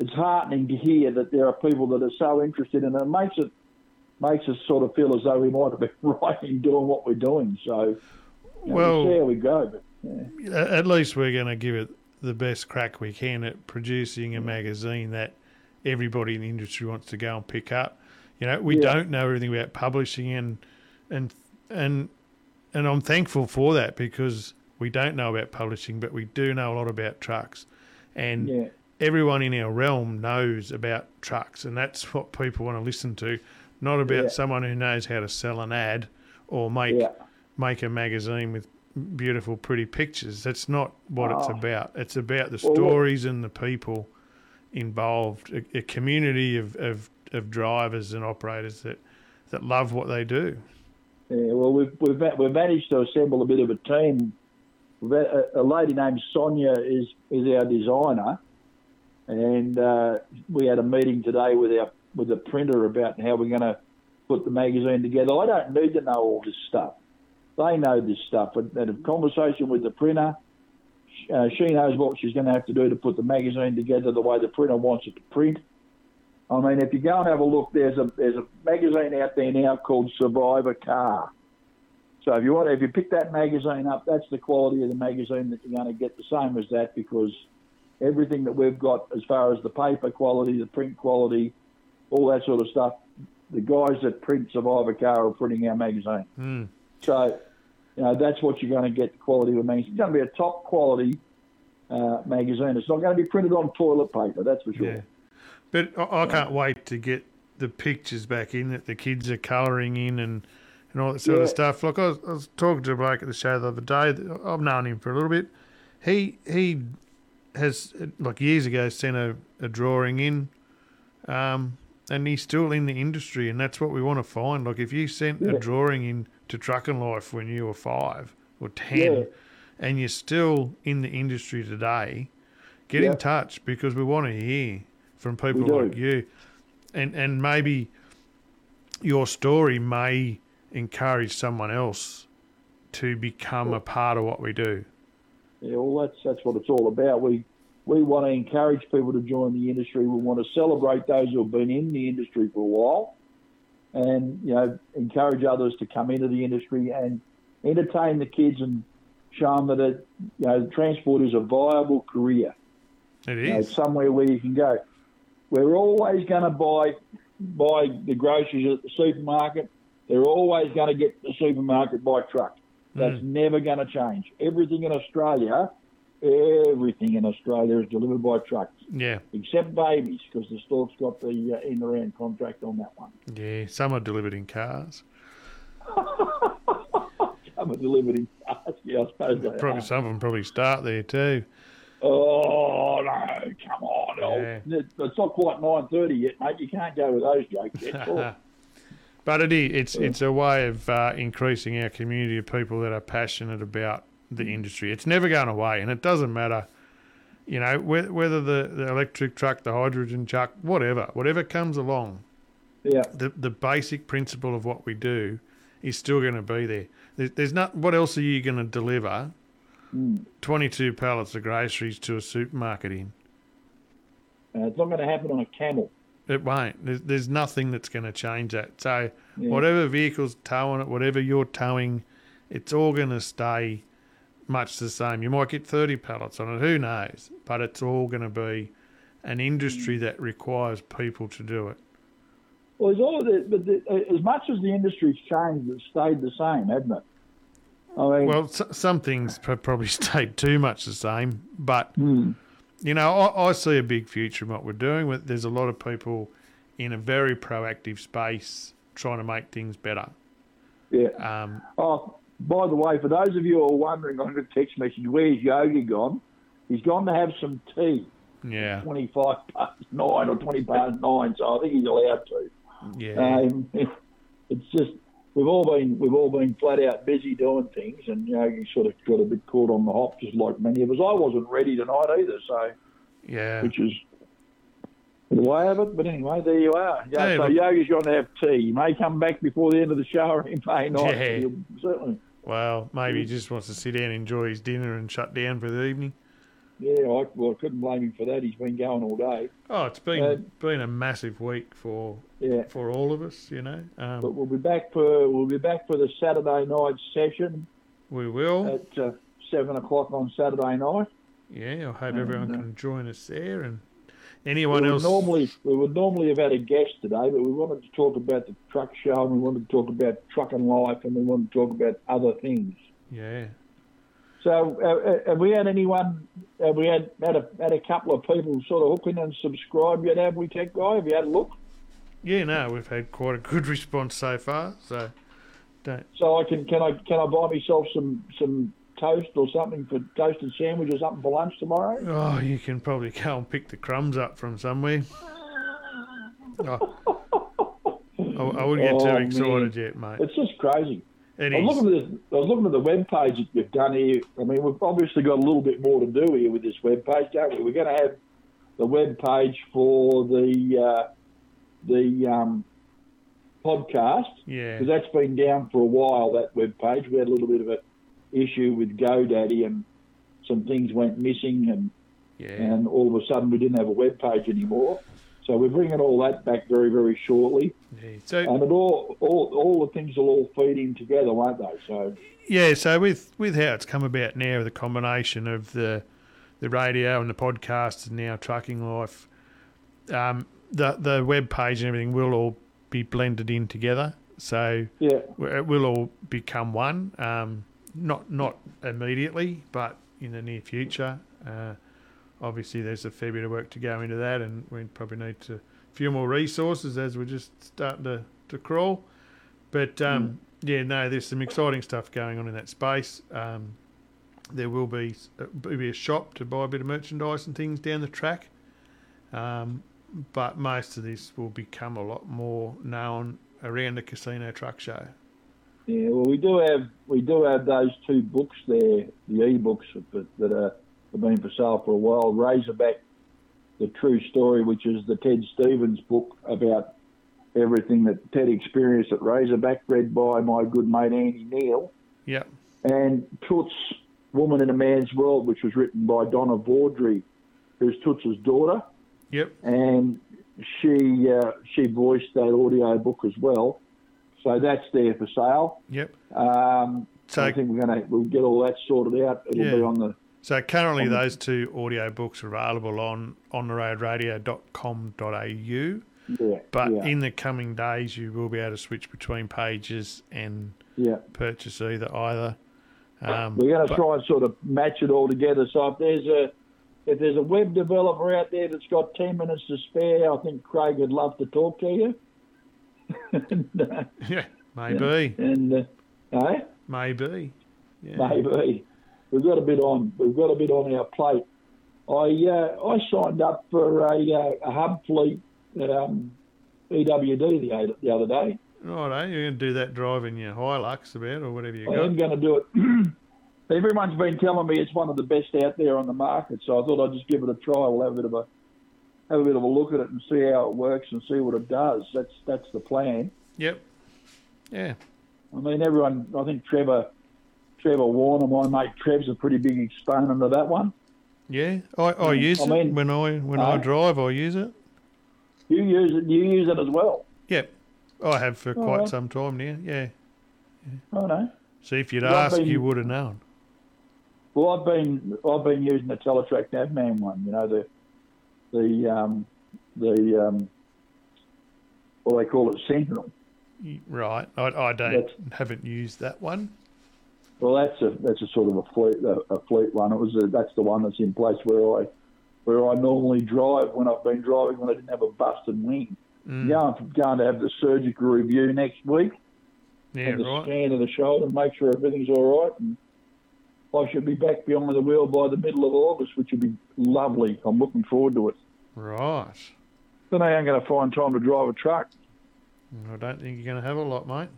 it's heartening to hear that there are people that are so interested, and it makes it makes us sort of feel as though we might have been right in doing what we're doing. So, you know, Well- we'll we go. But yeah, At least we're going to give it the best crack we can at producing a magazine that everybody in the industry wants to go and pick up. You know, we Yeah. don't know everything about publishing, and and and and I'm thankful for that because we don't know about publishing, but we do know a lot about trucks, and yeah, everyone in our realm knows about trucks, and that's what people want to listen to, not about Yeah. someone who knows how to sell an ad or make make a magazine with beautiful, pretty pictures. That's not what it's Oh. about. It's about the Well, stories and the people involved, a, a community of, of, of drivers and operators that, that love what they do. Yeah, well, we've we've we've managed to assemble a bit of a team. A, a lady named Sonia is is our designer, and uh, we had a meeting today with our with the printer about how we're going to put the magazine together. I don't need to know all this stuff; they know this stuff. But had a conversation with the printer. Uh, she knows what she's going to have to do to put the magazine together the way the printer wants it to print. I mean, if you go and have a look, there's a there's a magazine out there now called Survivor Car. So if you want, if you pick that magazine up, that's the quality of the magazine that you're going to get. The same as that because everything that we've got as far as the paper quality, the print quality, all that sort of stuff, the guys that print Survivor Car are printing our magazine. Mm. So, you know, that's what you're going to get. The quality of a magazine. It's going to be a top quality uh, magazine. It's not going to be printed on toilet paper. That's for sure. Yeah. But I, I can't wait to get the pictures back in that the kids are colouring in and, and all that sort of stuff. Like I was, I was talking to a bloke at the show the other day. I've known him for a little bit. He he has like years ago sent a, a drawing in, um, and he's still in the industry, and that's what we want to find. Like if you sent Yeah. a drawing in to Trucking Life when you were five or ten, Yeah. and you're still in the industry today, get Yeah. in touch because we want to hear from people like you, and and maybe your story may encourage someone else to become a part of what we do. Yeah, well, that's that's what it's all about. We we want to encourage people to join the industry. We want to celebrate those who have been in the industry for a while, and you know, encourage others to come into the industry and entertain the kids and show them that it, you know, transport is a viable career. It You know, somewhere where you can go. We're always going to buy buy the groceries at the supermarket. They're always going to get the supermarket by truck. That's mm. never going to change. Everything in Australia, everything in Australia is delivered by trucks, Yeah, except babies, because the store's got the uh, in around contract on that one. yeah. Some are delivered in cars. Some are delivered in cars. Yeah, I suppose they Probably are. some of them probably start there too. Oh no! Come on, Yeah. It's not quite nine thirty yet, mate. You can't go with those jokes yet. But it is, it's it's a way of uh, increasing our community of people that are passionate about the industry. It's never going away, and it doesn't matter, you know, whether, whether the, the electric truck, the hydrogen truck, whatever, whatever comes along. yeah. The the basic principle of what we do is still going to be there. There's, there's not. What else are you going to deliver? Twenty two pallets of groceries to a supermarket in. Uh, it's not going to happen on a camel. It won't. There's, there's nothing that's going to change that. So, Yeah. whatever vehicle's towing it, whatever you're towing, it's all going to stay much the same. You might get 30 pallets on it, who knows? But it's all going to be an industry that requires people to do it. Well, all the, but the, as much as the industry's changed, it's stayed the same, hasn't it? I mean, Well, s- some things probably stayed too much the same, but hmm, you know, I, I see a big future in what we're doing. With there's a lot of people in a very proactive space trying to make things better. yeah. Um, Oh, by the way, for those of you who are wondering on the text message, where's Yogi gone? He's gone to have some tea. Yeah. 25 past nine or 20 past nine, so I think he's allowed to. Yeah. Um, it's just we've all been we've all been flat out busy doing things, and you know you sort of got a bit caught on the hop, just like many of us. I wasn't ready tonight either, so yeah. which is the way of it. But anyway, there you are. Yeah, Hey, so look- Yogi's going to have tea. He may come back before the end of the show, or he may not. Yeah. He'll certainly. Well, maybe he just wants to sit down, enjoy his dinner, and shut down for the evening. Yeah, I, well, I couldn't blame him for that. He's been going all day. Oh, it's been Uh, been a massive week for Yeah. for all of us. You know, But um, we'll be back for we'll be back for the Saturday night session we will. at uh, seven o'clock on Saturday night. Yeah, I hope and, everyone uh, can join us there, and anyone else. normally we would normally have had a guest today, but we wanted to talk about the truck show, and we wanted to talk about Trucking Life, and we wanted to talk about other things. Yeah. So, uh, uh, have we had anyone? Have we had had a, had a couple of people sort of hook in and subscribe yet? Have we, Tech Guy? Have you had a look? Yeah, no, we've had quite a good response so far. So, don't. So I can can I can I buy myself some some toast or something for toasted sandwich or something for lunch tomorrow? Oh, you can probably go and pick the crumbs up from somewhere. Oh. I, I wouldn't get Oh, too man. excited yet, mate. It's just crazy. It I was is. looking at this, I was looking at the web page that you've done here. I mean, we've obviously got a little bit more to do here with this web page, don't we? We're going to have the web page for the uh, the um, podcast Yeah. because that's been down for a while. That web page. We had a little bit of an issue with GoDaddy and some things went missing, and Yeah. and all of a sudden we didn't have a web page anymore. So we're bringing all that back very very shortly, yeah. So, and it all all all the things will all feed in together, won't they? So. Yeah, so with with how it's come about now, the combination of the the radio and the podcast and now Trucking Life, um, the the web page and everything will all be blended in together. So Yeah, it will all become one. Um, not not immediately, but in the near future. Uh, obviously, there's a fair bit of work to go into that, and we probably need to a few more resources as we're just starting to, to crawl. But um, yeah, no, there's some exciting stuff going on in that space. Um, there will be uh, be a shop to buy a bit of merchandise and things down the track. Um, but most of this will become a lot more known around the Casino truck show. Yeah. Well, we do have we do have those two books there, the e-books that, that are have been for sale for a while. Razorback, the true story, which is the Ted Stevens book about everything that Ted experienced at Razorback, read by my good mate Andy Neal, Yep. and Toots, Woman in a Man's World, which was written by Donna Vaudry, who's Toots's daughter. Yep. and she uh, she voiced that audio book as well. So that's there for sale. Yep. Um, So- I think we're gonna we'll get all that sorted out. It'll be on the So currently, the- those two audio books are available on ontheroadradio.com.au. yeah, But yeah, in the coming days, you will be able to switch between pages and yeah. purchase either either. Um, We're going to but- try and sort of match it all together. So if there's a if there's a web developer out there that's got ten minutes to spare, I think Craig would love to talk to you. And, uh, Yeah, maybe, and uh, eh? maybe. Yeah. maybe we've got a bit on. We've got a bit on our plate. I uh, I signed up for a, uh, a hub fleet at um, EWD the, the other day. Righto, you're going to do that driving your Hilux about or whatever you got. I am going to do it. Everyone's been telling me it's one of the best out there on the market, so I thought I'd just give it a try. We'll have a bit of a have a bit of a look at it and see how it works and see what it does. That's that's the plan. Yep. Yeah. I mean, everyone. I think Trevor Trevor Warner, my mate Trev's a pretty big exponent of that one. Yeah. I, I use I it mean- when I when I Uh, drive. I use it. You use it. You use it as well. Yep. I have for quite some time now. Yeah. I know. See, if you'd asked, been- you would have known. Well, I've been I've been using the Teletrac Navman one. You know the the um, the um, what they call it Sentinel. Right. I, I don't That's- haven't used that one. Well, that's a that's a sort of a fleet a, a fleet one. It was a, that's the one that's in place where I where I normally drive when I've been driving when I didn't have a busted wing. Mm. Going going to have the surgical review next week, Yeah, have a right. scan of the shoulder and make sure everything's all right. And I should be back behind the wheel by the middle of August, which would be lovely. I'm looking forward to it. Right. Then I ain't going to find time to drive a truck. I don't think you're going to have a lot, mate.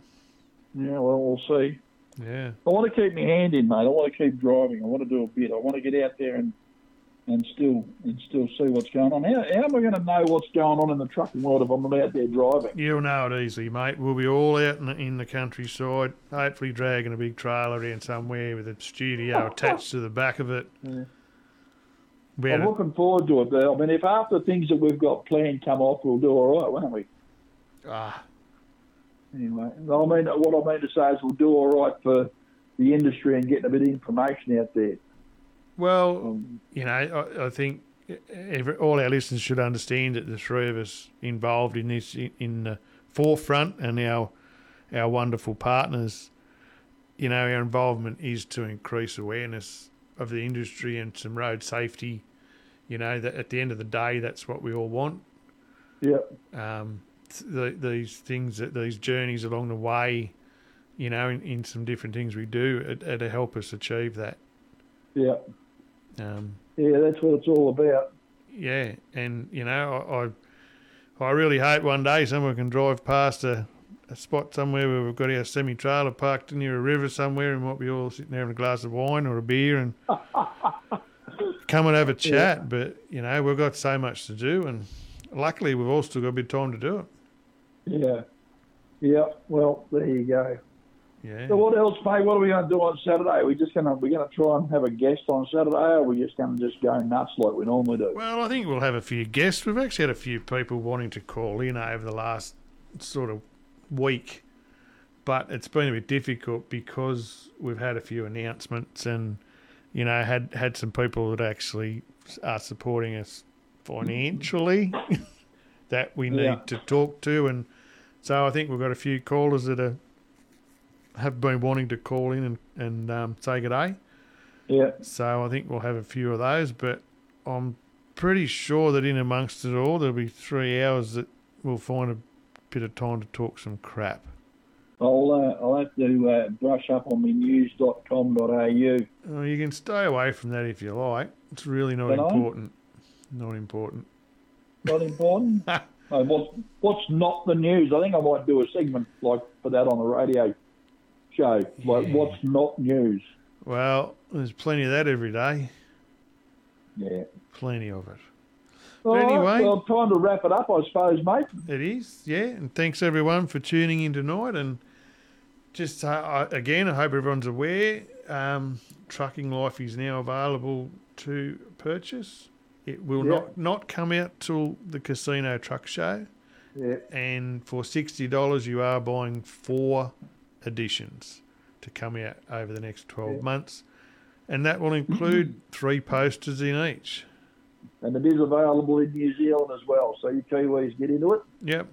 Yeah, well, we'll see. Yeah. I want to keep my hand in, mate. I want to keep driving. I want to do a bit. I want to get out there and and still and still see what's going on. How, how am I going to know what's going on in the trucking world if I'm not out there driving? You'll know it easily, mate. We'll be all out in the, in the countryside, hopefully dragging a big trailer in somewhere with a studio attached to the back of it. Yeah. I'm looking forward to it. But, I mean, if half the things that we've got planned come off, we'll do all right, won't we? ah, Anyway, I mean, what I mean to say is we'll do all right for the industry and getting a bit of information out there. well, Um, you know, I, I think every, all our listeners should understand that the three of us involved in this in, in the forefront and our our wonderful partners, you know, our involvement is to increase awareness of the industry and some road safety. You know, that at the end of the day, that's what we all want. yeah, um, th- the, these things, that these journeys along the way, you know, in, in some different things we do it, it to help us achieve that. yeah, Um, yeah. That's what it's all about. yeah, and you know, I, I I really hope one day someone can drive past a, a spot somewhere where we've got our semi trailer parked near a river somewhere, and might be all sitting there having a glass of wine or a beer and come and have a chat. But you know, we've got so much to do, and luckily we've all still got a bit of time to do it. Yeah, yeah. Well, there you go. Yeah. So what else, mate? What are we going to do on Saturday? We're we just going to we're going to try and have a guest on Saturday, or are we just going to just go nuts like we normally do? Well, I think we'll have a few guests. We've actually had a few people wanting to call in over the last sort of week, but it's been a bit difficult because we've had a few announcements and you know had had some people that actually are supporting us financially that we need Yeah. to talk to, and so I think we've got a few callers that are have been wanting to call in and and um, say good day. Yeah, So I think we'll have a few of those, but I'm pretty sure that in amongst it all, there'll be three hours that we'll find a bit of time to talk some crap. I'll uh, I'll have to uh, brush up on my news.com.au. Oh, you can stay away from that if you like. It's really not Can I? important. Not important. Not important. uh, what, what's not the news? I think I might do a segment like for that on the radio show. Like Yeah. what's not news? Well, there's plenty of that every day. Yeah. Plenty of it. All right, anyway- well, time to wrap it up, I suppose, mate. It is, yeah. And thanks everyone for tuning in tonight. And just uh, I- again, I hope everyone's aware. Um, Trucking Life is now available to purchase. It will Yeah. not not come out till the Casino Truck Show. Yeah. And for sixty dollars, you are buying four editions to come out over the next twelve Yeah. months, and that will include three posters in each. And it is available in New Zealand as well. So you Kiwis get into it. Yep.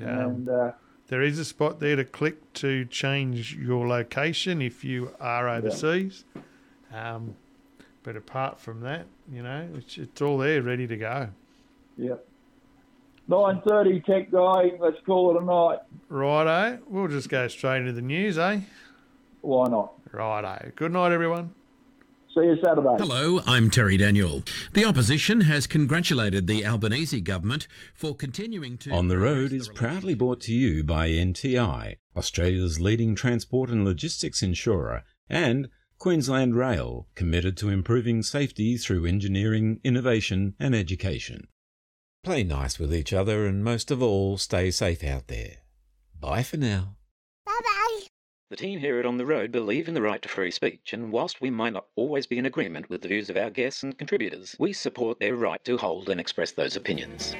Um, and uh, There is a spot there to click to change your location if you are overseas. Um, but apart from that, you know, it's, it's all there ready to go. Yep. 9.30 tech guy, let's call it a night. Righto, we'll just go straight into the news, eh? Why not? Righto. Good night, everyone. See you Saturday. Hello, I'm Terry Daniel. The opposition has congratulated the Albanese government for continuing to. On the Road progress is proudly brought to you by NTI, Australia's leading transport and logistics insurer, and Queensland Rail, committed to improving safety through engineering, innovation, and education. Play nice with each other and most of all, stay safe out there. Bye for now. The team here at On the Road believe in the right to free speech, and whilst we might not always be in agreement with the views of our guests and contributors, we support their right to hold and express those opinions.